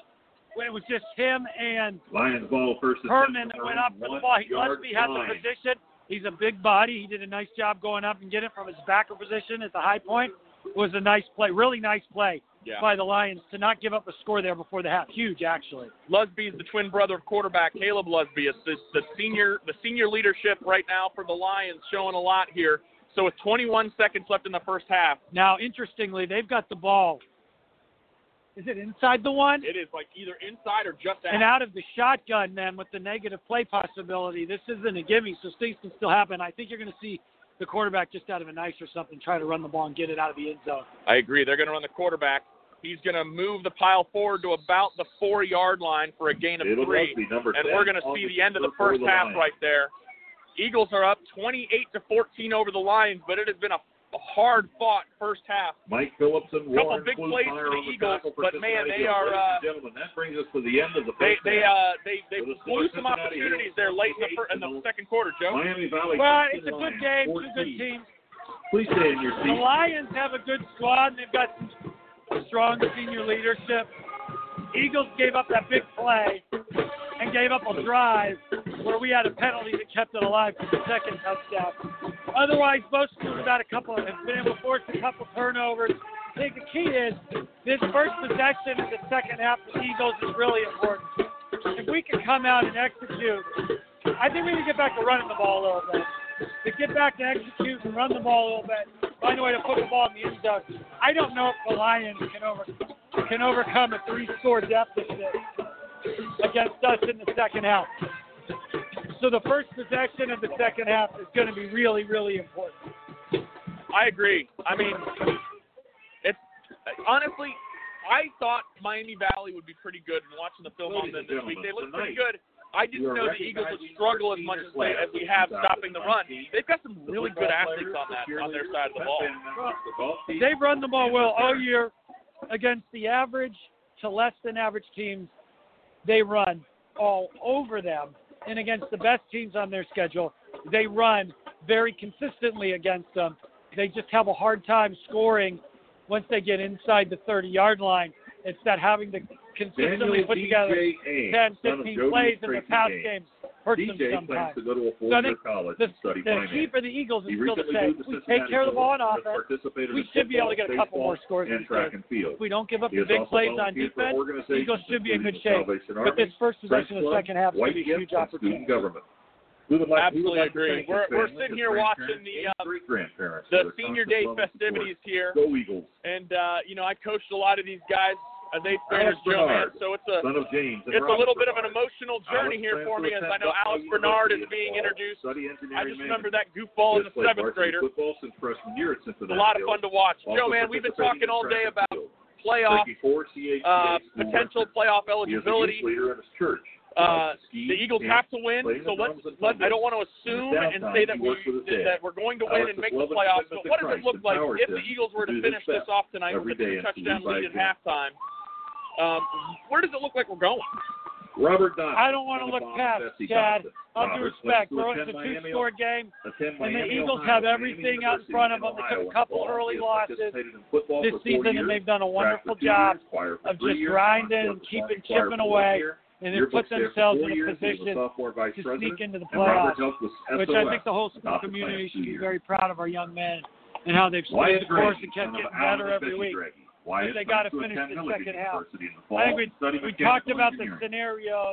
Speaker 1: When it was just him and
Speaker 5: Lions ball first
Speaker 1: Herman that went up for the ball. He,
Speaker 5: one-yard
Speaker 1: Lusby had the position. He's a big body. He did a nice job going up and getting it from his backer position at the high point. It Was a nice play, really nice play
Speaker 4: yeah.
Speaker 1: by the Lions to not give up a score there before the half. Huge, actually.
Speaker 4: Lusby is the twin brother of quarterback Caleb Lusby. It's the, the senior the senior leadership right now for the Lions showing a lot here. So with 21 seconds left in the first half,
Speaker 1: Now, interestingly, they've got the ball. Is it inside the one?
Speaker 4: it is like either inside or just out.
Speaker 1: And out of the shotgun, then, with the negative play possibility, this isn't a gimme, so things can still happen. I think you're going to see the quarterback just out of an nice or something try to run the ball and get it out of the end zone.
Speaker 4: I agree. They're going to run the quarterback. He's going to move the pile forward to about the four yard line for a gain of
Speaker 5: Caleb
Speaker 4: three.
Speaker 5: Lusby, number
Speaker 4: and
Speaker 5: 10
Speaker 4: we're going to see the end of the
Speaker 5: for
Speaker 4: first half
Speaker 5: Lions.
Speaker 4: right there. Eagles are up 28 to 14 over the Lions, but it has been a, a hard fought first half.
Speaker 5: Mike Phillips and Warren.
Speaker 4: Couple
Speaker 5: big
Speaker 4: plays for the Eagles, but man, they are, uh,
Speaker 5: gentlemen, that brings us to the end of the
Speaker 4: They
Speaker 5: first
Speaker 4: they
Speaker 5: half.
Speaker 4: uh they they blew some opportunities there late in the,
Speaker 5: 28
Speaker 4: fir- in the second quarter, Joe.
Speaker 5: Miami Valley.
Speaker 1: Well,
Speaker 5: 15
Speaker 1: it's a good game, two good
Speaker 5: 14.
Speaker 1: teams.
Speaker 5: Please stay in your seat. The.
Speaker 1: Lions have a good squad, and they've got strong senior leadership. Eagles gave up that big play and gave up a drive where we had a penalty that kept it alive for the second touchdown. Otherwise, most teams have had a couple, have been able to force a couple turnovers. I think the key is this first possession in the second half for the Eagles is really important. If we can come out and execute, I think we need to get back to running the ball a little bit. To get back to execute and run the ball a little bit, find a way to put the ball in the end zone. I don't know if the Lions can over can overcome a three-score deficit against us in the second half. So the first possession of the second half is going to be really, really important.
Speaker 4: I agree. I mean, it's honestly, I thought Miami Valley would be pretty good. And watching the film
Speaker 5: Ladies
Speaker 4: on
Speaker 5: them
Speaker 4: this week, they look pretty good. I didn't know the Eagles would struggle as much as, as we have stopping the run. They've got some really good athletes on that on their side of the ball.
Speaker 1: They've run the ball well all year against the average to less than average teams they run all over them. And against the best teams on their schedule, they run very consistently against them. They just have a hard time scoring once they get inside the 30 yard line. It's that having to consistently
Speaker 5: Daniel
Speaker 1: put together 10, 15 plays in the
Speaker 5: pass
Speaker 1: game hurts
Speaker 5: DJ them
Speaker 1: sometimes.
Speaker 5: plans to go to a four-year
Speaker 1: so
Speaker 5: college
Speaker 1: the, the key for the Eagles is still
Speaker 5: to say,
Speaker 1: we take care of the ball on offense. We should be able to get a couple more scores
Speaker 5: and track and field.
Speaker 1: If we don't give up the big plays on defense,
Speaker 5: the
Speaker 1: Eagles should be in good shape. But this first possession of the second half is a huge opportunity.
Speaker 5: Government. We would like,
Speaker 4: Absolutely
Speaker 5: like
Speaker 4: agree. We're, we're sitting here watching the uh, the senior day festivities here.
Speaker 5: Go Eagles!
Speaker 4: And uh, you know, I coached a lot of these guys as eighth graders
Speaker 5: jump.
Speaker 4: So it's a
Speaker 5: James,
Speaker 4: it's a little Bernard. bit of an emotional journey
Speaker 5: Alex
Speaker 4: here for me as I know Alex Bernard is being introduced. I just remember that goofball
Speaker 5: as a
Speaker 4: seventh grader. A lot of fun to watch. Joe, man, we've been talking all day about playoff uh, potential playoff eligibility. Uh,
Speaker 5: uh,
Speaker 4: the Eagles have to win, so let's. Let, I don't want to assume and say that we that we're going to win and make the playoffs. But what does it look like if the Eagles were
Speaker 5: to
Speaker 4: finish this off tonight with a
Speaker 5: two
Speaker 4: touchdown
Speaker 5: lead
Speaker 4: at halftime? Um, where does it look like we're going?
Speaker 5: Robert
Speaker 1: I don't want to look past Chad. All due respect, bro, it's a two-score game, and the Eagles
Speaker 5: Ohio,
Speaker 1: have everything out in front of them. They took a couple early losses this season,
Speaker 5: years,
Speaker 1: and they've done a wonderful job of just grinding and keeping chipping away. And
Speaker 5: they
Speaker 1: put themselves in a position to sneak into the playoffs, which I think the whole school community should be very proud of our young men and how they've stayed the course and kept getting better every week.
Speaker 5: Why
Speaker 1: they got
Speaker 5: to
Speaker 1: finish the second half.
Speaker 5: The
Speaker 1: I think we, we talked about the
Speaker 5: scenario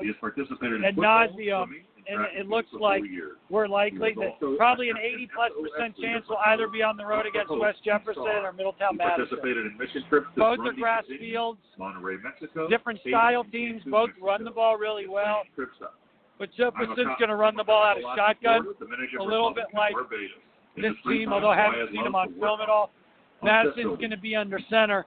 Speaker 1: and
Speaker 5: nauseum,
Speaker 1: and it looks like we're likely that probably an 80 plus percent chance will either be on the road against West Jefferson or Middletown Madison. Both are grass fields, different style teams, both run the ball really well. But Jefferson's going to run the ball out of shotgun, a little bit like this team, although I haven't seen them on film at all. Madison's going to be under center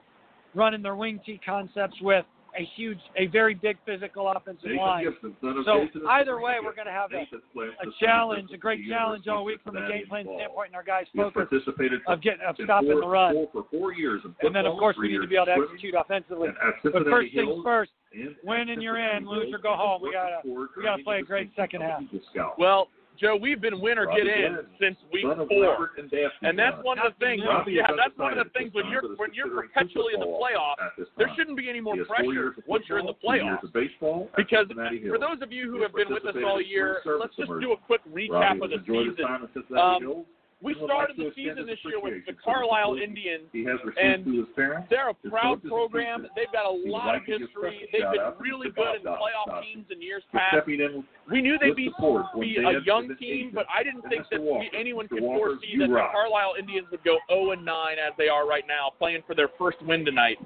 Speaker 1: running their wing T concepts with a huge, a very big physical offensive line.
Speaker 5: Gibson,
Speaker 1: so either way, we're going to have a, a challenge, a great challenge all week from a game plan standpoint, and our guys focus of getting of stopping
Speaker 5: four,
Speaker 1: the run.
Speaker 5: Four for four years
Speaker 1: and then of course we need to be able to execute offensively. But first things first, win and you're in, lose or go home. We gotta we gotta play a great second half.
Speaker 4: Well, Joe, we've been win or get in since week four,
Speaker 5: and,
Speaker 4: that's one of the things. Yeah, that's one of the things when you're when you're perpetually in the playoffs, there shouldn't be any more pressure once you're in the playoffs. Because for those of you who have been with us all year, let's just do a quick recap of the season. Um, we started the season this year with the Carlisle Indians, and they're a proud program. They've got a lot of history. They've been really good in playoff teams in years past. We knew they'd be, be a young team, but I didn't think that anyone could foresee that the Carlisle Indians would go 0 and 9 as they are right now, playing for their first win tonight.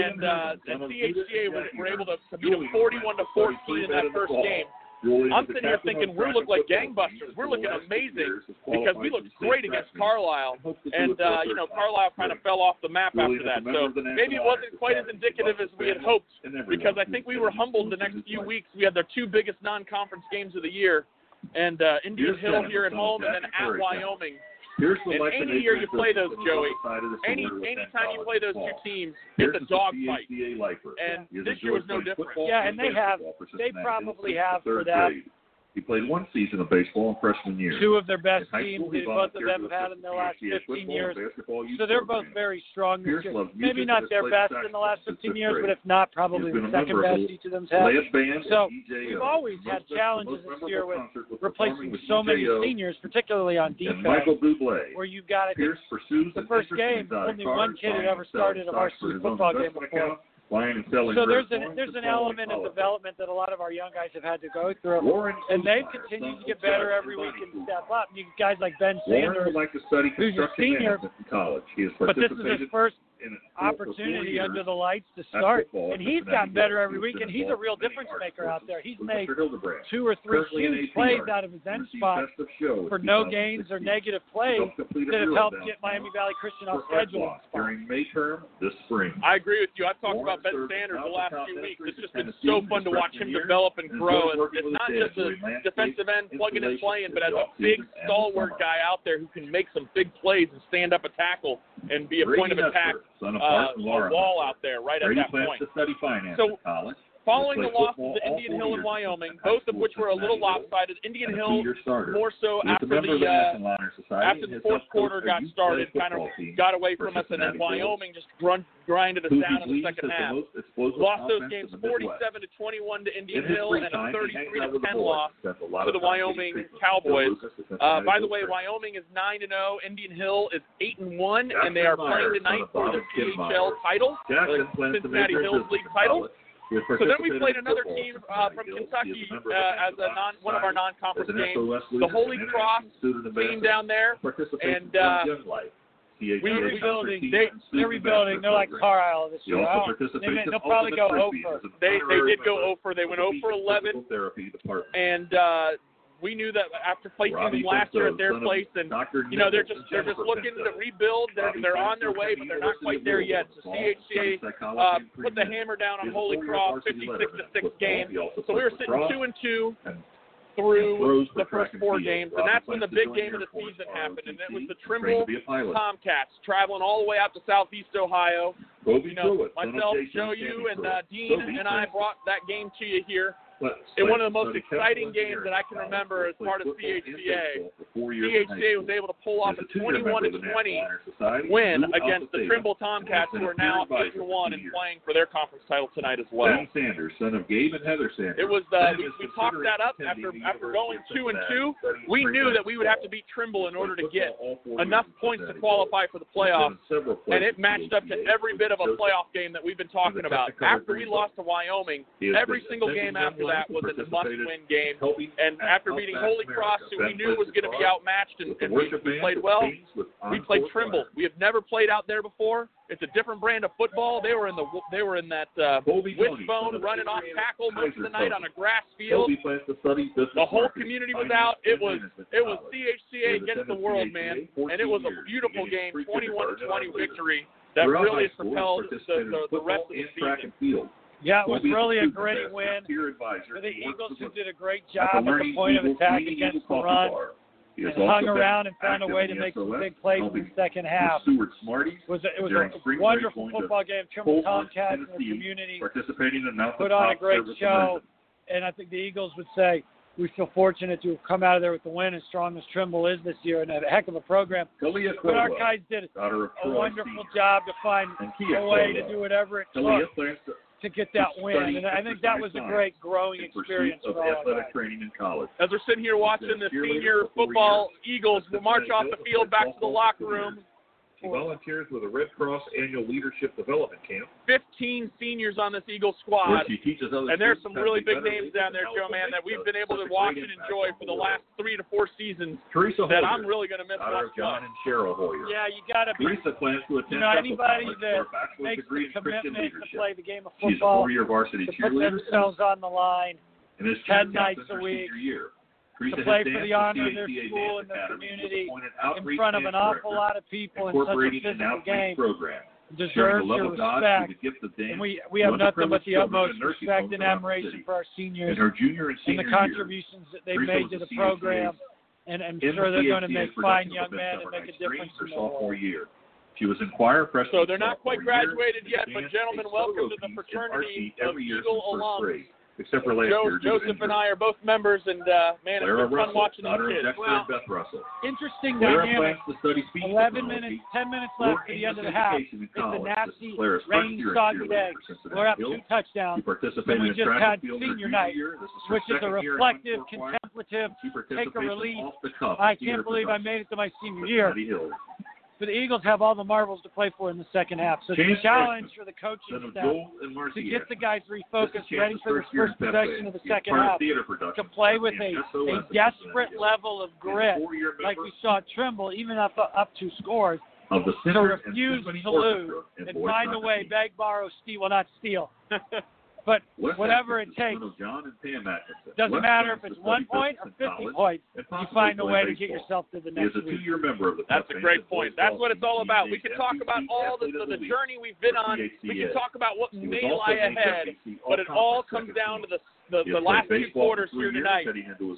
Speaker 4: And, uh, and CHCA was were able to beat them 41 to 14 in that first game. I'm sitting here thinking
Speaker 5: we
Speaker 4: look like gangbusters. We're looking amazing because we looked great against Carlisle, and uh, you know Carlisle kind of fell off the map after that. So maybe it wasn't quite as indicative as we had hoped because I think we were humbled the next few weeks. We had their two biggest non-conference games of the year, and uh, Indian Hill here at home, and then at Wyoming.
Speaker 5: Here's
Speaker 4: the
Speaker 5: and
Speaker 4: any year you play those, Joey, any anytime you play those two teams, it's a dogfight. And this year was no different.
Speaker 1: Yeah,
Speaker 5: and
Speaker 1: they have, they probably have for
Speaker 5: that he played one season of baseball in freshman year.
Speaker 1: two of their best teams.
Speaker 5: school,
Speaker 1: both of them have had in the last 15 years.
Speaker 5: and basketball youth
Speaker 1: So they're both
Speaker 5: programs.
Speaker 1: very strong this year. Maybe not their best in the last 15 years, but if not, probably the second best each of them's had. So, we've always had challenges this year with replacing
Speaker 5: with
Speaker 1: so many seniors, particularly on defense,
Speaker 5: Michael Bublé.
Speaker 1: where you've got I think
Speaker 5: Pierce pursues
Speaker 1: the first game, only one kid had ever started a
Speaker 5: stocks for
Speaker 1: varsity
Speaker 5: his buying and selling.
Speaker 1: So there's an there's an element of development that a lot of our young guys have had to go through,
Speaker 5: Warren
Speaker 1: and they've continued to get better every week and step up. You guys like Ben
Speaker 5: Warren
Speaker 1: Sanders,
Speaker 5: like to study
Speaker 1: who's a senior,
Speaker 5: in college. He has
Speaker 1: but this is his first
Speaker 5: an
Speaker 1: opportunity under the lights to start. And he's gotten better every week, and he's a real difference maker out there. He's made two or three huge plays out of his end spot for no gains or negative plays that have helped get Miami Valley Christian off schedule.
Speaker 5: During May term this spring.
Speaker 4: I agree with you. I've talked about Ben Sanders the last few weeks. It's just been so fun to watch him develop and grow. It's not just a defensive end plugging and playing, but as a big stalwart guy out there who can make some big plays and stand up a tackle and be a point of attack
Speaker 5: son of Bart uh,
Speaker 4: and
Speaker 5: Laura.
Speaker 4: wall out there right
Speaker 5: Brady
Speaker 4: at that
Speaker 5: plans
Speaker 4: point.
Speaker 5: to study finance
Speaker 4: so,
Speaker 5: at college.
Speaker 4: Following the
Speaker 5: loss
Speaker 4: of
Speaker 5: the
Speaker 4: Indian Hill
Speaker 5: in
Speaker 4: Wyoming, both of which were a little lopsided, Indian Hill more so after the uh, after the fourth quarter got started, kind of got away from us, and then Wyoming just grunt, grinded us down in the second half. Lost those games 47 to 21 to Indian Hill and a 33 to 10 loss to the Wyoming Cowboys. Uh, by the way, Wyoming is 9 to 0, Indian Hill is 8 and 1, and they are playing tonight for the CHL title, the Cincinnati Hills League title. So then we played another team uh, from Kentucky uh, as a non, one of our non-conference games, the Holy Cross team down there, and uh,
Speaker 1: we,
Speaker 5: are
Speaker 1: rebuilding. They, they're rebuilding. They're like Carlisle this year.
Speaker 5: Oh,
Speaker 1: they, will probably go over.
Speaker 4: They they did go over. They went
Speaker 5: over
Speaker 4: 11. And uh, we knew that after placing
Speaker 5: Robbie
Speaker 4: them last year at their place, and you know they're just they're just looking to rebuild. They're they're on their way, but they're not quite there yet. So CHCA uh, put the hammer down on Holy Cross, 56 to six
Speaker 5: game.
Speaker 4: So we were sitting two and two through the first four games, and that's when the big game of the season happened, and it was the Trimble Tomcats traveling all the way out to Southeast Ohio. You know, myself, Joe, you, and uh, Dean, and I brought that game to you here.
Speaker 5: But,
Speaker 4: in one of the most exciting games that I can remember as part of CHCA, CHCA was able to pull off a 21 to 20 win against the Trimble Tomcats, who are now 8
Speaker 5: to
Speaker 4: 1 and playing for their conference title tonight as well.
Speaker 5: Sam Sanders, son of Gabe and Heather Sanders.
Speaker 4: It was uh, we, we talked that up after after going two and two. We knew that we would have to beat Trimble in order to get enough points to qualify for the playoffs, and it matched up to every bit of a playoff game that we've been talking about. After we lost to Wyoming, every single game after that was
Speaker 5: in
Speaker 4: the must-win game. And after beating Holy Cross, who we knew was going to be outmatched and, and we, we played well, we played Trimble. We have never played out there before. It's a different brand of football. They were in the they were in that uh, wishbone running off tackle most of the night on a grass field. The whole community was out. It was it was CHCA against the world, man, and it was a beautiful game,
Speaker 5: 21-20
Speaker 4: victory that really propelled the, the, the rest of the season.
Speaker 1: Yeah, it was really a gritty win. For the Eagles, who did a great job at the point of attack against the run and hung around and found a way to make some big plays in the second half. It was a, it was a wonderful football game. Trimble Tomcat, and the community
Speaker 5: participating in
Speaker 1: put on a great show, and I think the Eagles would say we feel fortunate to have come out of there with the win as strong as Trimble is this year and a heck of a program.
Speaker 5: Kalia
Speaker 1: but our guys did a wonderful job to find a way to do whatever it took
Speaker 5: to
Speaker 1: get that win. And I think that was a great growing experience for all
Speaker 5: athletic training in college.
Speaker 4: As we're sitting here watching the senior football Eagles march off the field back to the locker room
Speaker 5: she volunteers with a Red Cross Annual Leadership Development Camp.
Speaker 4: 15 seniors on this Eagle squad. and there's some really big names down there, Joe, man, that we've been able to watch and enjoy for the last three to four seasons
Speaker 5: Teresa Hoyer, that
Speaker 4: I'm really going to miss out
Speaker 5: of John and Cheryl Hoyer.
Speaker 1: Yeah, you got to. be.
Speaker 5: Teresa plans to attend
Speaker 1: you
Speaker 5: know,
Speaker 1: anybody that makes the commitment to play the game of football,
Speaker 5: She's a four-year varsity
Speaker 1: to put themselves on the line,
Speaker 5: and
Speaker 1: 10 nights a week.
Speaker 5: Year
Speaker 1: to play for the honor of their school and their community in front of an awful lot of people in such a physical game
Speaker 5: program.
Speaker 1: Deserves your respect, and we we have nothing but the utmost respect and admiration for our seniors
Speaker 5: and,
Speaker 1: and the contributions that they've made to the program. And I'm sure they're going to make fine young men and make a difference in
Speaker 5: the
Speaker 1: world.
Speaker 5: Year. She was in choir freshman.
Speaker 4: So they're not quite graduated yet, but gentlemen, welcome to the fraternity of Eagle alums
Speaker 5: except for last
Speaker 4: Joe,
Speaker 5: year.
Speaker 4: Joseph and I are both members, and uh, man, it's
Speaker 5: Clara
Speaker 4: been fun watching these kids.
Speaker 5: Dexter
Speaker 1: Well,
Speaker 5: Beth Russell.
Speaker 1: Interesting
Speaker 5: Clara
Speaker 1: dynamic.
Speaker 5: plans to study speech
Speaker 1: 11 minutes, 10 minutes left to the end of the half.
Speaker 5: English education in
Speaker 1: It's a nasty,
Speaker 5: This is Clara's first
Speaker 1: rainy,
Speaker 5: year as
Speaker 1: soggy
Speaker 5: cheerleader
Speaker 1: day.
Speaker 5: for Cincinnati
Speaker 1: We're up
Speaker 5: Hills.
Speaker 1: two touchdowns,
Speaker 5: She participated
Speaker 1: we
Speaker 5: in
Speaker 1: just
Speaker 5: track
Speaker 1: had
Speaker 5: and field
Speaker 1: senior
Speaker 5: her
Speaker 1: but the Eagles have all the marbles to play for in the second half. So the challenge for the coaching staff to get the guys refocused, ready for the first possession of the second half, to play with a, a desperate level of grit, like we saw Trimble, even up up two scores,
Speaker 5: of the
Speaker 1: to refuse to lose. and find a way, beg, borrow, steal, well not steal, But
Speaker 5: West
Speaker 1: whatever it takes, doesn't
Speaker 5: West
Speaker 1: matter if it's one point or 50 points. You find a way to get yourself to the next week.
Speaker 5: The
Speaker 4: That's a great point. That's what it's all about. We can talk about all the, the, the journey we've been on. We can talk about what may lie ahead, but it all comes down to the the, the last two quarters here tonight.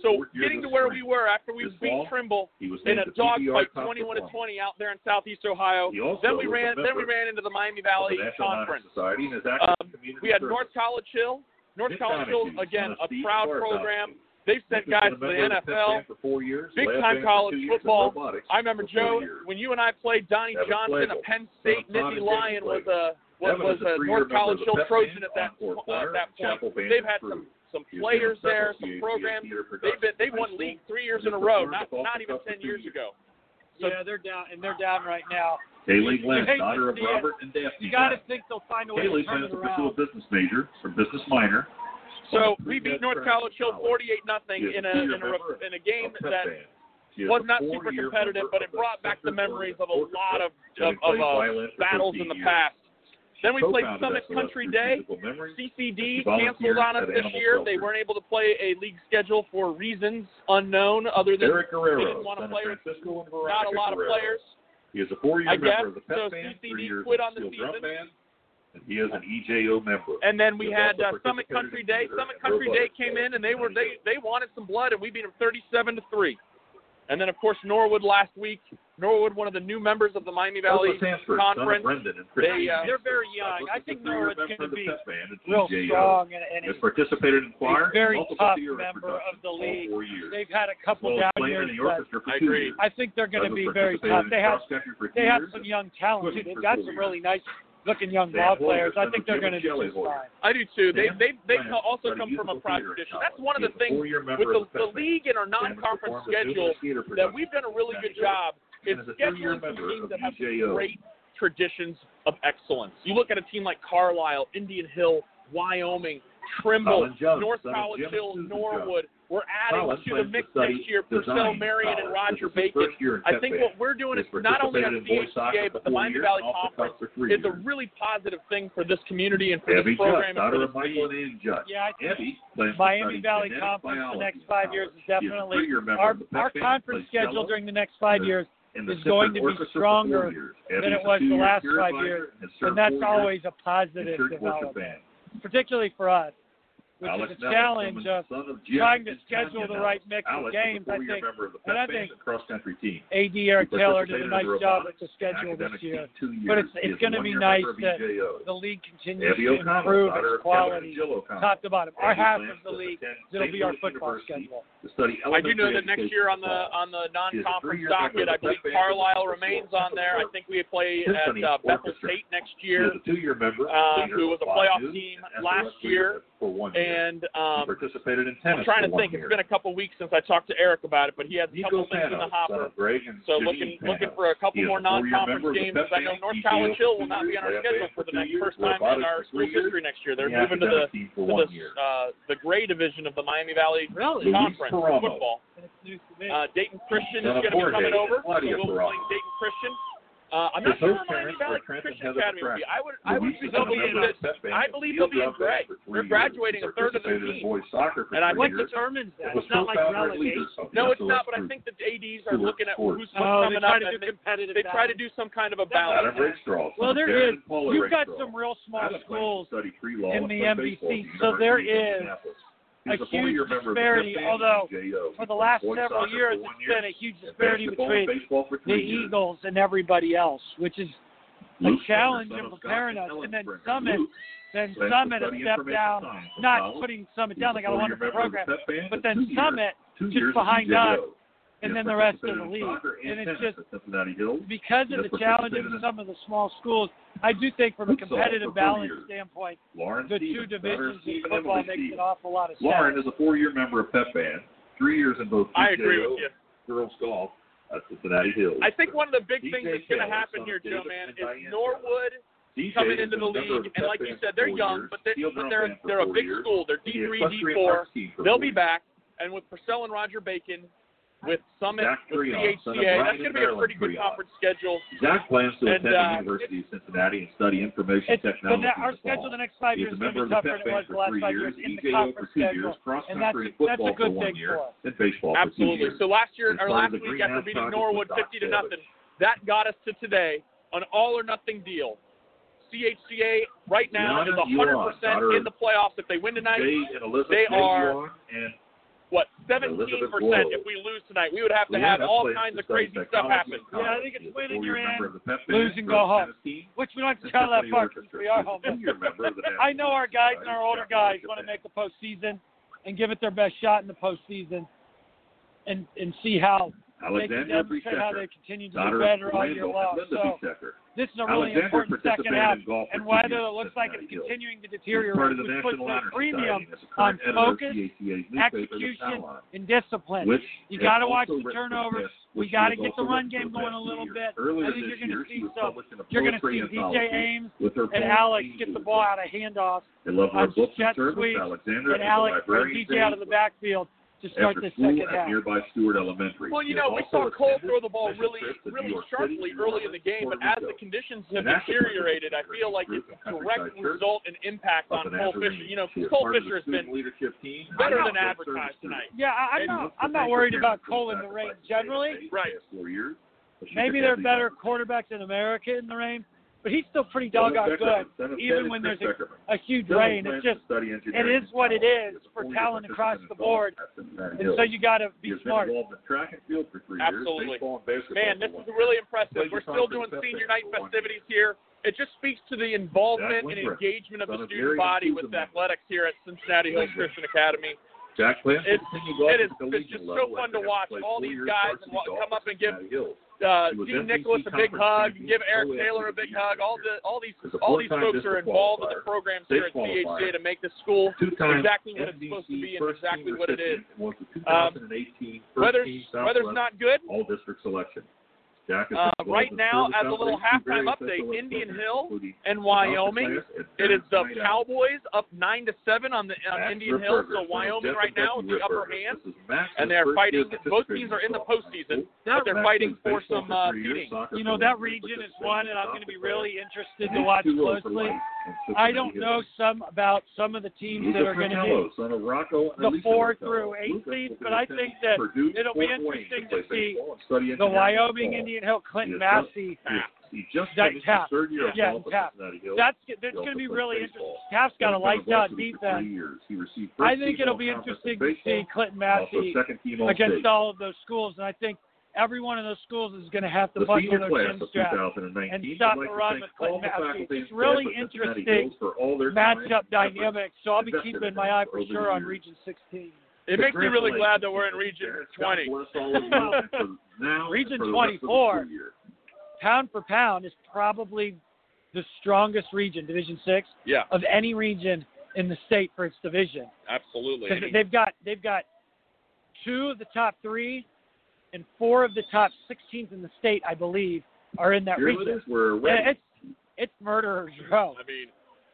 Speaker 4: So getting to where
Speaker 5: spring.
Speaker 4: we were after we
Speaker 5: this
Speaker 4: beat
Speaker 5: ball,
Speaker 4: Trimble in a dogfight, 21 to 20 out there in Southeast Ohio. Then we ran. Then we ran into the Miami Valley
Speaker 5: the
Speaker 4: Conference.
Speaker 5: Society,
Speaker 4: um, we had. North College Hill. North College Hill again, a proud program. They've sent guys to the NFL,
Speaker 5: for four years,
Speaker 4: big time college football. I remember Joe when you and I played Donnie Johnson, a Penn State Nittany Lion was a was, was
Speaker 5: a
Speaker 4: North College Hill Trojan at that, uh, that point. They've had some some players there, some programs. They've been they won league three years in a row, not not even ten years ago.
Speaker 1: So, yeah, they're down and they're down right now.
Speaker 5: Haley Glenn, daughter of Robert and Daphne.
Speaker 1: You got to think they'll find a way
Speaker 5: Haley
Speaker 1: to turn it around.
Speaker 5: Haley business major or business minor.
Speaker 4: So we beat North College Hill 48 nothing in
Speaker 5: a
Speaker 4: in a in a game that was not super competitive, but it brought back the memories of a lot of of, of uh, battles in the past. Then we played Summit Country Day. CCD canceled on us this year. They weren't able to play a league schedule for reasons unknown, other than
Speaker 5: Eric Guerrero, we
Speaker 4: didn't want to play
Speaker 5: Francisco and
Speaker 4: not a lot
Speaker 5: Guerrero.
Speaker 4: of players.
Speaker 5: He is a four-year member of the Pep
Speaker 4: so
Speaker 5: band,
Speaker 4: CCD quit on the season.
Speaker 5: Band, and he is an EJO member.
Speaker 4: And then we had uh, Summit Country Day. Summit Country Day came in and they were they they wanted some blood and we beat them 37 to three. And then of course Norwood last week Norwood, one of the new members of the Miami Valley
Speaker 5: Sanford,
Speaker 4: Conference. They, uh,
Speaker 1: they're very young. I, think Norwood's going to be real strong. And, and
Speaker 5: he's participated in choir.
Speaker 1: very tough member of the league. They've had a couple
Speaker 5: well,
Speaker 1: down years, but
Speaker 4: I agree.
Speaker 1: I think they're going to be very tough. They have they have some young talent. They've got some really nice looking young ball players. I think they're going to do fine.
Speaker 4: I do too. They they they also come from a proud tradition. That's one of the things with the,
Speaker 5: the
Speaker 4: league and our non-conference schedule that we've done a really good job is scheduling some teams that have great traditions of excellence. You look at a team like Carlisle, Indian Hill, Wyoming, Trimble,
Speaker 5: Jones,
Speaker 4: North College Hill, Norwood. We're adding
Speaker 5: Collins
Speaker 4: to the mix
Speaker 5: study,
Speaker 4: next year Purcell, Marian, and Roger Bacon. I think what we're doing is not only
Speaker 5: at the
Speaker 4: CHCA, but the Miami Valley Conference is a really positive thing for this community and for
Speaker 5: Abby
Speaker 4: this program. And for this
Speaker 5: Judge.
Speaker 1: Yeah, I
Speaker 5: Abby,
Speaker 1: Miami Valley Conference
Speaker 5: biology,
Speaker 1: the
Speaker 5: next
Speaker 1: five years is definitely our, our conference schedule during the next five years is going to be stronger than it was the last five years,
Speaker 5: and
Speaker 1: that's always a positive development, particularly for us which
Speaker 5: Alex
Speaker 1: is a challenge
Speaker 5: uh, of
Speaker 1: trying to schedule the right mix
Speaker 5: Alex, of games.
Speaker 1: I think, and I think
Speaker 5: cross country team.
Speaker 1: ADR Taylor did a nice job with the schedule this year. But it's it's going to be nice that the league continues to improve its quality, top to bottom. Our half of the league, it'll be our football schedule.
Speaker 4: I do know that next year on the on the non-conference docket, I believe Carlisle remains on there. I think we play at uh, Bethel-Tate next year, who was a playoff team last year
Speaker 5: for one year.
Speaker 4: And um,
Speaker 5: participated in tennis.
Speaker 4: I'm trying to think.
Speaker 5: Year.
Speaker 4: It's been a couple weeks since I talked to Eric about it, but he has a couple things in the hopper. So
Speaker 5: Jimmy
Speaker 4: looking looking for a couple more non-conference games. I know North College Hill will not be on our schedule for the next first time in our school history next year. They're moving to the to the, uh, the gray division of the Miami Valley? Conference football. Uh, Dayton Christian is going to be coming over. We'll be playing Dayton Christian. Uh, I'm not sure
Speaker 5: host
Speaker 4: where Miami Valley
Speaker 5: are Trent and
Speaker 4: Christian Academy will be. I would, I would
Speaker 5: Luis is
Speaker 4: they'll be
Speaker 5: member
Speaker 4: in
Speaker 5: of
Speaker 4: I believe
Speaker 5: He
Speaker 4: they'll be in
Speaker 5: lived out there
Speaker 4: gray.
Speaker 5: for three
Speaker 4: They're graduating
Speaker 5: He
Speaker 4: a third of their
Speaker 5: participated in
Speaker 4: team.
Speaker 5: boys soccer
Speaker 4: And I
Speaker 5: three
Speaker 1: What
Speaker 5: years.
Speaker 1: determines that? It's not like relegation.
Speaker 5: leader of the
Speaker 4: No, it's not. But I think the ADs are looking at who's
Speaker 5: for-
Speaker 1: Oh,
Speaker 4: coming up,
Speaker 1: to do
Speaker 4: and they,
Speaker 1: competitive.
Speaker 4: they try to do some kind of a balance.
Speaker 5: Adam Rakestraw, son
Speaker 1: Well,
Speaker 5: of
Speaker 1: there
Speaker 5: Darren
Speaker 1: is.
Speaker 5: and Paula
Speaker 1: You've got some real small
Speaker 5: Adam plans to
Speaker 1: schools in the
Speaker 5: play
Speaker 1: MVC,
Speaker 5: baseball at the
Speaker 1: so there
Speaker 5: University of
Speaker 1: is A huge
Speaker 5: year of the
Speaker 1: disparity, although. For the last several years, it's
Speaker 5: year,
Speaker 1: been a huge disparity between the
Speaker 5: years.
Speaker 1: Eagles and everybody else, which is a
Speaker 5: Luke
Speaker 1: challenge in preparing us. And then Summit,
Speaker 5: Luke
Speaker 1: then Summit has
Speaker 5: study
Speaker 1: stepped down, not putting Summit down.
Speaker 5: a
Speaker 1: They got a wonderful program. But then Summit, just behind us, and then the rest of the league. And it's just because of the challenges of some of the small schools, I do think from a competitive balance standpoint, the two divisions in football makes an awful lot of sense.
Speaker 5: Lauren is a four-year member of Pep Band, three years in both PJO, girls golf, at Cincinnati Hills.
Speaker 4: I think one of the big things that's going to happen here, Joe, man, is Norwood –
Speaker 5: DJ
Speaker 4: coming into the league, and like you said, they're young,
Speaker 5: years,
Speaker 4: but
Speaker 5: they're
Speaker 4: but they're, they're a big
Speaker 5: years.
Speaker 4: school. They're D
Speaker 5: three, D four.
Speaker 4: They'll be back, and with Purcell and Roger Bacon, with Summit, with CHCA. That's going to be a pretty good conference schedule.
Speaker 5: Zach plans to attend the uh, University of Cincinnati and study information technology.
Speaker 1: our schedule the next five years is going to be tougher than it was the last five
Speaker 5: years
Speaker 1: in the conference schedule. and that's, that's a good thing for us.
Speaker 5: And baseball
Speaker 4: Absolutely. So last year,
Speaker 5: our
Speaker 4: last week, after beating Norwood 50 to nothing, that got us to today, an all or nothing deal. CHCA right now
Speaker 5: Gianna, is
Speaker 4: 100% in the playoffs. If they win tonight, they are what 17
Speaker 5: percent
Speaker 4: if we lose tonight. We would have to have all kinds of crazy stuff happen.
Speaker 1: Yeah, I think it's
Speaker 5: winning your end,
Speaker 1: lose and go home, which we don't have to try that
Speaker 5: far.
Speaker 1: we are home. I know our guys and our older guys want to make the postseason and give it their best shot in the postseason, and and see how Alexander,
Speaker 5: Bisecker, daughter of Randall and Linda
Speaker 1: so,
Speaker 5: Bisecker.
Speaker 1: This is a really
Speaker 5: Alexandria
Speaker 1: important second half,
Speaker 5: golf
Speaker 1: and whether it looks like it's continuing to deteriorate,
Speaker 5: part
Speaker 1: puts a premium on focus, execution, and discipline.
Speaker 5: Which
Speaker 1: you got to watch the turnovers. We got to get the run game going a little bit.
Speaker 5: Earlier
Speaker 1: I think you're going to see
Speaker 5: so.
Speaker 1: You're going to see DJ Ames and Alex get the ball out of handoffs.
Speaker 5: They love
Speaker 1: uh,
Speaker 5: her and
Speaker 1: and Alex
Speaker 5: and
Speaker 1: DJ out of the backfield to start
Speaker 5: After the
Speaker 1: second half.
Speaker 5: Nearby Stewart Elementary.
Speaker 4: Well, you know, we saw Cole throw the ball really, really sharply early in the game, but as the conditions have deteriorated, I feel like it's
Speaker 5: a
Speaker 4: direct result and impact on Cole Fisher. You know, Cole Fisher has been better than advertised tonight.
Speaker 1: Yeah, I, I'm not, I'm not worried about Cole in the rain generally.
Speaker 4: Right.
Speaker 1: Maybe
Speaker 5: they're
Speaker 1: better quarterbacks in America in the rain but he's still pretty doggone good, even when there's a, a huge rain. It's just it is what it is for talent across the board, and so you got to be smart.
Speaker 4: Absolutely, man, this is really impressive. We're still doing senior night festivities here. It just speaks to the involvement and engagement of the student body with athletics here at Cincinnati Hills Christian Academy.
Speaker 5: Jack Plant,
Speaker 4: it's, it is, it's just so fun to watch all these guys come up and give uh, Dean Nicholas a big hug, give Eric Taylor a big hug. All the all these all these folks are involved in the programs here at
Speaker 5: CHCA
Speaker 4: to make this school exactly what it's supposed to be and exactly what it is. Um, weather's, weather's not good.
Speaker 5: All district selection.
Speaker 4: Uh, right now, as a little halftime update, Indian Hill and Wyoming. It is the Cowboys up nine to seven on the on Indian Hill. So Wyoming right now is the upper hand, and they're fighting. Both teams are in the postseason, but they're fighting for some uh, seeding.
Speaker 1: You know that region is one, and I'm going to be really interested to watch closely. I don't know some about some of the teams that are going to be the four through eight seeds, but I think that it'll be interesting to see the Wyoming Indian. And Hill, Clinton-Massie.
Speaker 5: He just
Speaker 1: that Taft.
Speaker 5: third year
Speaker 1: yeah,
Speaker 5: of yeah,
Speaker 1: That's that's going to be really
Speaker 5: baseball.
Speaker 1: interesting. Taft's got a
Speaker 5: light down
Speaker 1: defense. I think it'll be interesting to see
Speaker 5: Clinton-Massie
Speaker 1: against
Speaker 5: state.
Speaker 1: all of those schools, and I think every one of those schools is going to have to
Speaker 5: the
Speaker 1: buckle their chin and stop
Speaker 5: like
Speaker 1: the run with
Speaker 5: Clinton-Massie.
Speaker 1: It's really interesting matchup dynamic, so I'll be keeping my eye for sure on Region 16.
Speaker 4: It makes me really glad that we're in Region 20.
Speaker 1: region 24, pound for pound, is probably the strongest region, Division Six,
Speaker 4: yeah.
Speaker 1: of any region in the state for its division.
Speaker 4: Absolutely.
Speaker 1: They've got they've got two of the top three, and four of the top sixteens teams in the state, I believe, are in that Here region.
Speaker 5: It is, we're
Speaker 1: yeah, it's it's murderers row.
Speaker 4: I mean,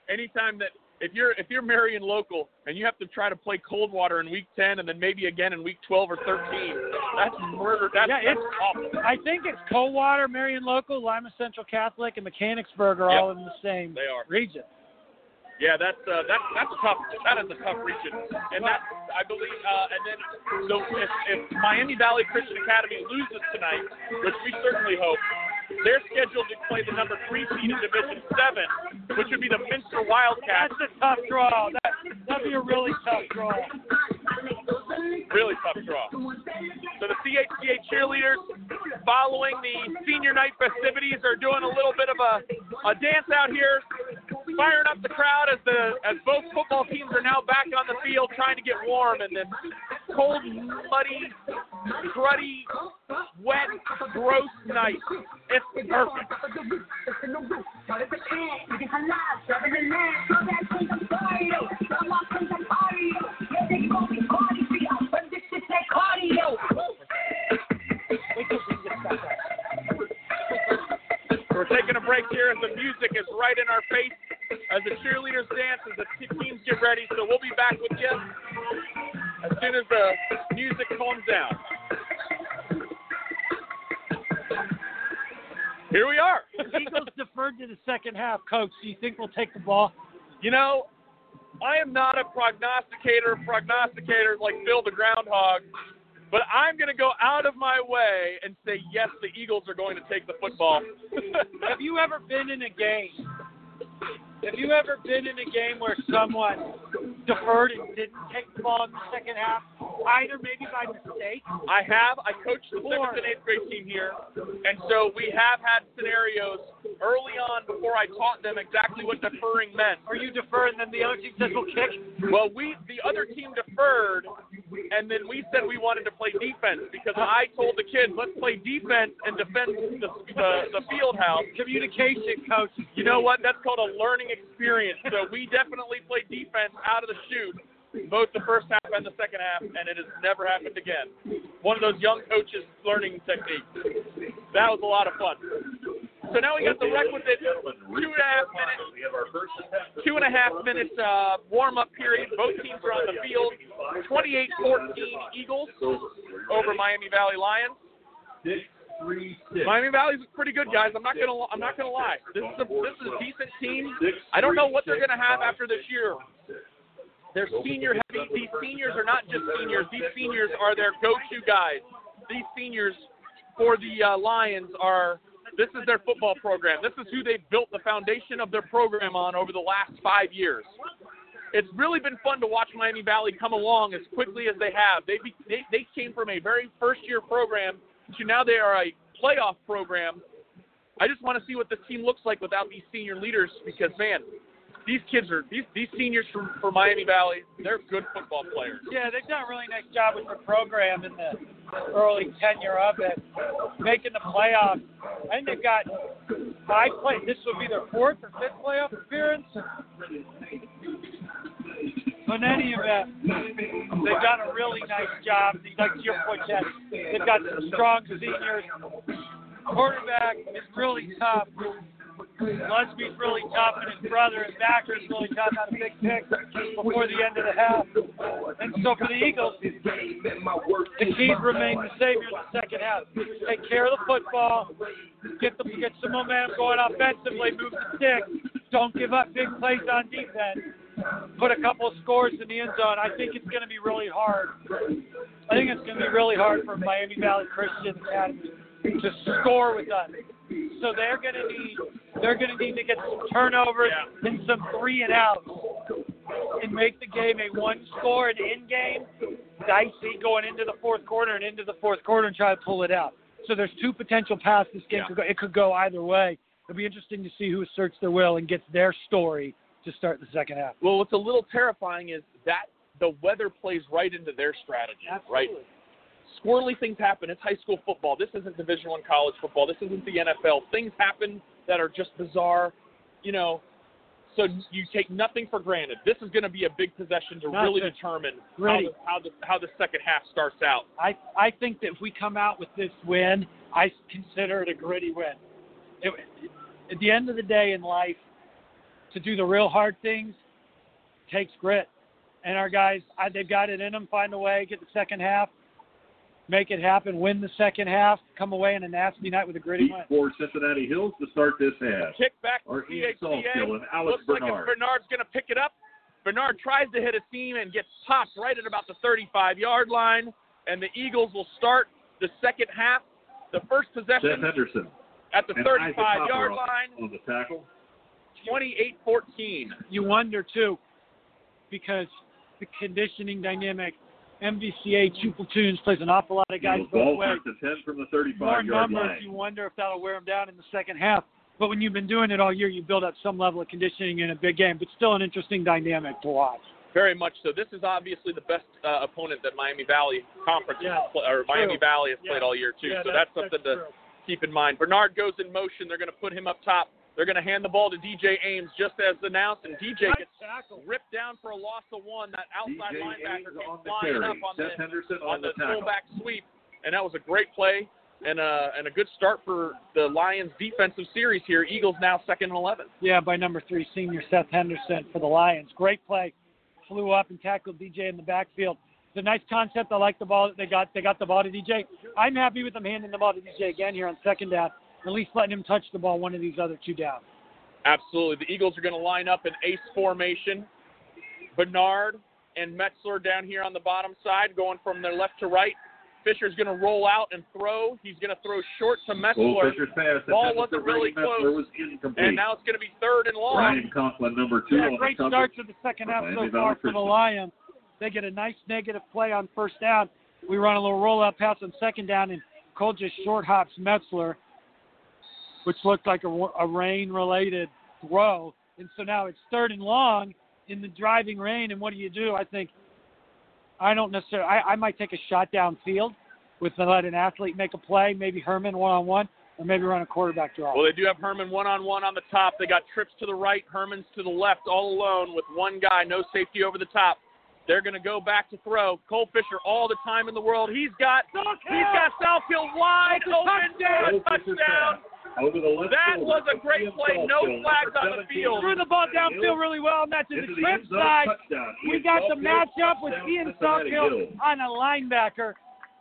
Speaker 4: anytime that if you're if you're Marion local and you have to try to play Coldwater in week ten and then maybe again in week twelve or thirteen, that's murder. That's,
Speaker 1: yeah,
Speaker 4: that's
Speaker 1: it's,
Speaker 4: awful.
Speaker 1: I think it's Coldwater, Marion local, Lima Central Catholic, and Mechanicsburg are
Speaker 4: yep.
Speaker 1: all in the same
Speaker 4: they are.
Speaker 1: region.
Speaker 4: Yeah, that's uh, that, that's a tough that is a tough region, and that I believe. Uh, and then so if, if Miami Valley Christian Academy loses tonight, which we certainly hope, they're scheduled to play the number three seed in Division Seven,
Speaker 6: which would be the Minster Wildcats.
Speaker 1: That's a tough draw. That, that'd be a really tough draw.
Speaker 6: Really tough draw. So the CHCA cheerleaders, following the senior night festivities, are doing a little bit of a, a dance out here, firing up the crowd as the as both football teams are now back on the field trying to get warm in this cold, muddy, cruddy, wet, gross night. It's perfect.
Speaker 4: Taking a break here as the music is right in our face as the cheerleaders dance, as the teams get ready. So we'll be back with you as soon as the music calms down. Here we are.
Speaker 1: Eagles deferred to the second half. Coach, do you think we'll take the ball?
Speaker 4: You know, I am not a prognosticator, prognosticator like Bill the Groundhog, but I'm going to go out of my way and say yes, the Eagles are going to take the football.
Speaker 1: Have you ever been in a game? Have you ever been in a game where someone deferred and didn't take the ball in the second half, either maybe by mistake?
Speaker 4: I have. I coached the seventh and eighth grade team here, and so we have had scenarios early on before I taught them exactly what deferring meant.
Speaker 1: Are you deferring, and then the other team says we'll kick?
Speaker 4: Well, we the other team deferred, and then we said we wanted to play defense because I told the kids let's play defense and defend the the, the field house.
Speaker 1: Communication, coach.
Speaker 4: You know what? That's called a learning experience. So we definitely played defense out of the chute, both the first half and the second half, and it has never happened again. One of those young coaches' learning techniques. That was a lot of fun. So now we got the requisite two and a half minutes, two and a half minutes uh, warm up period. Both teams are on the field. 28-14 Eagles over Miami Valley Lions.
Speaker 5: Three, six.
Speaker 4: Miami Valley's pretty good, guys. I'm not gonna I'm not gonna lie. This is a this is a decent team. I don't know what they're gonna have after this year. They're senior heavy. These seniors are not just seniors. These seniors are their go-to guys. These seniors for the uh, Lions are. This is their football program. This is who they've built the foundation of their program on over the last five years. It's really been fun to watch Miami Valley come along as quickly as they have. They they, they came from a very first-year program to now they are a playoff program. I just want to see what this team looks like without these senior leaders because man, these kids are these these seniors from for Miami Valley, they're good football players.
Speaker 1: Yeah, they've done a really nice job with their program in the early tenure of it, making the playoffs. I think they've got five play. This will be their fourth or fifth playoff appearance. In any event, they've done a really nice job. Like your point, Chad, they've got some strong seniors. Quarterback is really tough. Lusby's really tough, and his brother and Backer is really tough on a big pick before the end of the half. And so for the Eagles, the keys remain the same here in the second half. Take care of the football, get the get some momentum going offensively, move the stick. Don't give up big plays on defense. Put a couple of scores in the end zone. I think it's going to be really hard. I think it's going to be really hard for Miami Valley Christian Academy to score with us. So they're going to need they're going to need to get some turnovers and some three and outs and make the game a one score and in game dicey going into the fourth quarter and into the fourth quarter and try to pull it out. So there's two potential paths this game
Speaker 4: Yeah.
Speaker 1: could go. It could go either way. It'll be interesting to see who asserts their will and gets their story to start the second half.
Speaker 4: Well, what's a little terrifying is that the weather plays right into their strategy, right? Squirrely things happen. It's high school football. This isn't Division One college football. This isn't the NFL. Things happen that are just bizarre, you know. So you take nothing for granted. This is going to be a big possession to really
Speaker 1: Nothing.
Speaker 4: determine how the, how the how the second half starts out.
Speaker 1: I I think that if we come out with this win, I consider it a gritty win. It, at the end of the day in life, to do the real hard things takes grit, and our guys I, they've got it in them. Find a way, get the second half, make it happen, win the second half, come away in a nasty night with a gritty
Speaker 5: Deep
Speaker 1: win.
Speaker 5: for Cincinnati Hills to start this half.
Speaker 4: Kick back to
Speaker 5: Our
Speaker 4: CHCA.
Speaker 5: And Alex
Speaker 4: Looks
Speaker 5: Bernard.
Speaker 4: if Bernard's going to pick it up. Bernard tries to hit a seam and gets popped right at about the 35 yard line. And the Eagles will start the second half. The first
Speaker 5: Seth
Speaker 4: possession
Speaker 5: Henderson
Speaker 4: at the 35 yard line,
Speaker 5: on the tackle.
Speaker 4: 28 14.
Speaker 1: You wonder too, because the conditioning dynamic. MVCA two platoons plays an awful lot of guys both
Speaker 5: and 10 from the
Speaker 1: more
Speaker 5: 35 yard
Speaker 1: numbers,
Speaker 5: line.
Speaker 1: you wonder if that'll wear them down in the second half. But when you've been doing it all year, you build up some level of conditioning in a big game. But still, an interesting dynamic to watch.
Speaker 4: Very much so. This is obviously the best uh, opponent that Miami Valley Conference
Speaker 1: Yeah,
Speaker 4: or Miami
Speaker 1: true.
Speaker 4: Valley has
Speaker 1: Yeah.
Speaker 4: played all year too.
Speaker 1: Yeah,
Speaker 4: so
Speaker 1: that's-
Speaker 4: that's, something
Speaker 1: that's
Speaker 4: to keep in mind. Bernard goes in motion. They're going to put him up top. They're going to hand the ball to DJ Ames just as announced, and DJ gets
Speaker 1: tackle.
Speaker 4: ripped down for a loss of one. That outside
Speaker 5: DJ
Speaker 4: linebacker
Speaker 5: Ames
Speaker 4: came flying
Speaker 5: carry.
Speaker 4: up on
Speaker 5: Seth
Speaker 4: the
Speaker 5: Henderson
Speaker 4: on
Speaker 5: on the
Speaker 4: the fullback sweep, and that was a great play and a and a good start for the Lions defensive series here. Eagles now second and eleven.
Speaker 1: Yeah, by number three, senior Seth Henderson for the Lions. Great play. Flew up and tackled DJ in the backfield. It's a nice concept. I like the ball that they got. They got the ball to DJ. I'm happy with them handing the ball to DJ again here on second down. At least letting him touch the ball one of these other two down.
Speaker 4: Absolutely. The Eagles are going to line up in ace formation. Bernard and Metzler down here on the bottom side, going from their left to right. Fisher's going to roll out and throw. He's going to throw short to
Speaker 5: Cole
Speaker 4: Metzler.
Speaker 5: Fisher's pass.
Speaker 4: Ball wasn't really close.
Speaker 5: was.
Speaker 4: And now it's going to be third and long.
Speaker 5: Ryan Conklin, number two
Speaker 1: Yeah,
Speaker 5: on
Speaker 1: great
Speaker 5: the cover.
Speaker 1: start to the second half
Speaker 5: Miami
Speaker 1: so far for the Lions. They get a nice negative play on first down. We run a little roll out pass on second down, and Cole just short hops Metzler, which looked like a, a rain related throw. And so now it's third and long in the driving rain. And what do you do? I think I don't necessarily, I, I might take a shot downfield with the let an athlete make a play, maybe Herman one on one, or maybe run a quarterback draw.
Speaker 4: Well, they do have Herman one on one on the top. They got trips to the right, Herman's to the left, all alone with one guy, no safety over the top. They're going to go back to throw. Cole Fisher, all the time in the world. He's got he's got Southfield wide open for a
Speaker 5: Cole Fisher's
Speaker 4: touchdown.
Speaker 5: Pass Over the left
Speaker 4: That was a great play. No flags on the field.
Speaker 1: threw the ball
Speaker 5: Hill.
Speaker 1: downfield really well, and that's in the
Speaker 5: the
Speaker 1: trip side. We got the
Speaker 5: Caulfield,
Speaker 1: matchup with Ian
Speaker 5: Cincinnati
Speaker 1: Southfield on a linebacker.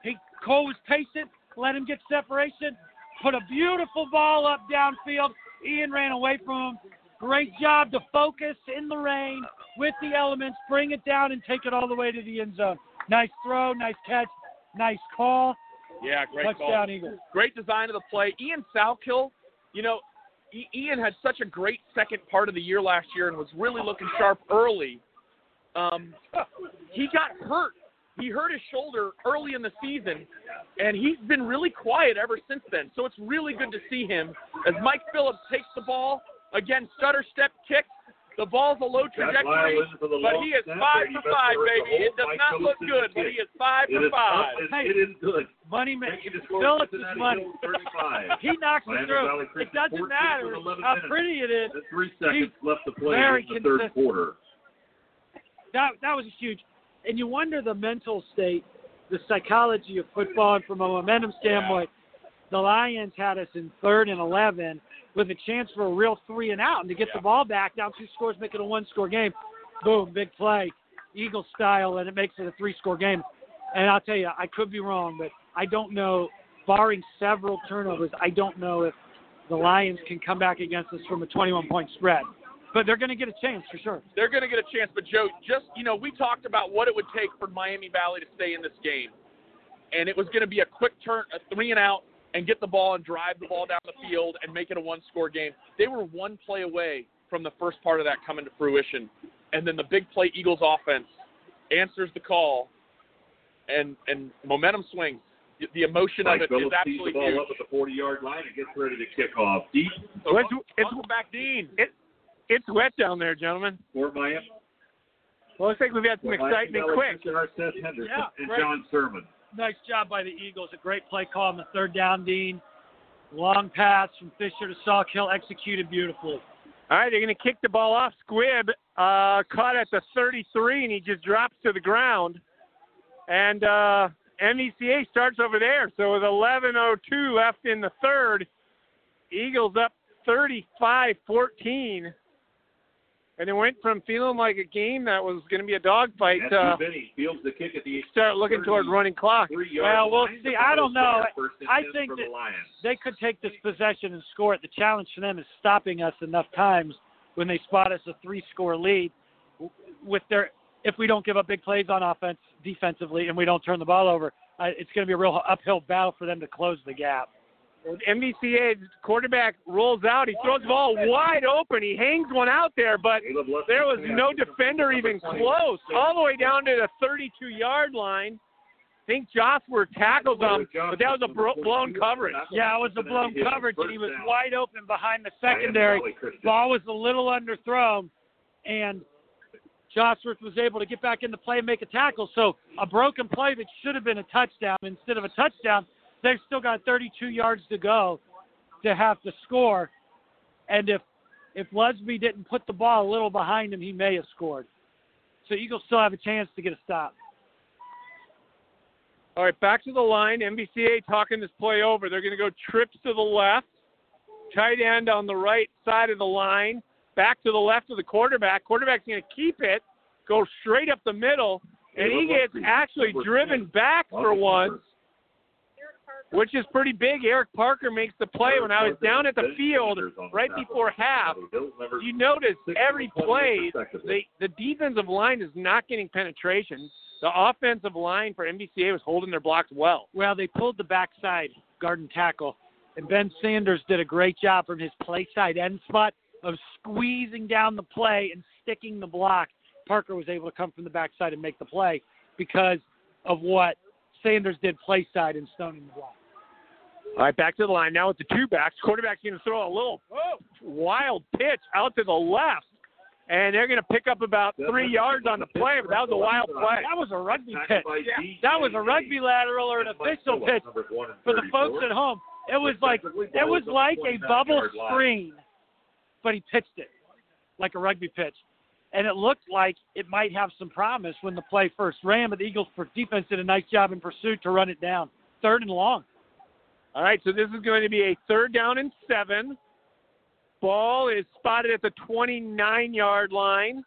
Speaker 1: He Cole was patient, let him get separation, put a beautiful ball up downfield. Ian ran away from him. Great job to focus in the rain with the elements, bring it down and take it all the way to the end zone. Nice throw, nice catch, nice call.
Speaker 4: Yeah, great
Speaker 1: Touchdown
Speaker 4: call.
Speaker 1: Eagles.
Speaker 4: Great design of the play. Ian Southkill, you know, Ian had such a great second part of the year last year and was really looking sharp early. Um, he got hurt. He hurt his shoulder early in the season, and he's been really quiet ever since then. So it's really good to see him as Mike Phillips takes the ball again, stutter step kick. The ball's a low trajectory,
Speaker 5: Lyle in for the
Speaker 4: but he is five
Speaker 5: Brady
Speaker 4: for five, baby. It does not look good, but he is five
Speaker 5: It
Speaker 4: for five.
Speaker 1: Hey.
Speaker 5: it is good.
Speaker 1: Money man.
Speaker 5: Making the score
Speaker 1: Phillips is
Speaker 5: Cincinnati
Speaker 1: money. He knocks it through. It doesn't matter how pretty it is.
Speaker 5: The three seconds left to play
Speaker 1: very
Speaker 5: in the third quarter.
Speaker 1: that that was a huge. And you wonder the mental state, the psychology of football, and from a momentum standpoint, the Lions had us in third and eleven with a chance for a real three and out, and to get the ball back down two scores, make it a one-score game. Boom, big play, Eagle style, and it makes it a three-score game. And I'll tell you, I could be wrong, but I don't know. Barring several turnovers, I don't know if the Lions can come back against us from a 21-point spread. But they're going to get a chance for sure.
Speaker 4: they're going to get a chance. But Joe, just you know, we talked about what it would take for Miami Valley to stay in this game, and it was going to be a quick turn, a three and out, and get the ball and drive the ball down the field and make it a one-score game. They were one play away from the first part of that coming to fruition, and then the big play Eagles offense answers the call, and and momentum swings. The emotion
Speaker 5: Mike
Speaker 4: of it is
Speaker 5: Phillips tees the ball
Speaker 4: huge.
Speaker 5: up at the 40-yard line and gets ready to kick off. Deep
Speaker 4: So
Speaker 3: What's-
Speaker 4: welcome-
Speaker 3: it's-
Speaker 4: back, Dean.
Speaker 3: It's wet down there, gentlemen.
Speaker 5: for Miami.
Speaker 3: Well, looks like we've had some
Speaker 5: for Miami
Speaker 3: excitement quick.
Speaker 5: Christian are Seth Henderson
Speaker 1: Yeah,
Speaker 5: and
Speaker 1: right.
Speaker 5: John Sermon.
Speaker 1: Nice job by the Eagles. A great play call on the third down, Dean. Long pass from Fisher to Salkill, executed beautifully.
Speaker 3: All right, they're going to kick the ball off. Squibb uh, caught at the 33, and he just drops to the ground. And uh, MVCA starts over there. So with 11:02 left in the third, Eagles up 35-14. And it went from feeling like a game that was going to be a dogfight
Speaker 5: Matthew
Speaker 3: to
Speaker 5: Benny fields the kick at the
Speaker 3: start looking toward running clock.
Speaker 1: Well, we'll see. I don't know. I think that-
Speaker 5: the
Speaker 1: They could take this possession and score it. The challenge for them is stopping us enough times when they spot us a three-score lead with their if we don't give up big plays on offense defensively and we don't turn the ball over, uh, it's going to be a real uphill battle for them to close the gap.
Speaker 3: MVCA quarterback rolls out. He throws the ball wide open. He hangs one out there, but there was no defender even close. All the way down to the 32-yard line. I think Josper tackled um, him, but that was a bro- blown coverage.
Speaker 1: Yeah, it was a blown coverage, and he was wide open behind the secondary. Ball was a little underthrown, and Josworth was able to get back into play and make a tackle. So a broken play that should have been a touchdown instead of a touchdown, they've still got 32 yards to go to have to score. And if if Lusby didn't put the ball a little behind him, he may have scored. So Eagles still have a chance to get a stop.
Speaker 3: All right, back to the line. MVCA talking this play over. They're going to go trips to the left, tight end on the right side of the line, back to the left of the quarterback. Quarterback's going to keep it, go straight up the middle, and he gets actually driven back for once, which is pretty big. Eric Parker makes the play when I was down at the field right before half. You notice every play, the, the defensive line is not getting penetration. The offensive line for MVCA was holding their blocks well.
Speaker 1: Well, they pulled the backside guard and tackle, and Ben Sanders did a great job from his play side end spot of squeezing down the play and sticking the block. Parker was able to come from the backside and make the play because of what Sanders did play side and stoning the block.
Speaker 3: All right, back to the line now with the two backs. Quarterback's going to throw a little wild pitch out to the left, and they're going to pick up about three yards on the play, but that was a wild play.
Speaker 1: That was a rugby pitch. That was a rugby lateral or an official pitch for the folks at home. It was like it was like a bubble screen, but he pitched it like a rugby pitch. And it looked like it might have some promise when the play first ran, but the Eagles defense did a nice job in pursuit to run it down. Third and long.
Speaker 3: All right, so this is going to be a third down and seven. Ball is spotted at the 29 yard line.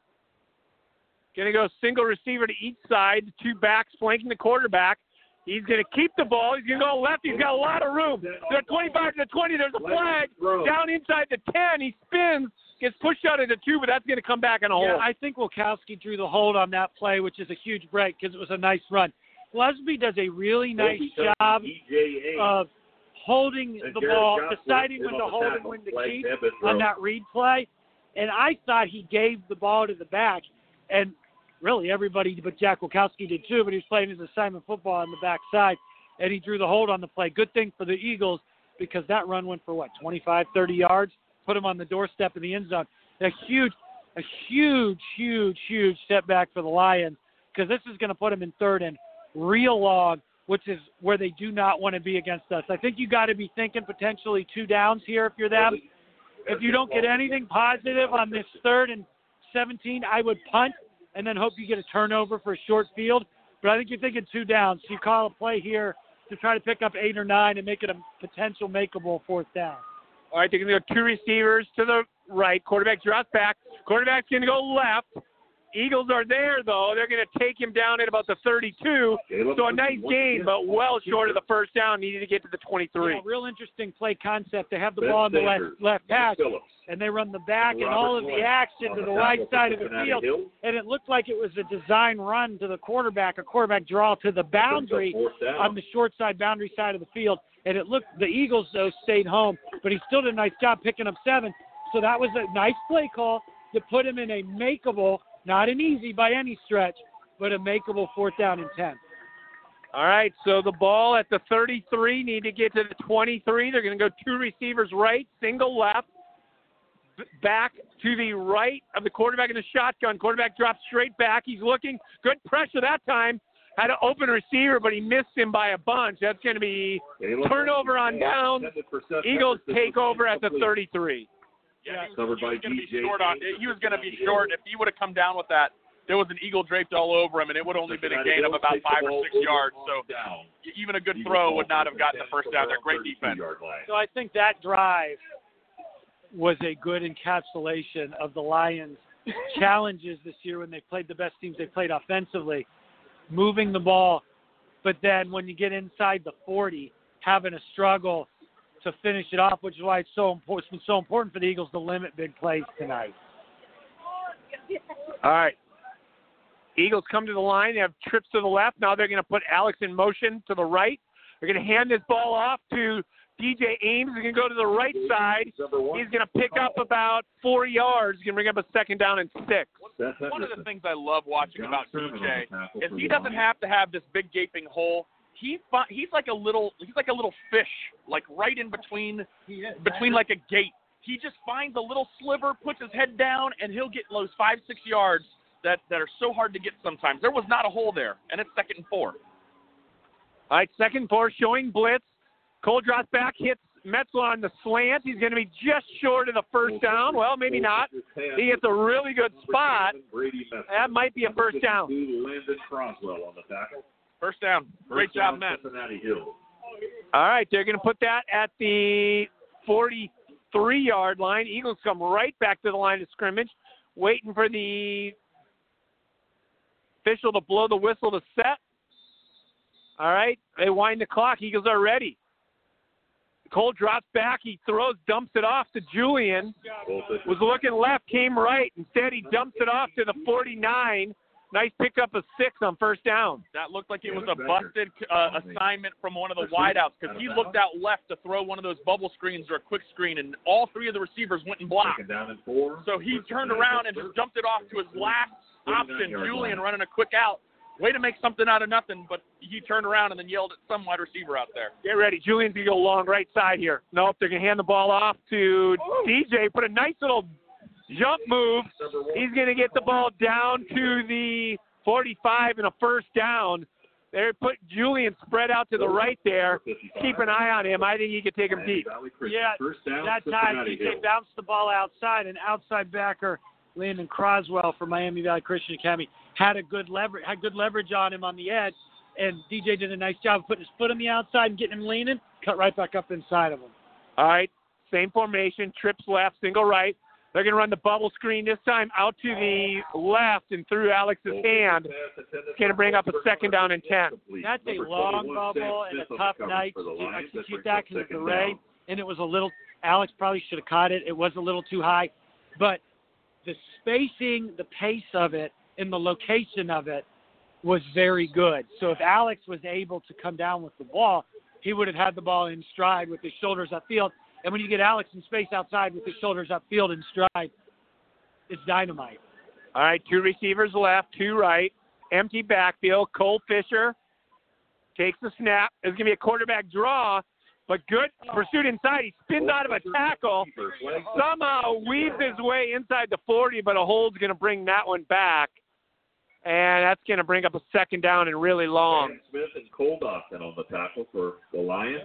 Speaker 3: Going to go single receiver to each side. The two backs flanking the quarterback. He's going to keep the ball. He's going to go left. He's got a lot of room. They're 25 to the 20. There's a flag down inside the 10. He spins, gets pushed out of the two, but that's going to come back in a hole.
Speaker 1: Yeah, I think Wilkowski drew the hold on that play, which is a huge break because it was a nice run. Lusby does a really nice job of holding the ball, deciding when to hold and when to keep on that read play. And I thought he gave the ball to the back, and really everybody but Jack Wilkowski did too, but he was playing his assignment football on the backside, and he drew the hold on the play. Good thing for the Eagles because that run went for what, 25, 30 yards, put him on the doorstep in the end zone. A huge, a huge, huge, huge setback for the Lions because this is going to put them in third and real long, which is where they do not want to be against us. I think you got to be thinking potentially two downs here if you're them. If you don't get anything positive on this third and 17, I would punt and then hope you get a turnover for a short field. But I think you're thinking two downs. So you call a play here to try to pick up eight or nine and make it a potential makeable fourth down.
Speaker 3: All right, they're going to go two receivers to the right. Quarterback drops back. Quarterback's going to go left. Eagles are there, though. They're going to take him down at about the 32. So a nice gain, but well short of the first down. Needed to get to the 23.
Speaker 1: Yeah, real interesting play concept. They have the ball in the left, left patch, and they run the back and all of the action to the right side of the field. And it looked like it was a design run to the quarterback, a quarterback draw to the boundary on the short side boundary side of the field. And it looked the Eagles though stayed home, but he still did a nice job picking up seven. So that was a nice play call to put him in a makeable not an easy by any stretch, but a makeable fourth down and 10.
Speaker 3: All right, so the ball at the 33, need to get to the 23. They're going to go two receivers right, single left, back to the right of the quarterback in the shotgun. Quarterback drops straight back. He's looking, good pressure that time. Had an open receiver, but he missed him by a bunch. That's going to be turnover on downs. Eagles take over at the 33.
Speaker 4: Yeah, he,
Speaker 5: Covered
Speaker 4: he
Speaker 5: by
Speaker 4: was going to be
Speaker 5: DJ.
Speaker 4: short on. He was going to be short. If he would have come down with that, there was an eagle draped all over him, and it would only been a gain of about five or six yards. So even a good throw would not have gotten the first down. They're great defense.
Speaker 1: So I think that drive was a good encapsulation of the Lions' challenges this year when they played the best teams they played offensively, moving the ball, but then when you get inside the 40, having a struggle to finish it off, which is why it's so important. It's been so important for the Eagles to limit big plays tonight.
Speaker 3: All right. Eagles come to the line. They have trips to the left. Now they're going to put Alex in motion to the right. They're going to hand this ball off to DJ Ames. He's going to go to the right side. He's going to pick up about four yards. He's going to bring up a second down and six.
Speaker 4: One of the things I love watching about DJ is he doesn't have to have this big gaping hole. He fi- he's like a little he's like a little fish, like right in between between like a gate. He just finds a little sliver, puts his head down, and he'll get those five six yards that that are so hard to get sometimes. There was not a hole there, and it's second and four.
Speaker 3: All right, second and four showing blitz. Cole drops back, hits Metzler on the slant. He's going to be just short of the first down. Well, maybe not. He gets a really good spot. That might be a first down.
Speaker 5: Landon Croswell on the tackle.
Speaker 4: First down. Great
Speaker 5: First
Speaker 4: job,
Speaker 5: down,
Speaker 4: men.
Speaker 5: Cincinnati Hills.
Speaker 3: All right, they're going to put that at the 43 yard line. Eagles come right back to the line of scrimmage, waiting for the official to blow the whistle to set. All right, they wind the clock. Eagles are ready. Cole drops back. He throws, dumps it off to Julian. Was looking left, came right. Instead, he dumps it off to the 49. Nice pickup of six on first down.
Speaker 4: That looked like it was a busted uh, assignment from one of the wideouts because he looked out left to throw one of those bubble screens or a quick screen, and all three of the receivers went and blocked.
Speaker 5: Second down and four.
Speaker 4: So he turned around and just jumped it off to his last option, Julian running a quick out. Way to make something out of nothing, but he turned around and then yelled at some wide receiver out there.
Speaker 3: Get ready. Julian's going to go long right side here. Nope, they're going to hand the ball off to DJ. Put a nice little jump move. He's going to get the ball down to the 45 and a first down. They put Julian spread out to the right there. Keep an eye on him. I think he could take him deep.
Speaker 1: Yeah, that time
Speaker 5: Cincinnati
Speaker 1: DJ bounced the ball outside, and outside backer Landon Croswell from Miami Valley Christian Academy had a good leverage had good leverage on him on the edge, and DJ did a nice job of putting his foot on the outside and getting him leaning, cut right back up inside of him.
Speaker 3: All right, same formation, trips left, single right. They're going to run the bubble screen this time out to the left and through Alex's hand.
Speaker 5: It's
Speaker 3: gonna bring up a second down and 10.
Speaker 1: That's a long bubble and a tough night to execute that because the rain, and it was a little. Alex probably should have caught it. It was a little too high, but the spacing, the pace of it, and the location of it was very good. So if Alex was able to come down with the ball, he would have had the ball in stride with his shoulders upfield. And when you get Alex in space outside with his shoulders upfield and stride, it's dynamite.
Speaker 3: All right, two receivers left, two right. Empty backfield. Cole Fisher takes the snap. It's going to be a quarterback draw, but good pursuit inside. He spins out of a tackle. Somehow weaves his way inside the 40, but a hold's going to bring that one back. And that's going to bring up a second down and really long.
Speaker 5: Aaron Smith and Cole Dawson on the tackle for the Lions.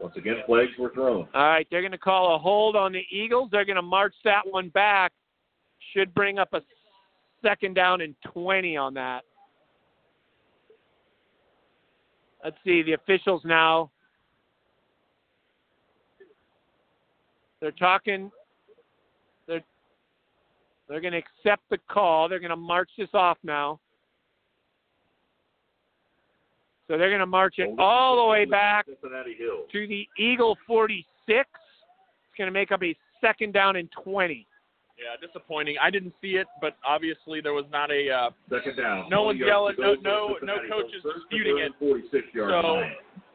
Speaker 5: Once again, flags were thrown.
Speaker 3: All right, they're going to call a hold on the Eagles. They're going to march that one back. Should bring up a second down and 20 on that. Let's see, the officials now. They're talking. They're they're going to accept the call. They're going to march this off now. So they're going to march it all the way back to the Eagle 46. It's going to make up a second down and 20.
Speaker 4: Yeah, disappointing. I didn't see it, but obviously there was not a. Uh,
Speaker 5: Second down.
Speaker 4: No one's yelling, no- no- no
Speaker 5: Cincinnati
Speaker 4: coach is disputing it.
Speaker 5: 46 yard
Speaker 4: So,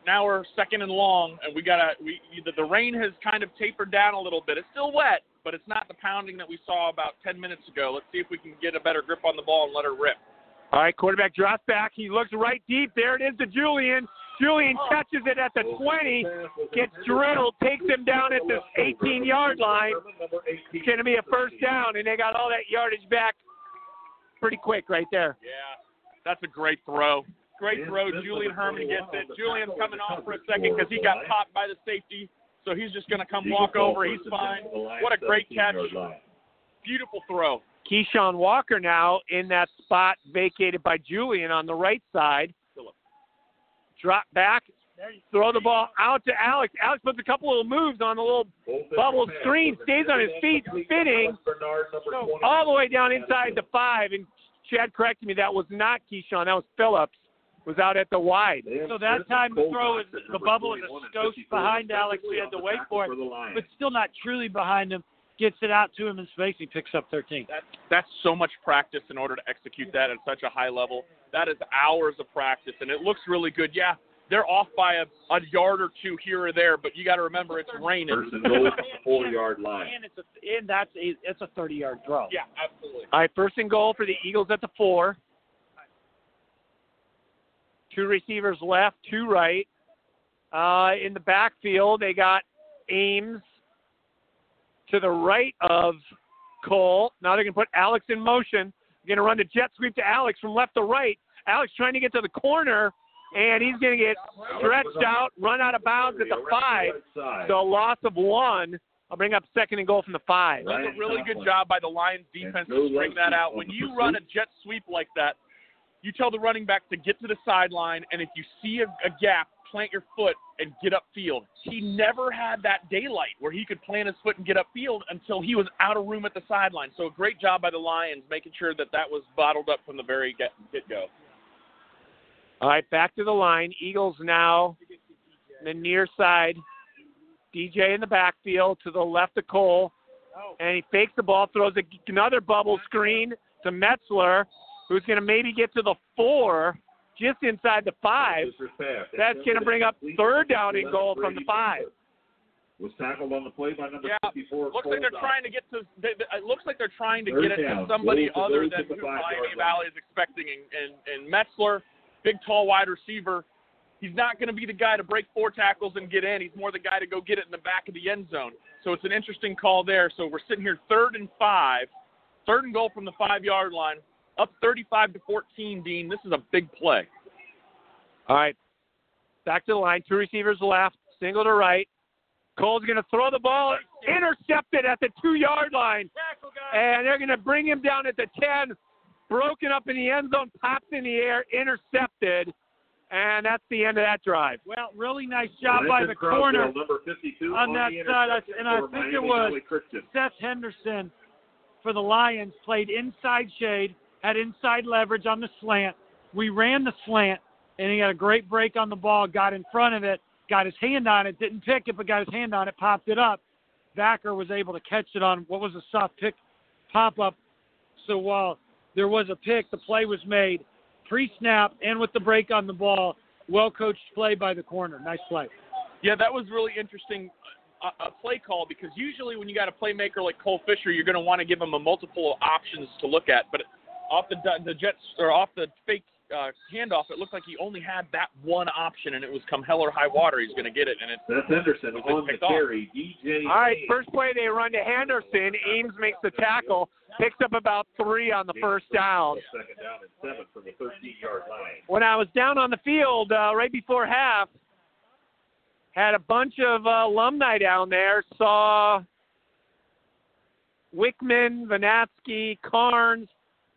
Speaker 4: now we're second and long, and we gotta. We the, the rain has kind of tapered down a little bit. It's still wet, but it's not the pounding that we saw about 10 minutes ago. Let's see if we can get a better grip on the ball and let her rip.
Speaker 3: All right, quarterback drops back. He looks right deep. There it is to Julian. Julian catches it at the 20, gets drilled, takes him down at the 18 yard line. It's going to be a first down, and they got all that yardage back pretty quick right there.
Speaker 4: Yeah, that's a great throw. Great throw. Julian Herman gets it. Julian's coming off for a second because he got popped by the safety, so he's just going to come walk over. He's fine. What a great catch. Beautiful throw.
Speaker 3: Keyshawn Walker now in that spot vacated by Julian on the right side. Drop back, throw the ball out to Alex. Alex puts a couple little moves on the little bubble screen, stays on his feet, spinning all the way down inside the five. And Chad corrected me, that was not Keyshawn, that was Phillips. Was out at the wide.
Speaker 1: So that time the throw was the bubble was a skosh behind Alex. We had to wait for it, but still not truly behind him. Gets it out to him in space. He picks up 13.
Speaker 4: That's that's so much practice in order to execute that at such a high level. That is hours of practice, and it looks really good. Yeah, they're off by a, a yard or two here or there, but you got to remember it's raining.
Speaker 5: First and goal, 4 yard line.
Speaker 1: And it's a and that's a it's a 30 yard throw.
Speaker 4: Yeah, absolutely.
Speaker 3: All right, first and goal for the Eagles at the four. Two receivers left, two right. Uh, in the backfield, they got Ames to the right of Cole. Now they're going to put Alex in motion. Going to run the jet sweep to Alex from left to right. Alex trying to get to the corner, and he's going to get stretched out, run out of bounds at the five. So a loss of one. I'll bring up second and goal from the five.
Speaker 4: That's a really good job by the Lions defense to bring that out. When you run a jet sweep like that, you tell the running back to get to the sideline, and if you see a, a gap, plant your foot and get upfield. He never had that daylight where he could plant his foot and get upfield until he was out of room at the sideline. So a great job by the Lions making sure that that was bottled up from the very get, go.
Speaker 3: All right, back to the line. Eagles now the near side. DJ in the backfield to the left of Cole. And he fakes the ball, throws another bubble screen to Metzler, who's going to maybe get to the four, just inside the five. That's going to bring up third down and goal from the five.
Speaker 5: Was tackled on the play by number
Speaker 4: Yeah,
Speaker 5: 54.
Speaker 4: looks like they're trying to get to. They, it looks like they're trying to get it to somebody other than who Miami. Valley is expecting. And, and and Metzler, big tall wide receiver, he's not going to be the guy to break four tackles and get in. He's more the guy to go get it in the back of the end zone. So it's an interesting call there. So we're sitting here third and five, third and goal from the five yard line, up 35 to 14. Dean, this is a big play.
Speaker 3: All right. Back to the line. Two receivers left. Single to right. Cole's going to throw the ball. Intercepted at the two yard line. And they're going to bring him down at the 10. Broken up in the end zone. Pops in the air. Intercepted. And that's the end of that drive.
Speaker 1: Well, really nice job by the
Speaker 5: Croswell,
Speaker 1: corner.
Speaker 5: number 52
Speaker 1: on that side, and I think
Speaker 5: Miami
Speaker 1: it was- Seth Henderson for the Lions played inside shade, had inside leverage on the slant. We ran the slant, and he had a great break on the ball, got in front of it, got his hand on it, didn't pick it, but got his hand on it, popped it up. Vacker was able to catch it on what was a soft pick pop up. So while there was a pick, the play was made pre snap and with the break on the ball. Well coached play by the corner. Nice play.
Speaker 4: Yeah, that was really interesting. Uh, a, a play call because usually when you got a playmaker like Cole Fisher, you're going to want to give him a multiple options to look at. But off the the Jets or off the fake uh, handoff, it looked like he only had that one option, and it was come hell or high water, he's going to get it. And it's
Speaker 5: Seth Henderson
Speaker 4: Was it
Speaker 5: on the
Speaker 4: picked off?
Speaker 5: carry. DJ.
Speaker 3: All right, first play they run to Henderson. Ames makes the tackle, picks up about three on the first down.
Speaker 5: Second down and seven from the 13 yard line.
Speaker 3: When I was down on the field uh, right before half, had a bunch of uh, alumni down there. Saw Wickman, Vanatsky, Carnes,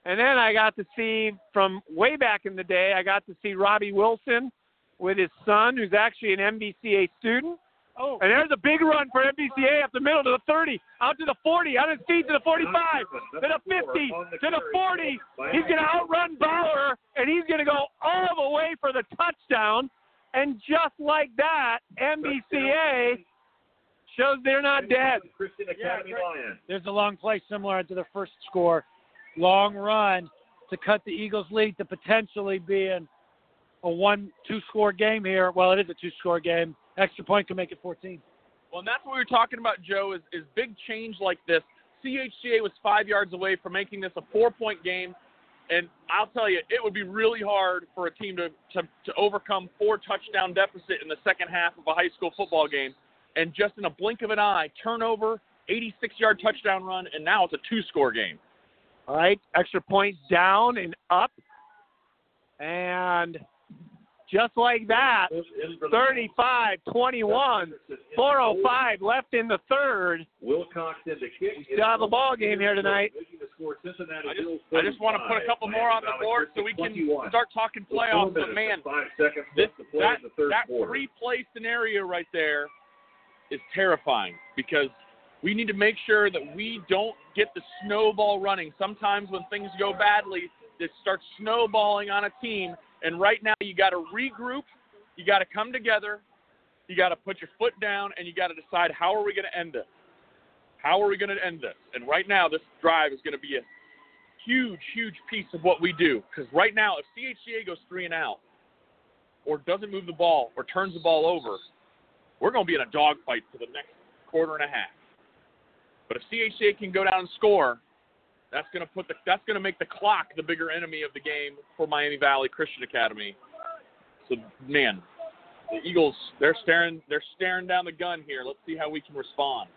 Speaker 3: and then I got to see from way back in the day. I got to see Robbie Wilson with his son, who's actually an MVCA student.
Speaker 1: Oh,
Speaker 3: And there's a big run for MVCA up the middle to the 30, out to the 40, out of his feet to the 45, to the 50, to the 40. He's going to outrun Bauer, and he's going to go all the way for the touchdown. And just like that, MVCA shows they're not dead.
Speaker 5: Christian Academy Lions.
Speaker 1: there's a long play similar to the first score. Long run to cut the Eagles' lead to potentially being a one two score game here. Well, it is a two score game. Extra point can make it 14.
Speaker 4: Well, and that's what we were talking about, Joe, is, is big change like this. CHCA was five yards away from making this a four-point game, and I'll tell you, it would be really hard for a team to, to, to overcome four touchdown deficit in the second half of a high school football game, and just in a blink of an eye, turnover, 86-yard touchdown run, and now it's a two-score game.
Speaker 3: All right, extra points down and up. And just like that,
Speaker 5: In for the-
Speaker 3: 35 21, 405 left in the third.
Speaker 5: Wilcox in the kick.
Speaker 3: We still have a ball game here tonight.
Speaker 5: Making the score, Cincinnati
Speaker 4: I just, I just want to put a couple more on the board so we can start talking playoffs. But man,
Speaker 5: and five seconds
Speaker 4: this,
Speaker 5: play
Speaker 4: that,
Speaker 5: in the third
Speaker 4: that
Speaker 5: quarter.
Speaker 4: three play scenario right there is terrifying because we need to make sure that we don't get the snowball running. Sometimes when things go badly, it starts snowballing on a team. And right now, you got to regroup, you got to come together, you got to put your foot down, and you got to decide how are we going to end this. How are we going to end this? And right now, this drive is going to be a huge, huge piece of what we do. Because right now, if CHCA goes three and out, or doesn't move the ball, or turns the ball over, we're going to be in a dogfight for the next quarter and a half. But if CHCA can go down and score, that's going to put the that's going to make the clock the bigger enemy of the game for Miami Valley Christian Academy. So man, the Eagles they're staring they're staring down the gun here. Let's see how we can respond.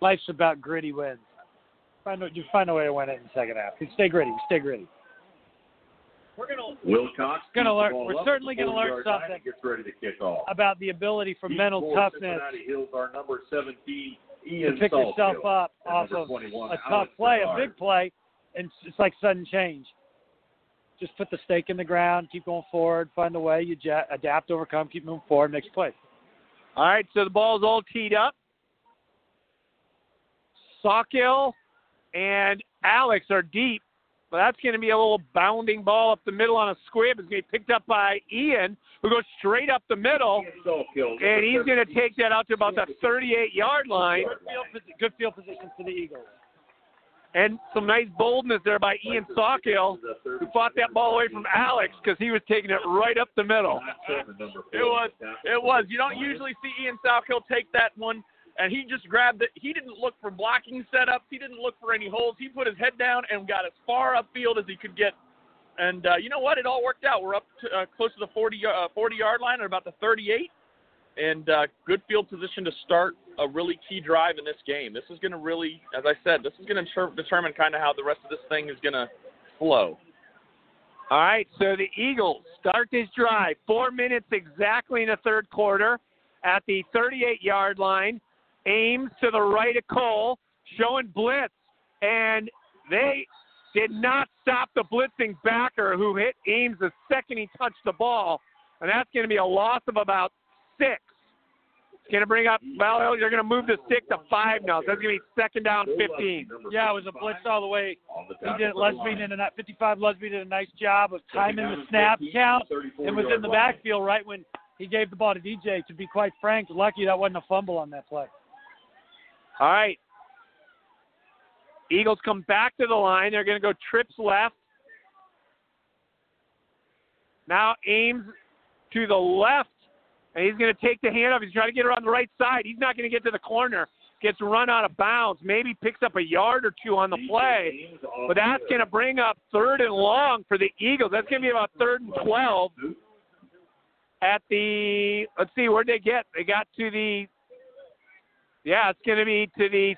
Speaker 1: Life's about gritty wins. Find a, you find a way to win it in the second half. You stay gritty. Stay gritty. We're gonna
Speaker 5: Wilcox
Speaker 1: Gonna learn- we're certainly gonna learn
Speaker 5: 40-yard
Speaker 1: something.
Speaker 5: Gets ready to kick off.
Speaker 1: about the ability for
Speaker 5: Deep
Speaker 1: mental
Speaker 5: for
Speaker 1: toughness
Speaker 5: Cincinnati Hills are number 17,
Speaker 1: to
Speaker 5: Ian
Speaker 1: pick yourself up off of a tough play, a big play, and it's- like sudden change. just put the stake in the ground, keep going forward, find a way, you adapt, overcome, keep moving forward, next play.
Speaker 3: All right, so the ball's all teed up. Sawkill and Alex are deep, but that's going to be a little bounding ball up the middle on a squib. It's going to be picked up by Ian, who goes straight up the middle, and he's going to take that out to about the 38 yard line.
Speaker 1: Good field, posi- good field position for the Eagles.
Speaker 3: And some nice boldness there by Ian Sawkill, who fought that ball away from Alex because he was taking it right up the middle.
Speaker 4: It was. It was. You don't usually see Ian Southkill take that one, and he just grabbed it. He didn't look for blocking setups. He didn't look for any holes. He put his head down and got as far upfield as he could get. And uh, you know what? It all worked out. We're up to, uh, close to the 40, uh, 40 yard line at about the 38, and uh, good field position to start a really key drive in this game. This is going to really, as I said, this is going to ter- determine kind of how the rest of this thing is going to flow.
Speaker 3: All right, so the Eagles start this drive. Four minutes exactly in the third quarter at the 38 yard line. Ames to the right of Cole, showing blitz. And they did not stop the blitzing backer who hit Ames the second he touched the ball. And that's going to be a loss of about six. It's going to bring up, well, they're going to move the stick to five now. So that's going to be second down 15.
Speaker 1: Yeah, it was a blitz all the way. He did Lusby did a 55. Lusby did a nice job of timing the snap count and was in the backfield right when he gave the ball to DJ. To be quite frank, lucky that wasn't a fumble on that play.
Speaker 3: All right. Eagles come back to the line. They're going to go trips left. Now Ames to the left, and he's going to take the handoff. He's trying to get on the right side. He's not going to get to the corner. Gets run out of bounds. Maybe picks up a yard or two on the play. But that's going to bring up third and long for the Eagles. That's going to be about third and 12 at the, let's see, where'd they get? They got to the, yeah, it's going to be to the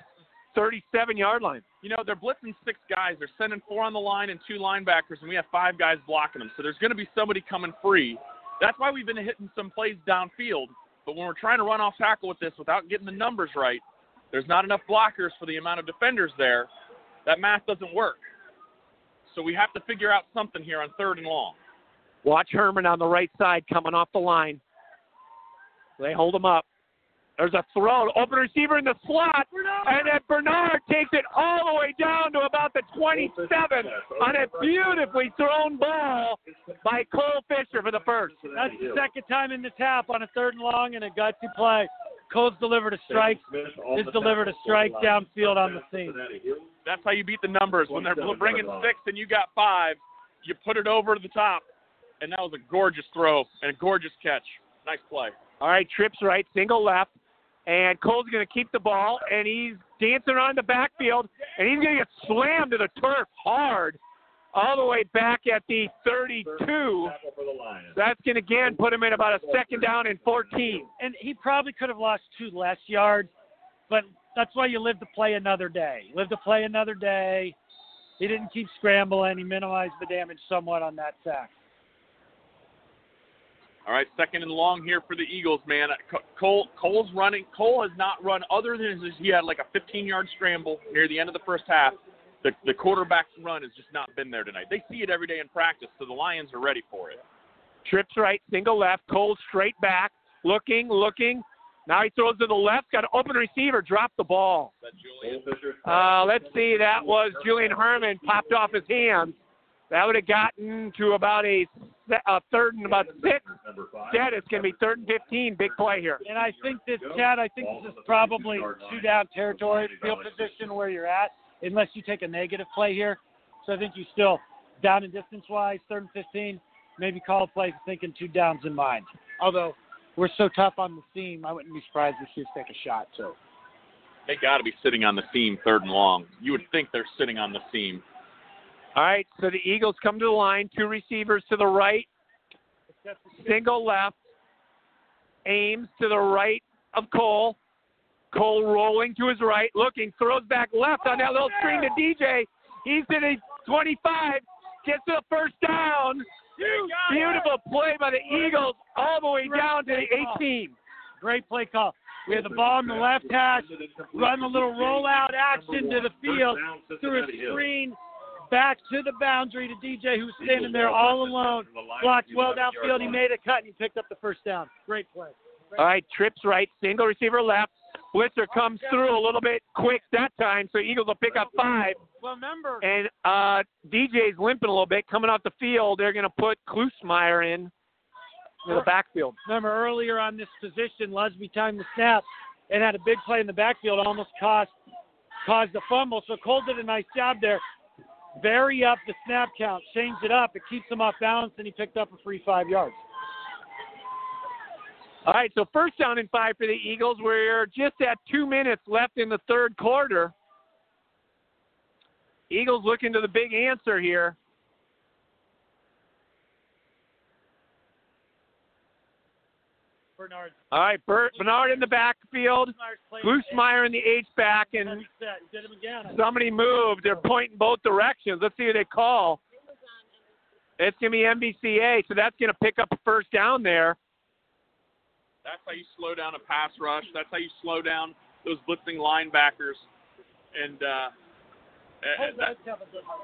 Speaker 3: 37 yard line.
Speaker 4: You know, they're blitzing six guys. They're sending four on the line and two linebackers, and we have five guys blocking them. So there's going to be somebody coming free. That's why we've been hitting some plays downfield. But when we're trying to run off tackle with this without getting the numbers right, there's not enough blockers for the amount of defenders there. That math doesn't work. So we have to figure out something here on third and long.
Speaker 3: Watch Herman on the right side coming off the line. They hold him up. There's a throw, open receiver in the slot, and then Bernard takes it all the way down to about the 27 on a beautifully thrown ball by Cole Fisher for the first.
Speaker 1: That's the second time in the tap on a third and long and a gutsy play. Cole's delivered a strike. Has delivered a strike downfield on the seam.
Speaker 4: That's how you beat the numbers. When they're bringing six and you got five, you put it over to the top. And that was a gorgeous throw and a gorgeous catch. Nice play.
Speaker 3: All right, trips right, single left. And Cole's going to keep the ball, and he's dancing around the backfield, and he's going to get slammed to the turf hard all the way back at the 32. That's going to again put him in about a second down and 14.
Speaker 1: And he probably could have lost two less yards, but that's why you live to play another day. Live to play another day. He didn't keep scrambling. He minimized the damage somewhat on that sack.
Speaker 4: All right, second and long here for the Eagles, man. Cole Cole's running. Cole has not run other than his, he had like a 15-yard scramble near the end of the first half. The the quarterback's run has just not been there tonight. They see it every day in practice, so the Lions are ready for it.
Speaker 3: Trips right, single left. Cole straight back, looking, looking. Now he throws to the left. Got an open receiver. Dropped the ball. Uh, let's see. That was Julian Herman. Popped off his hands. That would have gotten to about a, a third and about six. Instead, it's going to be third and 15. Big play here.
Speaker 1: And I think this, Chad, I think this is probably two down territory, field position where you're at, unless you take a negative play here. So I think you still, down and distance wise, third and 15, maybe call a play thinking two downs in mind. Although we're so tough on the seam, I wouldn't be surprised if Chiefs take a shot too.
Speaker 4: They got to be sitting on the seam third and long. You would think they're sitting on the seam.
Speaker 3: All right, so the Eagles come to the line, two receivers to the right, single left, Ames to the right of Cole. Cole rolling to his right, looking, throws back left on that little screen to DJ. He's to the 25, gets to the first down. Beautiful play by the Eagles all the way down to the 18.
Speaker 1: Great play call. We had the ball in the left hash, run the little rollout action to the field through a screen Back to the boundary to DJ, who's standing there all alone. Blocked well downfield. He made a cut and he picked up the first down. Great play.
Speaker 3: All right, trips right, single receiver left. Blitzer comes through a little bit quick that time, so Eagles will pick up five.
Speaker 1: Well, remember,
Speaker 3: And uh, DJ's limping a little bit coming off the field. They're going to put Klusmeyer in in the backfield.
Speaker 1: remember earlier on this position, Lusby timed the snap and had a big play in the backfield, almost cost caused the fumble. So Cole did a nice job there. Vary up the snap count, change it up. It keeps him off balance, and he picked up a free five yards.
Speaker 3: All right, so first down and five for the Eagles. We're just at two minutes left in the third quarter. Eagles looking to the big answer here.
Speaker 1: Bernard.
Speaker 3: All right, Bert Bernard in the backfield, Klusmeyer in the H back, and
Speaker 1: Did him again.
Speaker 3: somebody moved. They're pointing both directions. Let's see who they call. It's going to be MVCA, so that's going to pick up a first down there.
Speaker 4: That's how you slow down a pass rush. That's how you slow down those blitzing linebackers. And uh, uh, that,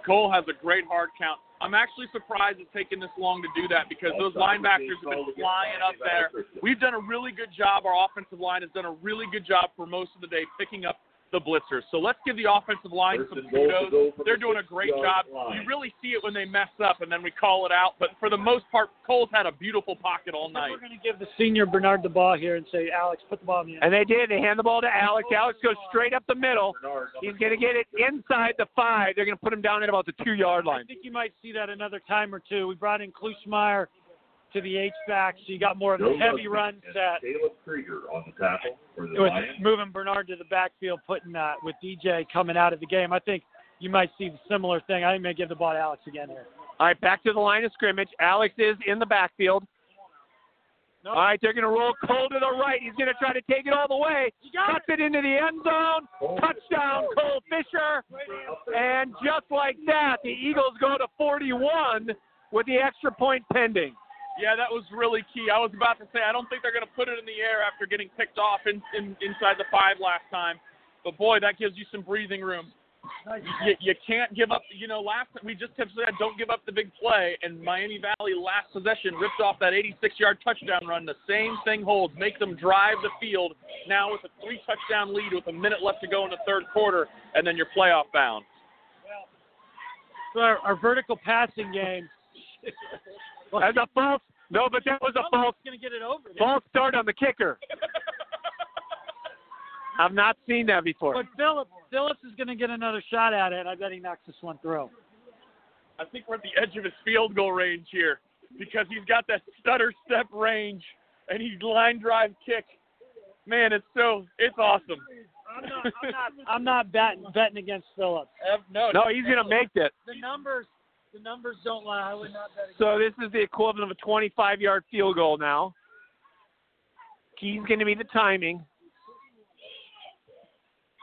Speaker 4: Cole has a great hard count. I'm actually surprised it's taken this long to do that because those linebackers have been flying up there. We've done a really good job. Our offensive line has done a really good job for most of the day picking up the blitzers. So let's give the offensive line
Speaker 5: First
Speaker 4: some
Speaker 5: and
Speaker 4: kudos. They're
Speaker 5: the
Speaker 4: doing a great job.
Speaker 5: line.
Speaker 4: You really see it when they mess up and then we call it out. But for the most part, Cole's had a beautiful pocket all night.
Speaker 1: We're going to give the senior Bernard the ball here and say, Alex, put the ball in the end.
Speaker 3: And they did. They hand the ball to Alex. Alex goes straight up the middle.
Speaker 5: Bernard,
Speaker 3: He's going to get it inside the five. They're going to put him down at about the two yard line.
Speaker 1: I think you might see that another time or two. We brought in Klusmeyer to the H back, so you got more of
Speaker 5: Joe
Speaker 1: a heavy
Speaker 5: Lusby
Speaker 1: run set.
Speaker 5: Caleb Krieger on the tackle for the
Speaker 1: With
Speaker 5: Lions.
Speaker 1: moving Bernard to the backfield, putting that with DJ coming out of the game. I think you might see the similar thing. I may give the ball to Alex again here.
Speaker 3: All right, back to the line of scrimmage. Alex is in the backfield.
Speaker 1: No.
Speaker 3: All right, they're going to roll Cole to the right. He's going to try to take it all the way.
Speaker 1: You got
Speaker 3: Cuts it into the end zone.
Speaker 5: Cole-
Speaker 3: Touchdown, Cole Fisher. And just like that, the Eagles go to 41 with the extra point pending.
Speaker 4: Yeah, that was really key. I was about to say I don't think they're going to put it in the air after getting picked off in, in inside the five last time. But boy, that gives you some breathing room. You, you can't give up. You know, last we just have said don't give up the big play, and Miami Valley last possession ripped off that 86-yard touchdown run. The same thing holds. Make them drive the field now with a three touchdown lead with a minute left to go in the third quarter, and then you're playoff bound.
Speaker 1: So our, our vertical passing game.
Speaker 3: That's a false. No, but that was a false
Speaker 1: going to get it over. there.
Speaker 3: false start on the kicker. I've not seen that before.
Speaker 1: But Phillips, Phillips is going to get another shot at it. I bet he knocks this one through.
Speaker 4: I think we're at the edge of his field goal range here because he's got that stutter step range and he's line drive kick. Man, it's so it's awesome.
Speaker 1: I'm not, I'm not, I'm not batting, betting against Phillips.
Speaker 4: no,
Speaker 3: No, he's going to make it.
Speaker 1: The numbers, the numbers don't lie. I would not bet against.
Speaker 3: So this is the equivalent of a 25-yard field goal now. Key's going to be the timing.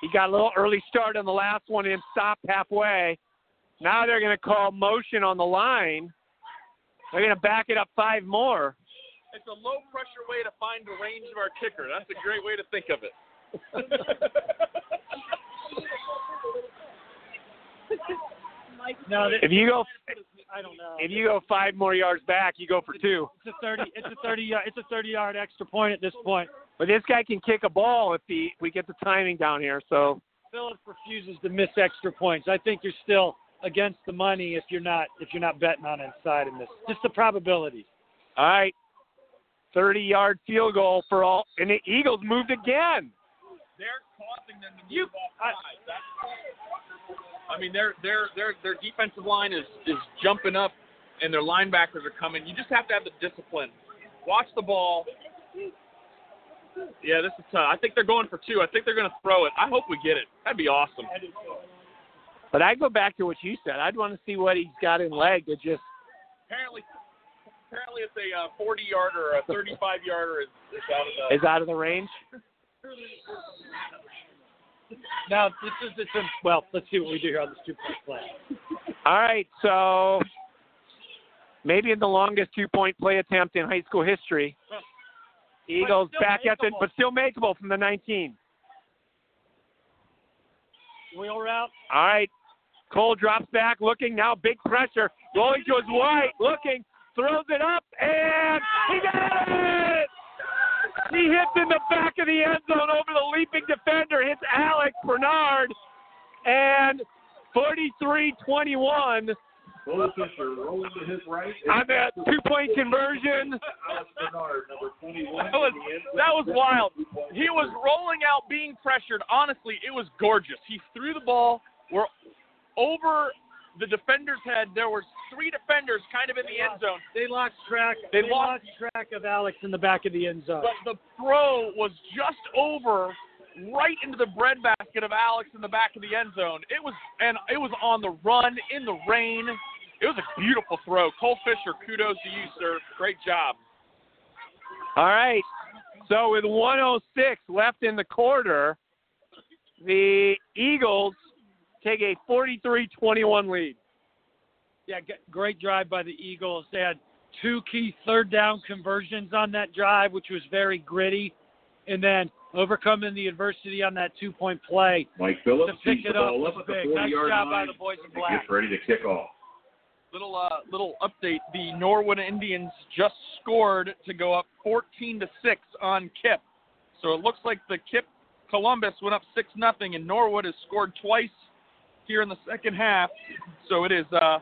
Speaker 3: He got a little early start on the last one and stopped halfway. Now they're going to call motion on the line. They're going to back it up five more.
Speaker 4: It's a low pressure way to find the range of our kicker. That's a great way to think of it.
Speaker 1: No, th-
Speaker 3: If you go,
Speaker 1: I don't know.
Speaker 3: if you go five more yards back, you go for two.
Speaker 1: It's a thirty. It's a thirty. yard It's a thirty-yard extra point at this point.
Speaker 3: But this guy can kick a ball if he we get the timing down here. So
Speaker 1: Phillips refuses to miss extra points. I think you're still against the money if you're not if you're not betting on inside in this. Just the probabilities.
Speaker 3: all right, 30-yard field goal for all, and the Eagles moved again.
Speaker 4: They're causing them to move off sides. That's I mean, their their their their defensive line is is jumping up, and their linebackers are coming. You just have to have the discipline. Watch the ball. Yeah, this is tough. I think they're going for two. I think they're going to throw it. I hope we get it. That'd be awesome.
Speaker 3: But I go back to what you said. I'd want to see what he's got in leg to just.
Speaker 4: Apparently, apparently it's a uh, 40 yarder or a 35 yarder is, is out of the.
Speaker 3: is out of the range.
Speaker 1: Now this is it's a, well. Let's see what we do here on this two-point play.
Speaker 3: All right, so maybe in the longest two-point play attempt in high school history. Eagles back at the, but still makeable from the 19.
Speaker 1: Wheel route.
Speaker 3: All right, Cole drops back, looking now, big pressure, rolling to his right, looking, throws it up, and he got it! He hits in the back of the end zone over the leaping defender, hits Alex Bernard, and 43-21
Speaker 5: Cole Fisher rolling to his right.
Speaker 3: on that two-point conversion.
Speaker 5: Bernard,
Speaker 4: That was
Speaker 5: in the end zone.
Speaker 4: that was wild. He was rolling out, being pressured. Honestly, it was gorgeous. He threw the ball. We're over the defender's had There were three defenders kind of in the end zone,
Speaker 1: They lost track.
Speaker 4: They
Speaker 1: They,
Speaker 4: lost-
Speaker 1: lost track of Alex in the back of the end zone.
Speaker 4: but the throw was just over, right into the breadbasket of Alex in the back of the end zone. It was and it was on the run in the rain. It was a beautiful throw. Cole Fisher, kudos to you, sir. Great job.
Speaker 3: All right. So with 106 left in the quarter, the Eagles take a 43-21 lead.
Speaker 1: Yeah, g- great drive by the Eagles. They had two key third down conversions on that drive, which was very gritty, and then overcoming the adversity on that two point play.
Speaker 5: Mike Phillips
Speaker 1: To pick it up
Speaker 5: up at the
Speaker 1: big.
Speaker 5: 40
Speaker 1: Nice
Speaker 5: yard
Speaker 1: job by the boys in black.
Speaker 5: Gets ready to kick off.
Speaker 4: Little uh, little update: the Norwood Indians just scored to go up 14 to six on KIPP. So it looks like the KIPP Columbus went up six nothing, and Norwood has scored twice here in the second half. So it is uh,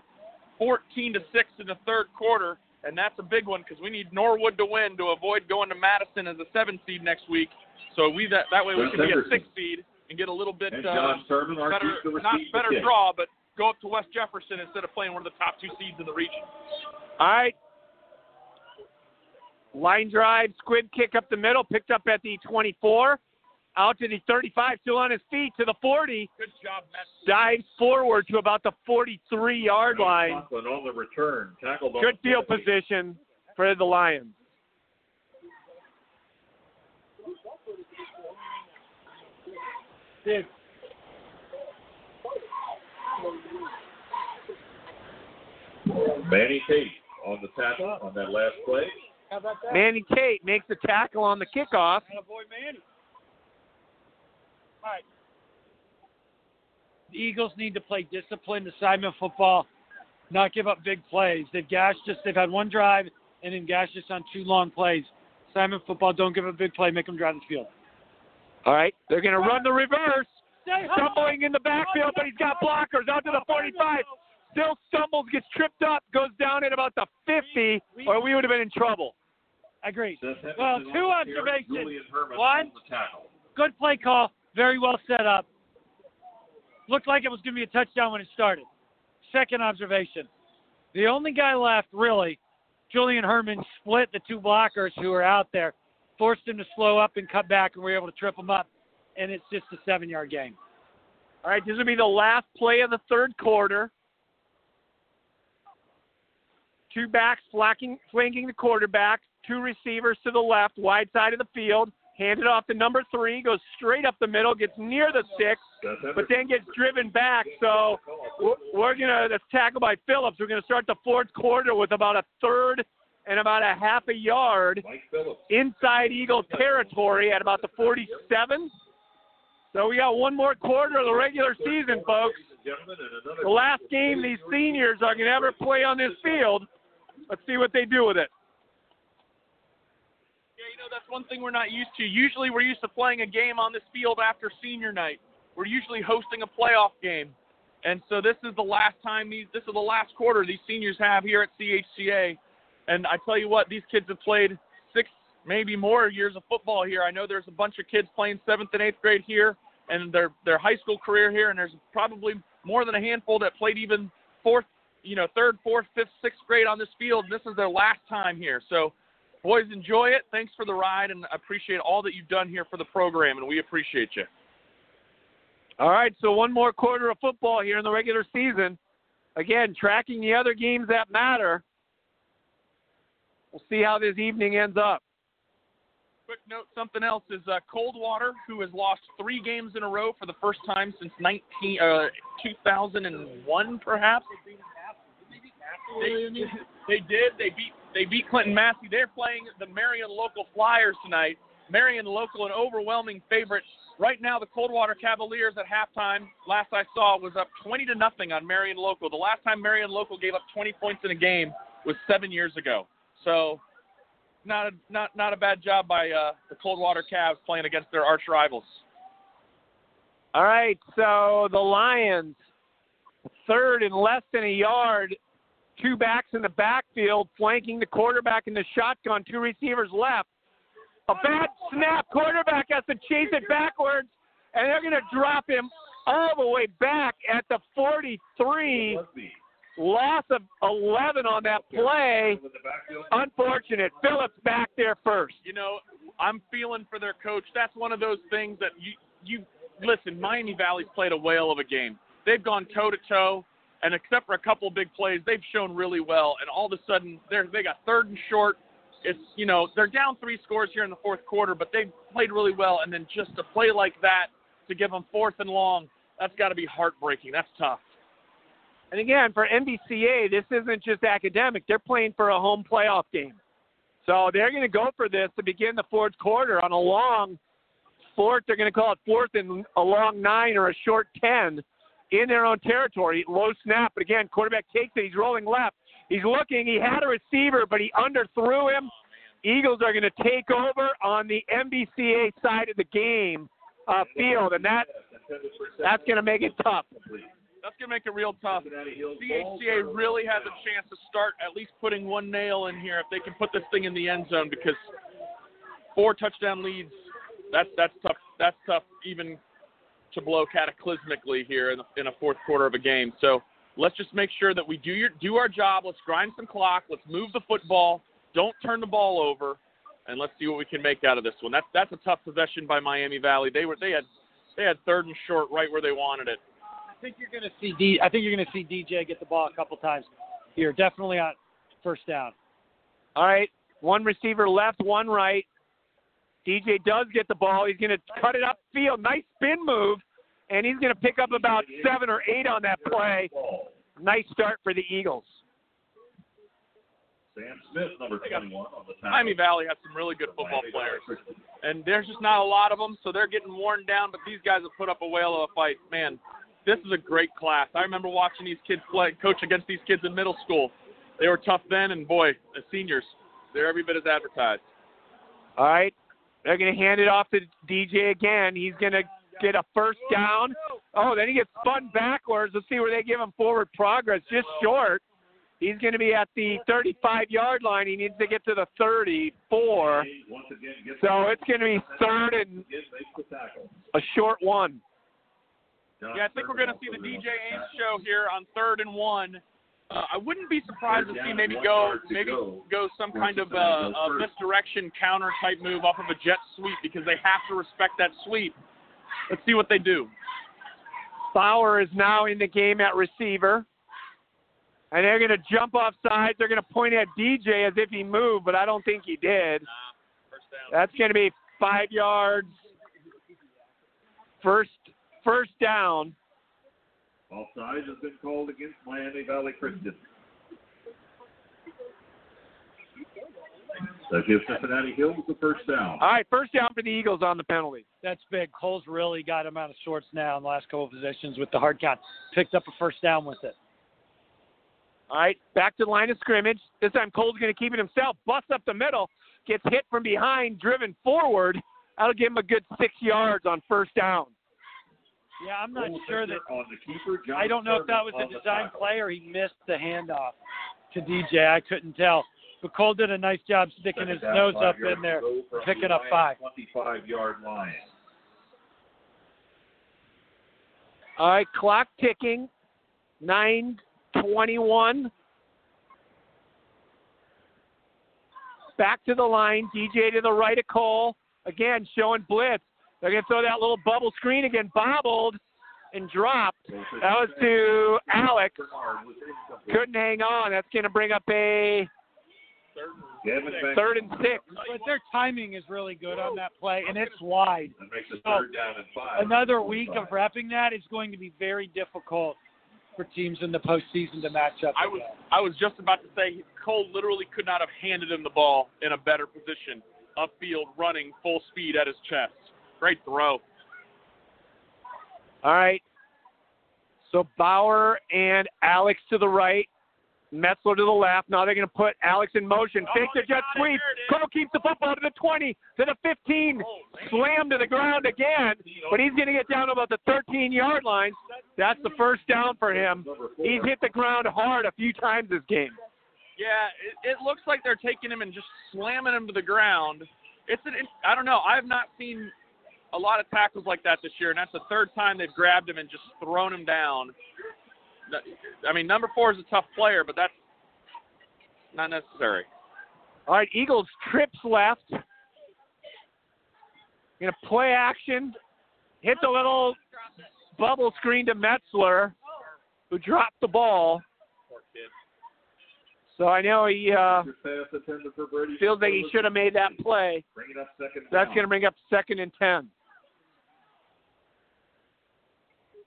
Speaker 4: 14 to six in the third quarter, and that's a big one because we need Norwood to win to avoid going to Madison as a seven seed next week. So we that that way we
Speaker 5: Wes
Speaker 4: can be a six seed and get a little bit
Speaker 5: And
Speaker 4: uh,
Speaker 5: Sermon,
Speaker 4: better, not better
Speaker 5: kick.
Speaker 4: draw, but go up to West Jefferson instead of playing one of the top two seeds in the region.
Speaker 3: All right. Line drive, squid kick up the middle, picked up at the 24, out to the 35, still on his feet to the 40,
Speaker 4: Good job, Matt.
Speaker 3: dives forward to about the 43 yard line.
Speaker 5: Conklin on the return, tackled
Speaker 3: Good field
Speaker 5: 40.
Speaker 3: position for the Lions.
Speaker 1: Dude,
Speaker 5: Manny Tate on the tackle on that last play.
Speaker 1: how about that?
Speaker 3: Manny Tate makes the tackle on the kickoff.
Speaker 1: boy, Manny. All right. The Eagles need to play disciplined assignment football, not give up big plays. They've gashed just they've had one drive and then gashed us on two long plays. Assignment football, don't give up a big play. Make them drive the field.
Speaker 3: All right, they're going to run the reverse. Stumbling in the backfield, but he's got blockers out to the 45. Still stumbles, gets tripped up, goes down at about the 50, or we would have been in trouble.
Speaker 5: I agree.
Speaker 1: Well, two observations. One.
Speaker 5: on the tackle.
Speaker 1: Good play call. Very well set up. Looked like it was going to be a touchdown when it started. Second observation. The only guy left, really, Julian Herman split the two blockers who were out there, forced him to slow up and cut back, and we were able to trip him up. And it's just a seven yard game.
Speaker 3: All right, this will be the last play of the third quarter. Two backs flanking, flanking the quarterback, two receivers to the left, wide side of the field. Hand it off to number three, goes straight up the middle, gets near the six, but then gets driven back. So we're, we're gonna that's tackled by Phillips. We're gonna start the fourth quarter with about a third and about a half a yard inside Eagle territory at about the 47. So we got one more quarter of the regular season, folks.
Speaker 5: Ladies and gentlemen, and another
Speaker 3: The last game these seniors are going to ever play on this field. Let's see what they do with it.
Speaker 4: Yeah, you know that's one thing we're not used to. Usually we're used to playing a game on this field after senior night. We're usually hosting a playoff game, and so this is the last time these. This is the last quarter these seniors have here at CHCA. And I tell you what, these kids have played six, maybe more years of football here. I know there's a bunch of kids playing seventh and eighth grade here, and their their high school career here, and there's probably more than a handful that played even fourth, you know, third, fourth, fifth, sixth grade on this field. And this is their last time here, so boys, enjoy it. Thanks for the ride, and I appreciate all that you've done here for the program, and we appreciate you.
Speaker 3: All right, so one more quarter of football here in the regular season. Again, tracking the other games that matter. We'll see how this evening ends up.
Speaker 4: Quick note: something else is uh, Coldwater, who has lost three games in a row for the first time since 19, uh, 2001, perhaps. They, they did. They beat they beat Clinton-Massie. They're playing the Marion local Flyers tonight. Marion local, an overwhelming favorite Right now, the Coldwater Cavaliers at halftime, last I saw, was up 20 to nothing on Marion Local. The last time Marion Local gave up 20 points in a game was seven years ago. So, not a not not a bad job by uh, the Coldwater Cavs playing against their arch rivals.
Speaker 3: All right, so the Lions, third and less than a yard, two backs in the backfield, flanking the quarterback in the shotgun, two receivers left. A bad snap. Quarterback has to chase it backwards, and they're going to drop him all the way back at the 43. Loss of 11 on that play. Unfortunate. Phillips back there first.
Speaker 4: You know, I'm feeling for their coach. That's one of those things that you you listen. Miami Valley's played a whale of a game. They've gone toe to toe, and except for a couple big plays, they've shown really well. And all of a sudden, they're they got third and short. It's you know they're down three scores here in the fourth quarter, but they've played really well. And then just to play like that to give them fourth and long, that's got to be heartbreaking. That's tough.
Speaker 3: And again, for MVCA, this isn't just academic. They're playing for a home playoff game. So they're going to go for this to begin the fourth quarter on a long fourth. They're going to call it fourth and a long nine or a short 10 in their own territory. Low snap, but again, quarterback takes it. He's rolling left. He's looking. He had a receiver, but he underthrew him. Eagles are going to take over on the MVCA side of the game uh, field, and that that's going to make it tough.
Speaker 4: That's going to make it real tough. CHCA really has a chance to start at least putting one nail in here if they can put this thing in the end zone because four touchdown leads, that's that's tough. That's tough even to blow cataclysmically here in, the, in a fourth quarter of a game. So let's just make sure that we do your do our job. Let's grind some clock. Let's move the football. Don't turn the ball over, and let's see what we can make out of this one. That's that's a tough possession by Miami Valley. They were they had they had third and short right where they wanted it.
Speaker 1: I think you're going to see D. I think you're going to see DJ get the ball a couple times here. Definitely on first down.
Speaker 3: All right, one receiver left, one right. DJ does get the ball. He's going to cut it upfield. Nice spin move, and he's going to pick up about seven or eight on that play. Nice start for the Eagles.
Speaker 5: Sam Smith, number 21 on the time.
Speaker 4: Miami Valley has some really good football players, and there's just not a lot of them, so they're getting worn down. But these guys have put up a whale of a fight. Man, this is a great class. I remember watching these kids play, coach against these kids in middle school. They were tough then, and boy, the seniors, they're every bit as advertised.
Speaker 3: All right, they're going to hand it off to DJ again. He's going to get a first down. Oh, then he gets spun backwards. Let's see where they give him forward progress. Just short. He's going to be at the 35 yard line. He needs to get to the 34. So it's going to be third and a short one.
Speaker 4: Yeah, I think we're going to see the DJ Ames show here on third and one. Uh, I wouldn't be surprised to see maybe go maybe go some kind of uh, uh, misdirection counter type move off of a jet sweep because they have to respect that sweep. Let's see what they do.
Speaker 3: Bauer is now in the game at receiver. And they're going to jump off sides. They're going to point at DJ as if he moved, but I don't think he did. That's going to be five yards. First first down.
Speaker 5: Offside has been called against Miami Valley Christian. That gives Cincinnati Hills the first down.
Speaker 3: All right, first down for the Eagles on the penalty.
Speaker 1: That's big. Cole's really got him out of sorts now in the last couple of positions with the hard count. Picked up a first down with it.
Speaker 3: All right, back to the line of scrimmage. This time Cole's going to keep it himself. Busts up the middle, gets hit from behind, driven forward. That'll give him a good six yards on first down.
Speaker 1: Yeah, I'm not sure that.
Speaker 5: On the keeper, John
Speaker 1: I don't know if that was a design play or he missed the handoff to DJ. I couldn't tell. But Cole did a nice job sticking his
Speaker 5: Second down,
Speaker 1: nose up in there,
Speaker 5: to go from
Speaker 1: picking up five.
Speaker 5: 25 yard line.
Speaker 3: All right, clock ticking. 9:21. Back to the line. DJ to the right of Cole. Again, showing blitz. They're going to throw that little bubble screen again. Bobbled and dropped. That was to Alex. Couldn't hang on. That's going to bring up a third and six.
Speaker 1: But their timing is really good on that play, and it's wide.
Speaker 5: That makes it third down and five.
Speaker 1: Another week of repping that is going to be very difficult for teams in the postseason to match up.
Speaker 4: I was
Speaker 1: that.
Speaker 4: I was just about to say Cole literally could not have handed him the ball in a better position, upfield, running full speed at his chest. Great throw.
Speaker 3: All right. So Bauer and Alex to the right. Metzler to the left. Now they're going to put Alex in motion.
Speaker 4: Oh
Speaker 3: Fake the jet sweep.
Speaker 4: there it is.
Speaker 3: Cole keeps the football to the 20, to the 15. Slam to the ground again. But he's going to get down to about the 13 yard line. That's the first down for him. He's hit the ground hard a few times this game.
Speaker 4: Yeah, it, it looks like they're taking him and just slamming him to the ground. It's an, I don't know. I have not seen a lot of tackles like that this year, and that's the third time they've grabbed him and just thrown him down. I mean, number four is a tough player, but that's not necessary.
Speaker 3: All right, Eagles trips left. Gonna play action. Hit the little bubble screen to Metzler, who dropped the ball. So I know he uh,
Speaker 5: Pass intended for Brady.
Speaker 3: feels like he should have made that play.
Speaker 5: Bring it up second.
Speaker 3: That's gonna bring up second and ten.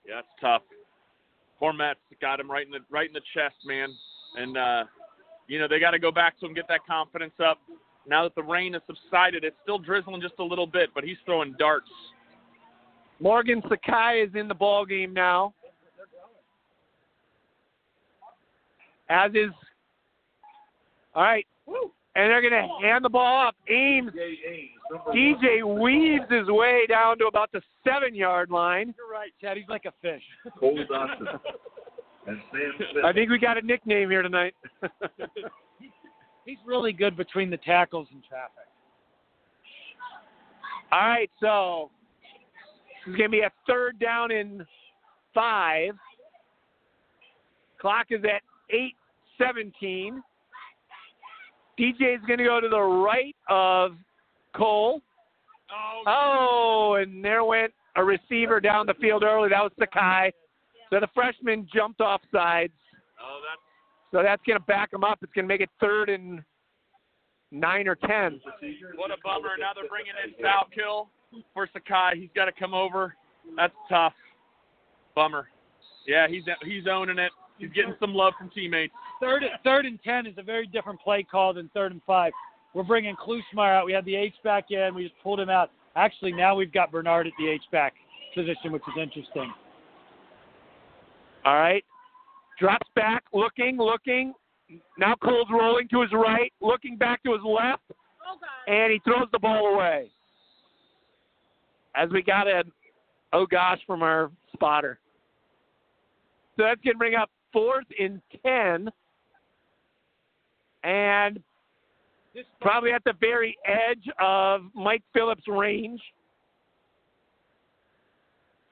Speaker 4: Yeah, it's tough. Cormet's got him right in the right in the chest, man. And uh, you know they got to go back to him, get that confidence up. Now that the rain has subsided, it's still drizzling just a little bit, but he's throwing darts.
Speaker 3: Morgan Sakai is in the ball game now. As is. All right. And they're going to hand the ball up. Ames,
Speaker 5: DJ Ames, number one.
Speaker 3: DJ weaves his way down to about the seven yard line.
Speaker 1: You're right, Chad. He's like a fish.
Speaker 5: Cole Dawson. And Sam
Speaker 3: I think we got a nickname here tonight.
Speaker 1: He's really good between the tackles and traffic.
Speaker 3: All right, so this is going to be a third down in five. Clock is at 8:17. DJ is going to go to the right of Cole. Oh, oh, and there went a receiver down the field early. That was Sakai. So the freshman jumped off sides.
Speaker 4: Oh, that's
Speaker 3: So that's going to back him up. It's going to make it third and nine or ten.
Speaker 4: what a bummer. Now they're bringing in Salkill for Sakai. He's got to come over. That's tough. Bummer. Yeah, he's he's owning it. He's getting some love from teammates.
Speaker 1: Third, third and ten is a very different play call than third and five. We're bringing Klusmeyer out. We had the H back in. We just pulled him out. Actually, now we've got Bernard at the H back position, which is interesting.
Speaker 3: All right. Drops back, looking, looking. Now Cole's rolling to his right, looking back to his left, and he throws the ball away. As we got a oh gosh from our spotter. So that's going to bring up fourth and 10. And probably at the very edge of Mike Phillips' range.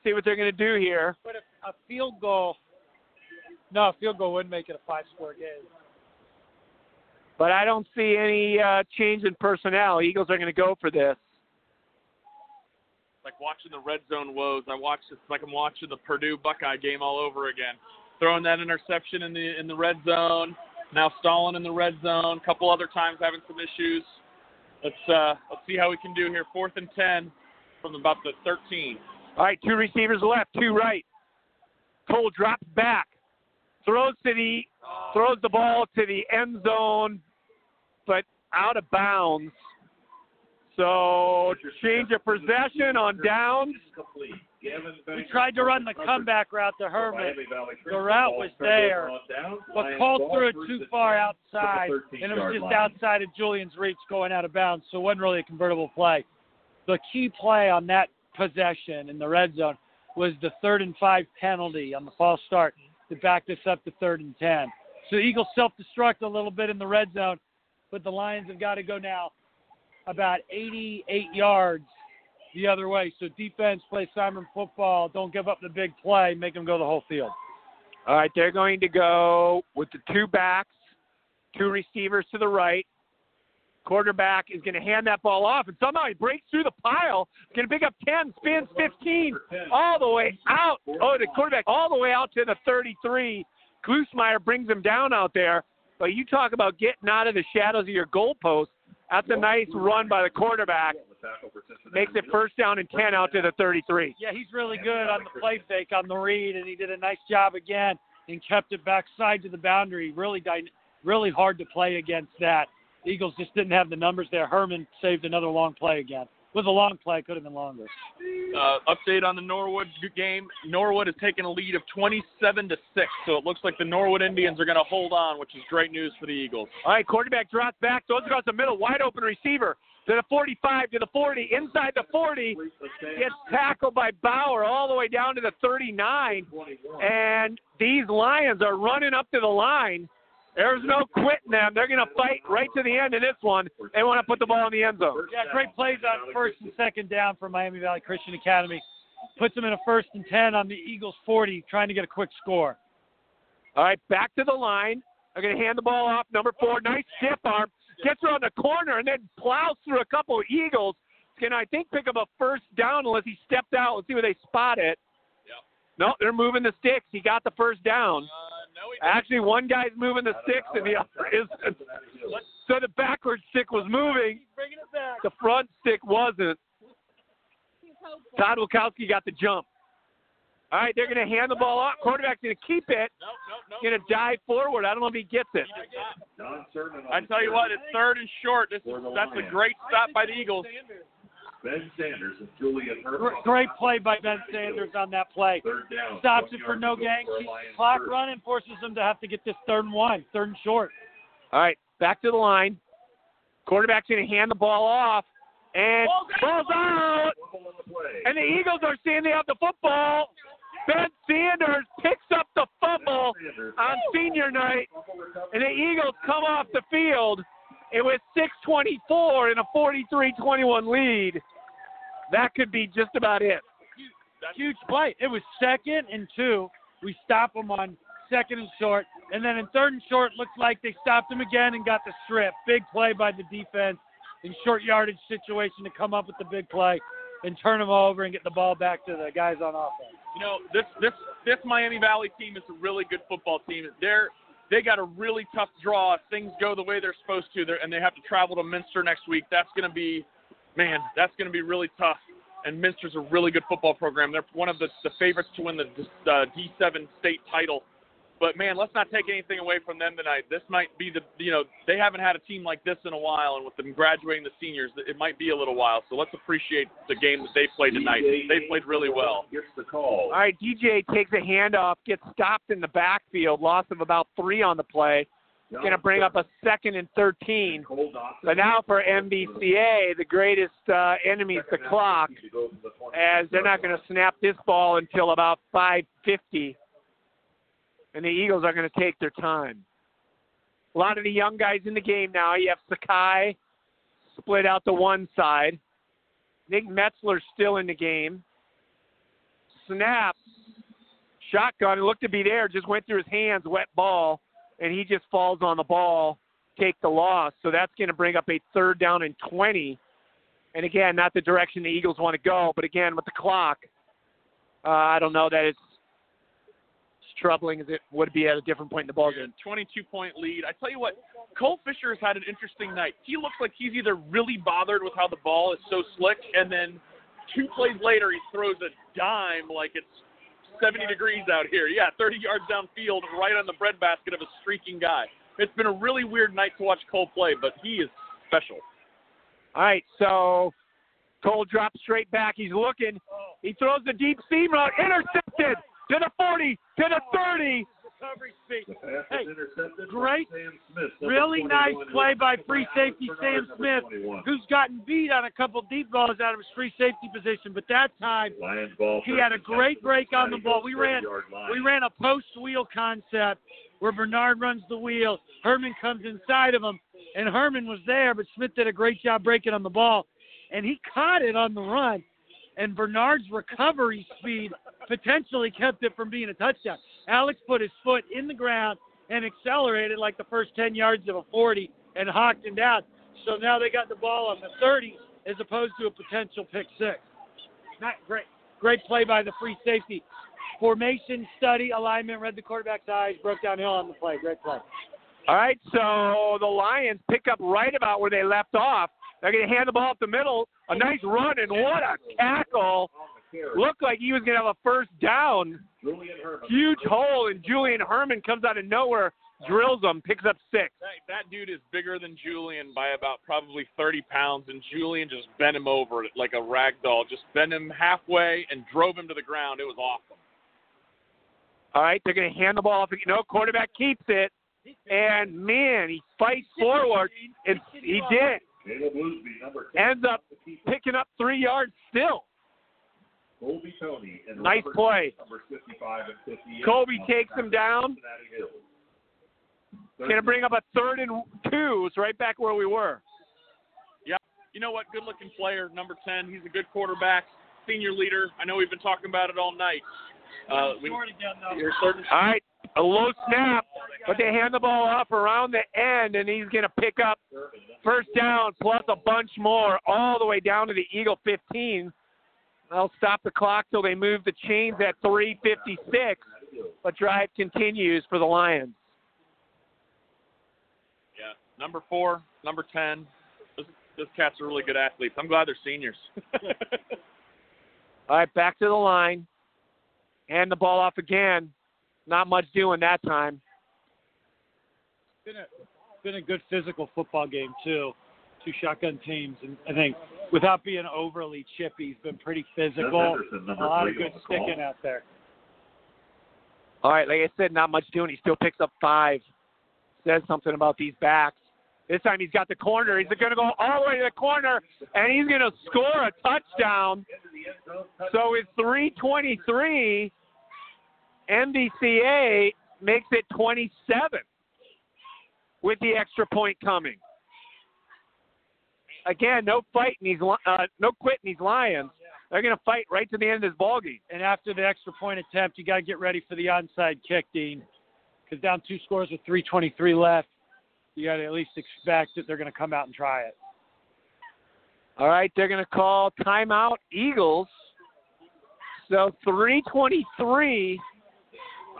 Speaker 3: See what they're going to do here.
Speaker 1: But if a field goal, no, a field goal wouldn't make it a five-score game.
Speaker 3: But I don't see any uh, change in personnel. Eagles are going to go for this.
Speaker 4: like watching the red zone woes. I watched it's like I'm watching the Purdue Buckeye game all over again. Throwing that interception in the in the red zone, now stalling in the red zone. A couple other times having some issues. Let's uh let's see how we can do here. Fourth and ten from about the 13.
Speaker 3: All right, two receivers left, two right. Cole drops back, throws to the throws the ball to the end zone, but out of bounds. So change of possession on downs.
Speaker 1: We tried to run the comeback route to Herman, The route was there,
Speaker 5: over on downs.
Speaker 1: but Cole threw it too far outside, and it was just outside of Julian's reach going out of bounds, so it wasn't really a convertible play. The key play on that possession in the red zone was the third and five penalty on the false start that backed us up to third and ten. So the Eagles self-destruct a little bit in the red zone, but the Lions have got to go now about 88 yards the other way. So defense, play Simon football. Don't give up the big play. Make them go the whole field.
Speaker 3: All right, they're going to go with the two backs, two receivers to the right. Quarterback is going to hand that ball off, and somehow he breaks through the pile. Going to pick up 10, spins 15, all the way out. Oh, the quarterback all the way out to the 33. Klusmeyer brings him down out there. But you talk about getting out of the shadows of your goalpost. That's a nice run by the quarterback.
Speaker 5: The tackle for Cincinnati.
Speaker 3: Makes it first down and 10 out to the 33.
Speaker 1: Yeah, he's really good on the play fake on the read, and he did a nice job again and kept it backside to the boundary. Really, dy- really hard to play against that. Eagles just didn't have the numbers there. Herman saved another long play again. with a long play, could have been longer.
Speaker 4: Uh, update on the Norwood game. Norwood has taken a lead of 27 to six, so it looks like the Norwood Indians are going to hold on, which is great news for the Eagles.
Speaker 3: All right, quarterback drops back, throws across the middle, wide open receiver to the 45, to the 40, inside the 40, gets tackled by Bauer all the way down to the 39, and these Lions are running up to the line. There's no quitting them. They're going to fight right to the end of this one. They want to put the ball in the end zone.
Speaker 1: Yeah, great plays on first and second down for Miami Valley Christian Academy. Puts them in a first and 10 on the Eagles 40, trying to get a quick score.
Speaker 3: All right, back to the line. They're going to hand the ball off. Number four, nice stiff arm. Gets around the corner and then plows through a couple of Eagles. Can I think pick up a first down unless he stepped out. Let's see where they spot it.
Speaker 4: Yep.
Speaker 3: No, they're moving the sticks. He got the first down.
Speaker 4: Uh, no, he
Speaker 3: Actually, one guy's moving the sticks and the other is. So the backward stick was moving. The front stick wasn't. Todd Wilkowski got the jump. All right, they're going to hand the ball off. Quarterback's going to keep it.
Speaker 4: No, no, no.
Speaker 3: Going to dive forward. I don't know if he gets it.
Speaker 5: Don Cernan on
Speaker 4: I tell you what, it's third and short. This is, that's a great stop by the Eagles.
Speaker 5: Ben Sanders and Julian
Speaker 1: Gr-
Speaker 5: Herman.
Speaker 1: Great play by Ben Sanders on that play. Stops it for no gain. Keeps the clock
Speaker 5: first.
Speaker 1: running, forces them to have to get this third and one, third and short.
Speaker 3: All right, back to the line. Quarterback's going to hand the ball off. And ball's out.
Speaker 5: The.
Speaker 3: And the Eagles are saying they have the football. Ben Sanders picks up the fumble on senior night. And the Eagles come off the field. It was 6:24 in a 43-21 lead. That could be just about it.
Speaker 1: Huge play. It was second and two. We stop them on second and short. And then in third and short, looks like they stopped them again and got the strip. Big play by the defense in short yardage situation to come up with the big play and turn them over and get the ball back to the guys on offense.
Speaker 4: You know, this this this Miami Valley team is a really good football team. They're they got a really tough draw if things go the way they're supposed to, they're, and they have to travel to Minster next week. That's going to be, man, that's going to be really tough. And Minster's a really good football program. They're one of the, the favorites to win the uh, D7 state title. But man, let's not take anything away from them tonight. This might be the you know they haven't had a team like this in a while, and with them graduating the seniors, it might be a little while. So let's appreciate the game that they played tonight. They played really well.
Speaker 5: Gets the call.
Speaker 3: All right, DJ takes a handoff, gets stopped in the backfield, loss of about three on the play. Going to bring up a second and 13. But now for MVCA, the greatest uh, enemy is the clock,
Speaker 5: To go from the 20.
Speaker 3: as they're not going to snap this ball until about 5:50, and the Eagles are going to take their time. A lot of the young guys in the game now. You have Sakai split out to one side. Nick Metzler's still in the game. Snap, shotgun, it looked to be there, just went through his hands, wet ball, and he just falls on the ball, take the loss. So that's going to bring up a third down and 20. And again, not the direction the Eagles want to go, but again, with the clock, uh, I don't know that it's troubling as it would be at a different point in the ball game.
Speaker 4: 22 point lead. I tell you what, Cole Fisher has had an interesting night. He looks like he's either really bothered with how the ball is so slick, and then two plays later he throws a dime like it's 70 degrees out here. Yeah, 30 yards downfield, right on the breadbasket of a streaking guy. It's been a really weird night to watch Cole play, but he is special.
Speaker 3: All right, so Cole drops straight back. He's looking. He throws the deep seam route, intercepted to the 40, to the 30.
Speaker 1: Recovery speed. Hey,
Speaker 5: is intercepted by
Speaker 1: great.
Speaker 5: Sam Smith. Number
Speaker 1: Really nice play by free safety Sam Smith, who's gotten beat on a couple deep balls out of his free safety position. But that time, He had a great break on the ball. We ran- we ran a post wheel concept where Bernard runs the wheel. Herman comes inside of him, and Herman was there, but Smith did a great job breaking on the ball, and he caught it on the run. And Bernard's recovery speed potentially kept it from being a touchdown. Alex put his foot in the ground and accelerated like the first 10 yards of a 40 and hawked him down. So now they got the ball on the 30 as opposed to a potential pick six. Not great. Great play by the free safety. Formation study, alignment, read the quarterback's eyes, broke downhill on the play. Great play.
Speaker 3: All right, so the Lions pick up right about where they left off. They're going to hand the ball up the middle. A nice run, and what a tackle. Looked like he was going to have a first down. Huge hole, and Julian Herman comes out of nowhere. drills them, picks up six.
Speaker 4: That, that dude is bigger than Julian by about probably 30 pounds, and Julian just bent him over like a rag doll. Just bent him halfway and drove him to the ground. It was awesome.
Speaker 3: All right, they're going to hand the ball off. No, quarterback keeps it, and man, he fights forward, and he did.
Speaker 5: Caleb Woosby, number 10.
Speaker 3: Ends up picking up three yards still.
Speaker 5: Colby Tony. And
Speaker 3: Nice
Speaker 5: Robert
Speaker 3: play.
Speaker 5: Number 55 and 58.
Speaker 3: Kobe takes him down.
Speaker 5: Cincinnati Hills.
Speaker 3: Going to bring up a third and two. It's right back where we were. Yeah.
Speaker 4: You know what? Good looking player, number 10. He's a good quarterback, senior leader. I know we've been talking about it all night. Uh, we, you're certain.
Speaker 3: All right, a low snap, but they hand the ball up around the end, and he's going to pick up first down plus a bunch more all the way down to the Eagle 15. They'll stop the clock till they move the chains at 3:56, but drive continues for the Lions.
Speaker 4: Yeah, number four, number 10. Those, those cats are really good athletes. I'm glad they're seniors.
Speaker 3: All right, back to the line. Hand the ball off again. Not much doing that time.
Speaker 1: been a been a good physical football game too. Two shotgun teams, and I think without being overly chippy, he's been pretty physical. A lot of good
Speaker 5: on the call.
Speaker 1: sticking out there.
Speaker 3: All right, like I said, not much doing. He still picks up five. Says something about these backs. This time he's got the corner. He's going to go all the way to the corner, and he's going to score a touchdown. So it's 323, MVCA makes it 27 with the extra point coming. Again, no fight in these, uh, no quit in these Lions. They're going to fight right to the end of this ball game.
Speaker 1: And after the extra point attempt, you got to get ready for the onside kick, Dean, because down two scores with 3:23 left, you got to at least expect that they're going to come out and try it.
Speaker 3: All right, they're going to call timeout Eagles. So 323.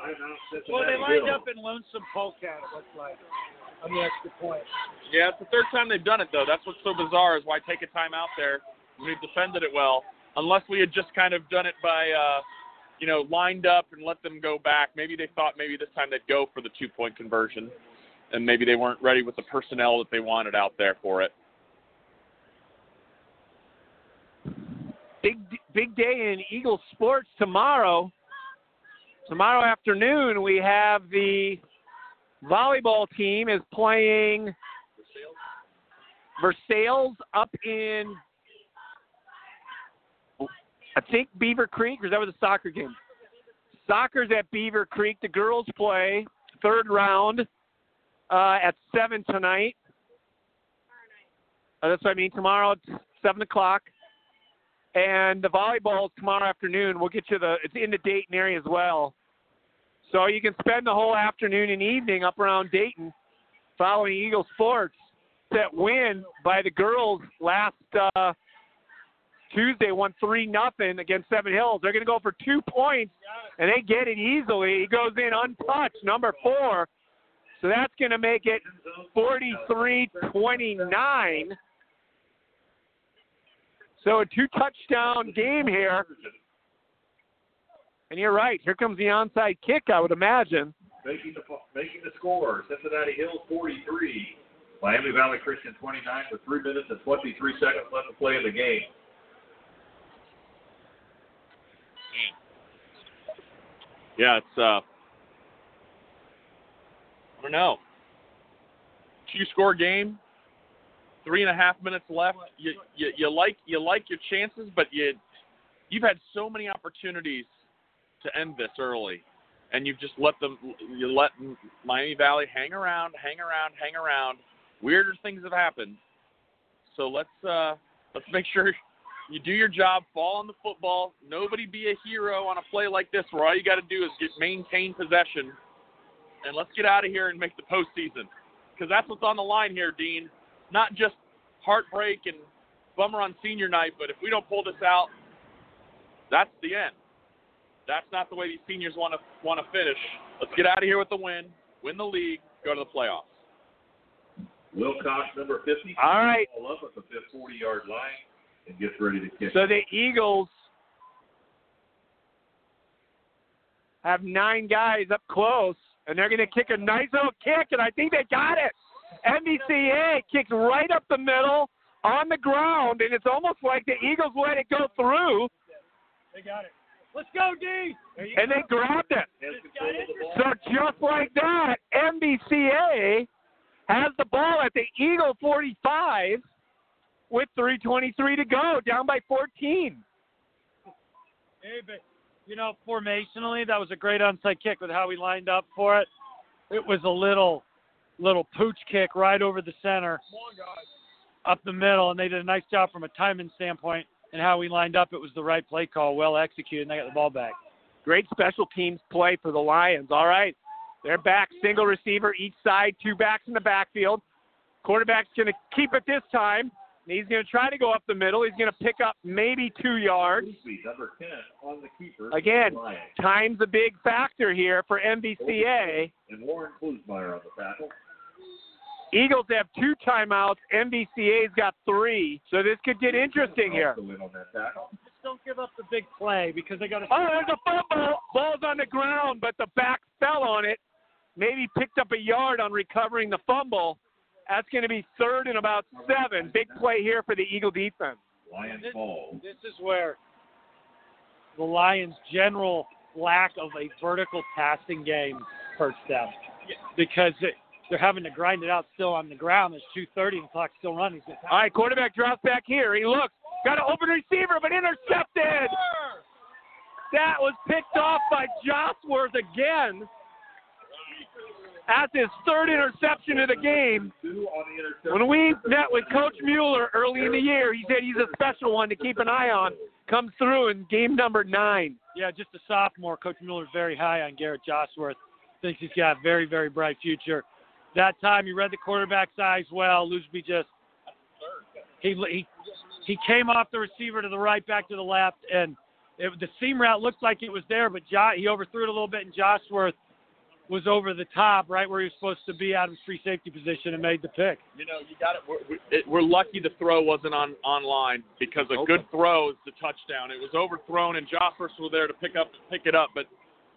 Speaker 5: Timeout, Cincinnati
Speaker 1: Well, they lined
Speaker 5: Hills.
Speaker 1: up in lonesome polecat. It looks like on the extra point.
Speaker 4: yeah, it's the third time they've done it, though. That's what's so bizarre is why take a timeout there. We've defended it well. Unless we had just kind of done it by, uh, you know, lined up and let them go back. Maybe they thought maybe this time they'd go for the two point conversion. And maybe they weren't ready with the personnel that they wanted out there for it.
Speaker 3: Big big day in Eagle sports tomorrow. Tomorrow afternoon we have the volleyball team is playing Versailles up in I think Beavercreek, or is that where the soccer game? Soccer's at Beavercreek. The girls play third round uh, at seven tonight. Uh, that's what I mean. Tomorrow at seven o'clock. And the volleyball is tomorrow afternoon. We'll get you the it's in the Dayton area as well. So you can spend the whole afternoon and evening up around Dayton following Eagle sports. That win by the girls last uh, Tuesday won three nothing against Seven Hills. They're going to go for two points, and they get it easily. He goes in untouched, number four. So that's going to make it 43-29. So a two touchdown game here. And you're right. Here comes the onside kick, I would imagine.
Speaker 5: Making the making the score, Cincinnati Hills 43, Miami Valley Christian 29 with three minutes and 23 seconds left to play in the game.
Speaker 4: Yeah, it's uh I don't know. Two score game, three and a half minutes left. You, you you like you like your chances, but you you've had so many opportunities to end this early, and you've just let them you let Miami Valley hang around, hang around, hang around. Weirder things have happened. So let's uh let's make sure you do your job, fall on the football. Nobody be a hero on a play like this where all you got to do is get maintain possession. And let's get out of here and make the postseason. Because that's what's on the line here, Dean. Not just heartbreak and bummer on senior night, but if we don't pull this out, that's the end. That's not the way these seniors want to want to finish. Let's get out of here with the win, win the league, go to the playoffs.
Speaker 5: Wilcox, number 50,
Speaker 3: All right.
Speaker 5: ball up at the 40 yard line and gets ready to kick.
Speaker 3: So the Eagles have nine guys up close. and they're going to kick a nice little kick, and I think they got it. MVCA kicks right up the middle on the ground, and it's almost like the Eagles let it go through,
Speaker 1: They got it. Let's go, D.
Speaker 3: and they grabbed it.
Speaker 5: Has control of the ball.
Speaker 3: So just like that, MVCA has the ball at the Eagle 45 with 3:23 to go, down by 14.
Speaker 1: Hey, but you know, formationally, that was a great onside kick with how we lined up for it. It was a little, little pooch kick right over the center, up the middle, and they did a nice job from a timing standpoint and how we lined up. It was the right play call, well executed, and they got the ball back.
Speaker 3: Great special teams play for the Lions. All right. They're back, single receiver each side, two backs in the backfield. Quarterback's going to keep it this time. And he's going to try to go up the middle. He's going to pick up maybe two yards.
Speaker 5: Number 10 on the keeper.
Speaker 3: Again, time's a big factor here for MVCA.
Speaker 5: And Warren Klusmeyer on the tackle.
Speaker 3: Eagles have two timeouts. MVCA's got three. So this could get interesting here.
Speaker 5: Also in on that tackle.
Speaker 1: Just don't give up the big play because they got to.
Speaker 3: Oh, there's a fumble. Ball's on the ground, but the back fell on it. Maybe picked up a yard on recovering the fumble. That's going to be third and about seven. Big play here for the Eagle defense.
Speaker 5: Lions
Speaker 1: This-
Speaker 5: ball.
Speaker 1: This is where the Lions' general lack of a vertical passing game hurts them because it, they're having to grind it out still on the ground. There's 2:30 and the clock's still running. So
Speaker 3: All right, quarterback drops back here. He looks. Got an open receiver, but intercepted. That was picked off by Josworth again. That's his third interception of the game.
Speaker 5: Two on the interception.
Speaker 3: When we met with Coach Mueller early in the year, he said he's a special one to keep an eye on. Comes through in game number nine.
Speaker 1: yeah, just a sophomore. Coach Mueller's very high on Garrett Josworth. Thinks he's got a very, very bright future. That time he read the quarterback's eyes well. Lusby just he he he came off the receiver to the right, back to the left, and it, the seam route looked like it was there, but jo, he overthrew it a little bit, and Josworth was over the top, right where he was supposed to be out of his free safety position, and made the pick.
Speaker 4: You know, you got it. We're, we- it. we're lucky the throw wasn't on online because a good throw is the touchdown. It was overthrown, and Josworth was there to pick up pick it up, but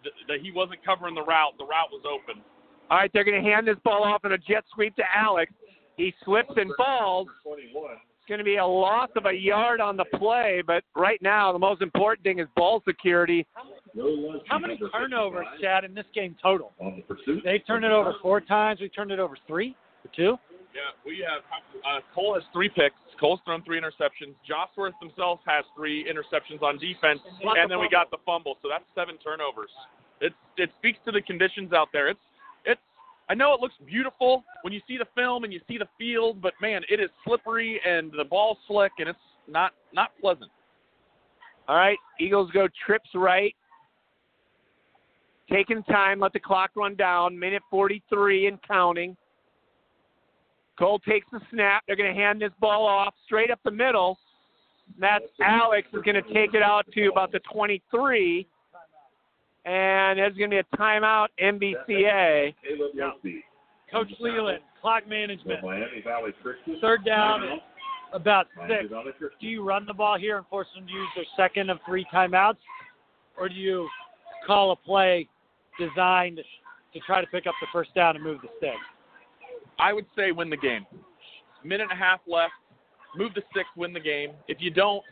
Speaker 4: the, the, he wasn't covering the route. The route was open.
Speaker 3: All right, they're going to hand this ball off in a jet sweep to Alex. He slips and falls. It's going to be a loss of a yard on the play, but right now the most important thing is ball security.
Speaker 1: How many turnovers, Chad, in this game total?
Speaker 5: On the pursuit.
Speaker 1: They turned it over four times. We turned it over three or two.
Speaker 4: Yeah, we have. Uh, Cole has three picks. Cole's thrown three interceptions. Josworth himself has three interceptions on defense, and then we got the fumble. So that's seven turnovers. It's it speaks to the conditions out there. It's it's. I know it looks beautiful when you see the film and you see the field, but man, it is slippery and the ball's slick, and it's not not pleasant.
Speaker 3: All right, Eagles go trips right. Taking time, let the clock run down. Minute 43 and counting. Cole takes the snap. They're going to hand this ball off straight up the middle. That's Alex is going to take it out to about the 23. And there's going to be a timeout, MVCA.
Speaker 5: Caleb Lusby.
Speaker 1: Coach Leland, clock
Speaker 5: So
Speaker 1: management.
Speaker 5: Miami Valley Christian.
Speaker 1: Third down, about six. Do you run the ball here and force them to use their second of three timeouts, or do you call a play designed to try to pick up the first down and move the stick?
Speaker 4: I would say win the game. Minute and a half left. Move the six, win the game. If you don't,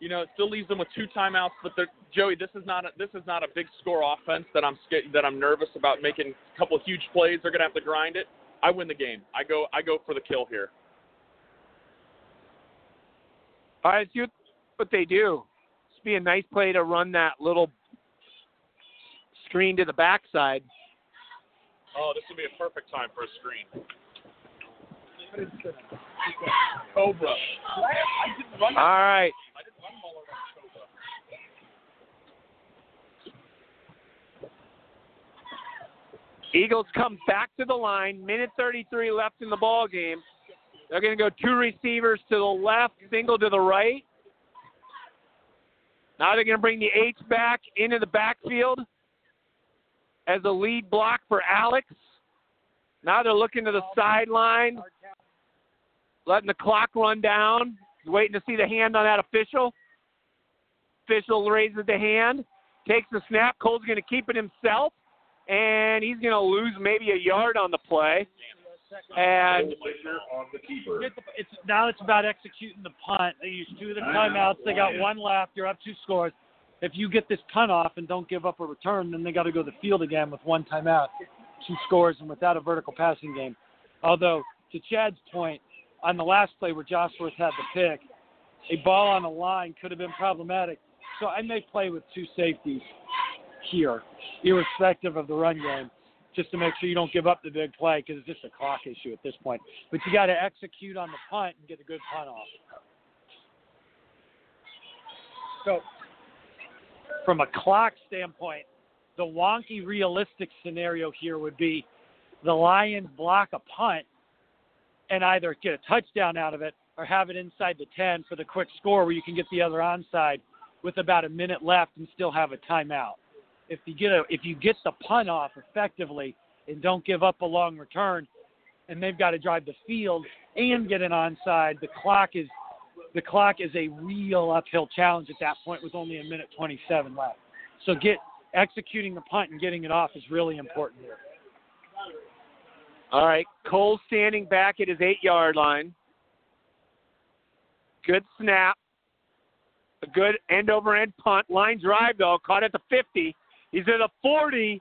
Speaker 4: you know, it still leaves them with two timeouts. But Joey, this is not a, this is not a big score offense that I'm that I'm nervous about making a couple of huge plays. They're gonna have to grind it. I win the game. I go I go for the kill here.
Speaker 3: All right, let's see what, what they do. It's be a nice play to run that little screen to the backside.
Speaker 4: Oh, this would be a perfect time for a screen. Cobra. I didn't run.
Speaker 3: All right.
Speaker 4: I didn't run all over Cobra.
Speaker 3: Eagles come back to the line. Minute 33 left in the ball game. They're going to go two receivers to the left, single to the right. Now they're going to bring the H back into the backfield as a lead block for Alex. Now they're looking to the sideline, letting the clock run down, waiting to see the hand on that official. Official raises the hand, takes the snap. Cole's going to keep it himself and he's going to lose maybe a yard on the play. And
Speaker 1: it's now it's about executing the punt. They use two of the timeouts. They got one left. You're up two scores. If you get this punt off and don't give up a return, then they got to go to the field again with one timeout, two scores, and without a vertical passing game. Although to Chad's point, on the last play where Josworth had the pick, a ball on the line could have been problematic. So I may play with two safeties here, irrespective of the run game, just to make sure you don't give up the big play because it's just a clock issue at this point. But you got to execute on the punt and get a good punt off. So, from a clock standpoint, the wonky realistic scenario here would be the Lions block a punt and either get a touchdown out of it or have it inside the 10 for the quick score where you can get the other onside with about a minute left and still have a timeout. If you get a if you get the punt off effectively and don't give up a long return and they've got to drive the field and get an onside, the clock is the clock is a real uphill challenge at that point with only a minute 27 left. So get executing the punt and getting it off is really important here.
Speaker 3: All right, Cole standing back at his eight yard line. Good snap. A good end over end punt. Line drive, though, caught at the 50. He's at the 40,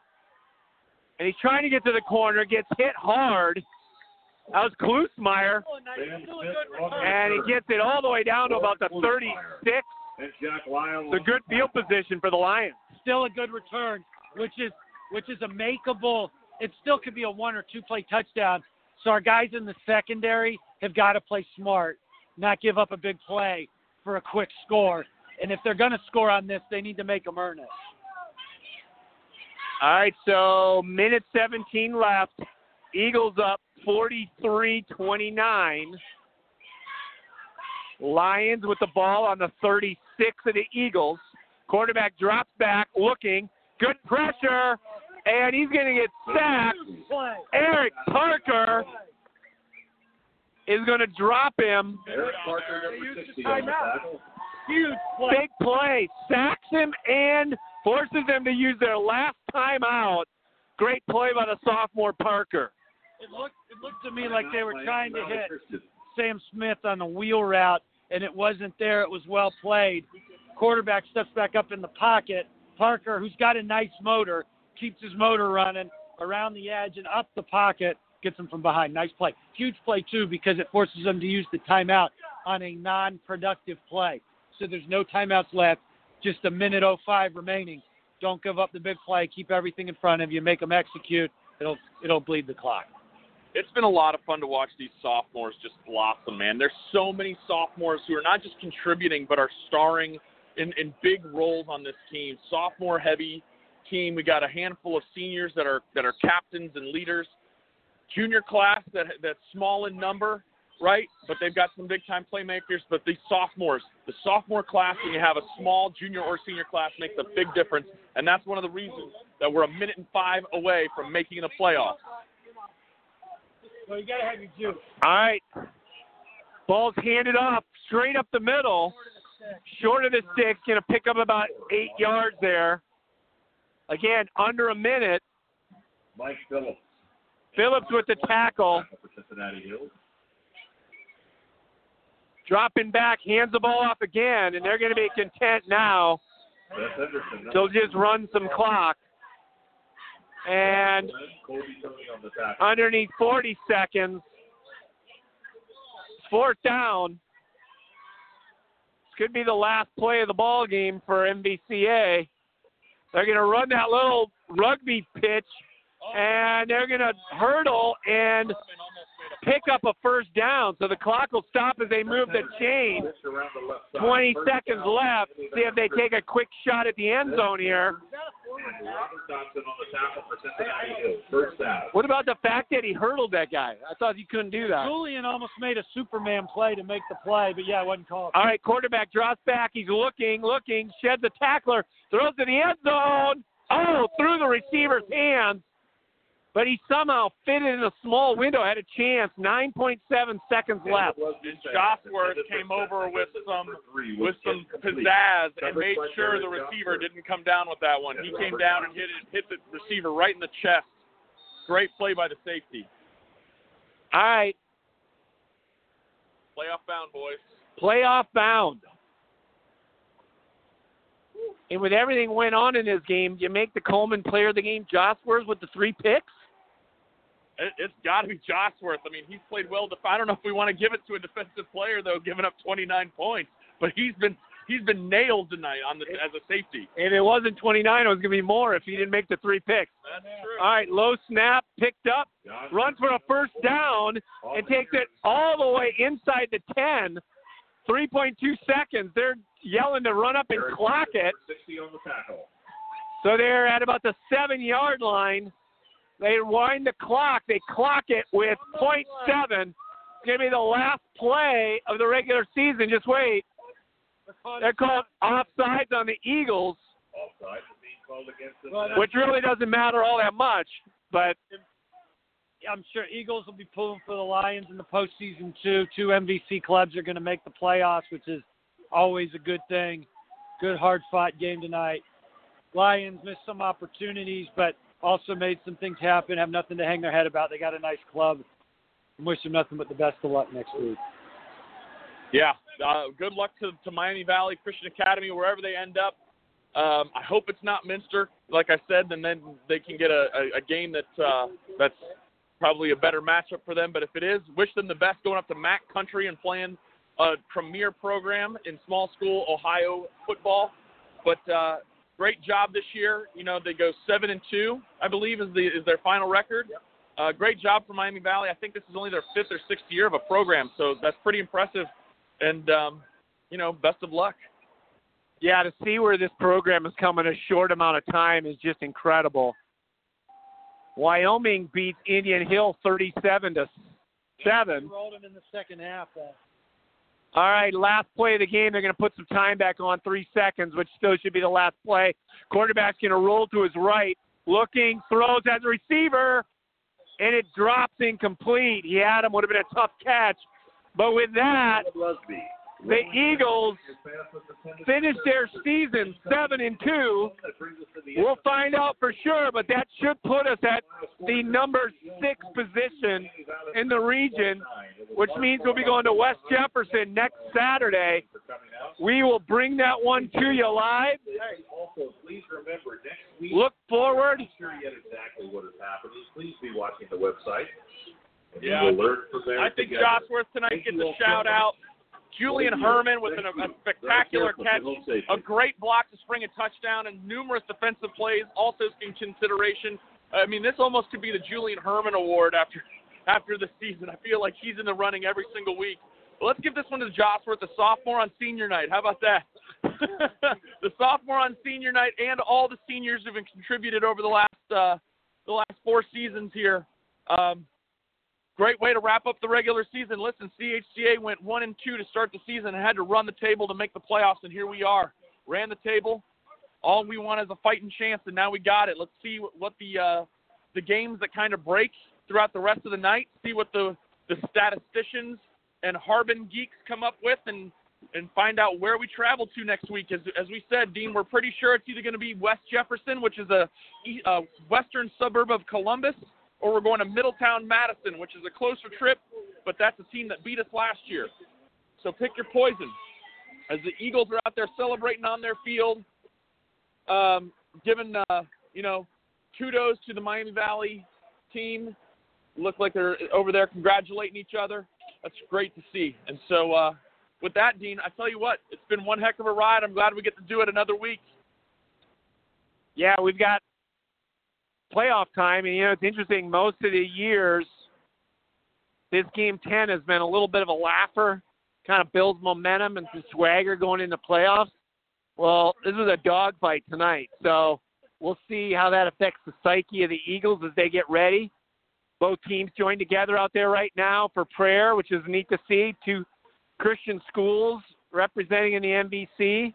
Speaker 3: and he's trying to get to the corner, gets hit hard. That was Klusmeyer,
Speaker 5: Sam Smith on the
Speaker 3: and he gets it all the way down to about the 36.
Speaker 5: And Jack Lyle.
Speaker 3: It's a good field position for the Lions.
Speaker 1: Still a good return, which is which is a makeable. It still could be a one or two play touchdown. So our guys in the secondary have got to play smart, not give up a big play for a quick score. And if they're going to score on this, they need to make them earn it.
Speaker 3: All right, so minute 17 left. Eagles up 43 29. Lions with the ball on the 36 of the Eagles. Quarterback drops back, looking. Good pressure, and he's going to get sacked. Eric Parker is going to drop him.
Speaker 5: Eric Parker, number 60 on the tackle.
Speaker 1: Huge play.
Speaker 3: Big play. Sacks him and forces them to use their last timeout. Great play by the sophomore Parker.
Speaker 1: It looked it looked to me like they were trying to hit Sam Smith on the wheel route, and it wasn't there. It was well played. Quarterback steps back up in the pocket. Parker, who's got a nice motor, keeps his motor running around the edge and up the pocket, gets him from behind. Nice play. Huge play, too, because it forces them to use the timeout on a non productive play. So there's no timeouts left, just a minute 05 remaining. Don't give up the big play. Keep everything in front of you. Make them execute. It'll it'll bleed the clock.
Speaker 4: it's been a lot of fun to watch these sophomores just blossom, man. There's so many sophomores who are not just contributing but are starring in, in big roles on this team. Sophomore heavy team. We got a handful of seniors that are that are captains and leaders. Junior class that that's small in number, right? But they've got some big time playmakers. But these sophomores, the sophomore class, when you have a small junior or senior class, makes a big difference. And that's one of the reasons that we're a minute and five away from making the playoffs.
Speaker 1: So you gotta have your juice.
Speaker 3: All right. Ball's handed off straight up the middle. Short of the six, going to pick up about eight yards there. Again, under a minute.
Speaker 5: Mike Phillips.
Speaker 3: Phillips with the tackle.
Speaker 5: For Cincinnati Hills.
Speaker 3: Dropping back, hands the ball off again, and they're going to be content now. They'll just run some clock. And
Speaker 5: Colby Tony on the tackle.
Speaker 3: underneath 40 seconds, fourth down. This could be the last play of the ball game for MVCA. They're going to run that little rugby pitch, and they're going to hurdle and pick up a first down. So the clock will stop as they move the chain.
Speaker 5: Pitch around the left side.
Speaker 3: 20 seconds left. See if they take a quick shot at the end zone here.
Speaker 5: Robert Johnson on the tackle for Cincinnati Hills. First down.
Speaker 3: What about the fact that he hurdled that guy? I thought he couldn't do that.
Speaker 1: Julian almost made a Superman play to make the play, but yeah, it wasn't called.
Speaker 3: All right, quarterback drops back. He's looking, looking, sheds a tackler, throws to the end zone. Oh, through the receiver's hands. But he somehow fit it in a small window, had a chance. 9.7 seconds left.
Speaker 4: And Josworth came over with some with some pizzazz and made sure the receiver didn't come down with that one. He came down and hit it, hit the receiver right in the chest. Great play by the safety.
Speaker 3: All right,
Speaker 4: Playoff bound, boys.
Speaker 3: playoff bound. And with everything went on in this game, you make the Coleman player of the game, Josworth, with the three picks.
Speaker 4: It, it's got to be Josworth. I mean, he's played well. Def- I don't know if we want to give it to a defensive player though, giving up 29 points, but he's been he's been nailed tonight on the as a safety.
Speaker 3: If it wasn't 29, it was going to be more if he didn't make the three picks.
Speaker 4: That's true.
Speaker 3: All right, low snap, picked up, runs for a first down, and takes it all the way inside the 10. 3.2 seconds. They're yelling to run up and clock it.
Speaker 5: 60 on the tackle.
Speaker 3: So they're at about the seven yard line. They wind the clock. They clock it with .7. It's going to be the last play of the regular season. Just wait. They're called offsides on the Eagles, which really doesn't matter all that much. But
Speaker 1: I'm sure Eagles will be pulling for the Lions in the postseason too. Two MVC clubs are going to make the playoffs, which is always a good thing. Good hard fought game tonight. Lions missed some opportunities, but also made some things happen. Have nothing to hang their head about. They got a nice club. And wish them nothing but the best of luck next week.
Speaker 4: Yeah. Uh, good luck to, to Miami Valley Christian Academy, wherever they end up. Um, I hope it's not Minster, like I said, and then they can get a, a, a game that uh, that's probably a better matchup for them. But if it is, wish them the best going up to MAC Country and playing a premier program in small school Ohio football. But uh, great job this year. You know they go seven and two, I believe, is the is their final record. Uh, great job for Miami Valley. I think this is only their fifth or sixth year of a program, so that's pretty impressive. And um, you know, best of luck.
Speaker 3: yeah, to see where this program has come in a short amount of time is just incredible. Wyoming beats Indian Hill 37 to 7.
Speaker 1: Rolled him in the second half. Uh,
Speaker 3: All right, last play of the game. They're going to put some time back on, three seconds, which still should be the last play. Quarterback's going to roll to his right, looking, throws as a receiver, and it drops incomplete. He had him, would have been a tough catch. But with that. The Eagles finish their season seven and two. We'll find out for sure, but that should put us at the number six position in the region, which means we'll be going to West Jefferson next Saturday. We will bring that one to you live.
Speaker 5: Also, please remember next week.
Speaker 3: Look forward.
Speaker 5: Sure yet exactly what is happening. Please be watching the website.
Speaker 4: Yeah,
Speaker 5: you will learn from there.
Speaker 4: I think
Speaker 5: together.
Speaker 4: Josworth tonight gets a shout out. Julian Herman with an, a spectacular catch, a great block to spring a touchdown, and numerous defensive plays also in consideration. I mean, this almost could be the Julian Herman Award after after the season. I feel like he's in the running every single week. But let's give this one to Josworth, the sophomore on senior night. How about that? the sophomore on senior night, and all the seniors who've been contributed over the last uh, the last four seasons here. Um, great way to wrap up the regular season. Listen, CHCA went one and two to start the season and had to run the table to make the playoffs, and here we are. Ran the table. All we want is a fighting chance, and now we got it. Let's see what, the uh, the games that kind of break throughout the rest of the night. See what the the statisticians and Harbin geeks come up with, and and find out where we travel to next week. As as we said, Dean, we're pretty sure it's either going to be West Jefferson, which is a, a western suburb of Columbus, or we're going to Middletown Madison, which is a closer trip, but that's a team that beat us last year. So pick your poison. As the Eagles are out there celebrating on their field, um, giving uh, you know kudos to the Miami Valley team. Look like they're over there congratulating each other. That's great to see. And so uh, with that, Dean, I tell you what, it's been one heck of a ride. I'm glad we get to do it another week.
Speaker 3: Yeah, we've got playoff time, and you know it's interesting. Most of the years, this game ten has been a little bit of a laugher, kind of builds momentum and some swagger going into playoffs. Well, this is a dogfight tonight, so we'll see how that affects the psyche of the Eagles as they get ready. Both teams join together out there right now for prayer, which is neat to see. Two Christian schools representing in the MVC,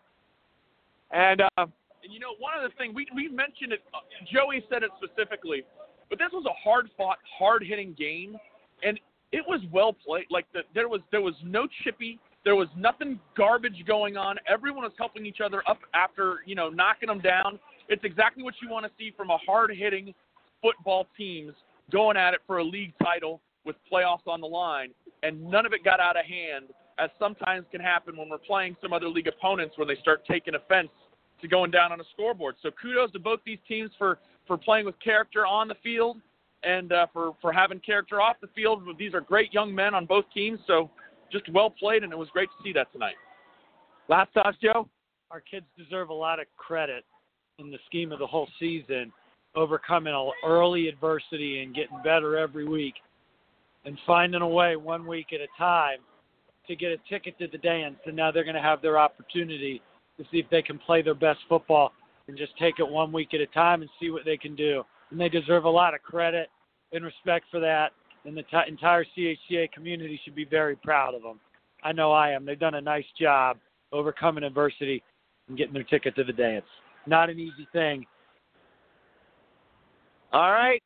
Speaker 3: and uh,
Speaker 4: And you know, one other thing we we mentioned it. Uh, Joey said it specifically. But this was a hard fought, hard hitting game, and it was well played. Like the, there was there was no chippy, there was nothing garbage going on. Everyone was helping each other up after you know knocking them down. It's exactly what you want to see from a hard hitting football teams going at it for a league title with playoffs on the line, and none of it got out of hand, as sometimes can happen when we're playing some other league opponents when they start taking offense to going down on a scoreboard. So kudos to both these teams for for playing with character on the field and uh, for for having character off the field. These are great young men on both teams, so just well played, and it was great to see that tonight.
Speaker 3: Last thoughts, Joe.
Speaker 1: Our kids deserve a lot of credit in the scheme of the whole season, overcoming early adversity and getting better every week, and finding a way one week at a time to get a ticket to the dance. And now they're going to have their opportunity to see if they can play their best football and just take it one week at a time and see what they can do. And they deserve a lot of credit and respect for that. And the t- entire CHCA community should be very proud of them. I know I am. They've done a nice job overcoming adversity and getting their ticket to the dance. Not an easy thing.
Speaker 3: All right.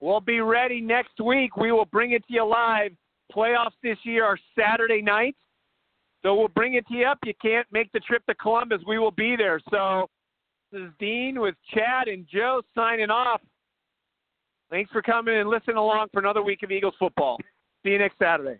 Speaker 3: We'll be ready next week. We will bring it to you live. Playoffs this year are Saturday night. So we'll bring it to you up. You can't make the trip to Columbus. We will be there. So this is Dean with Chad and Joe signing off. Thanks for coming and listening along for another week of Eagles football. See you next Saturday.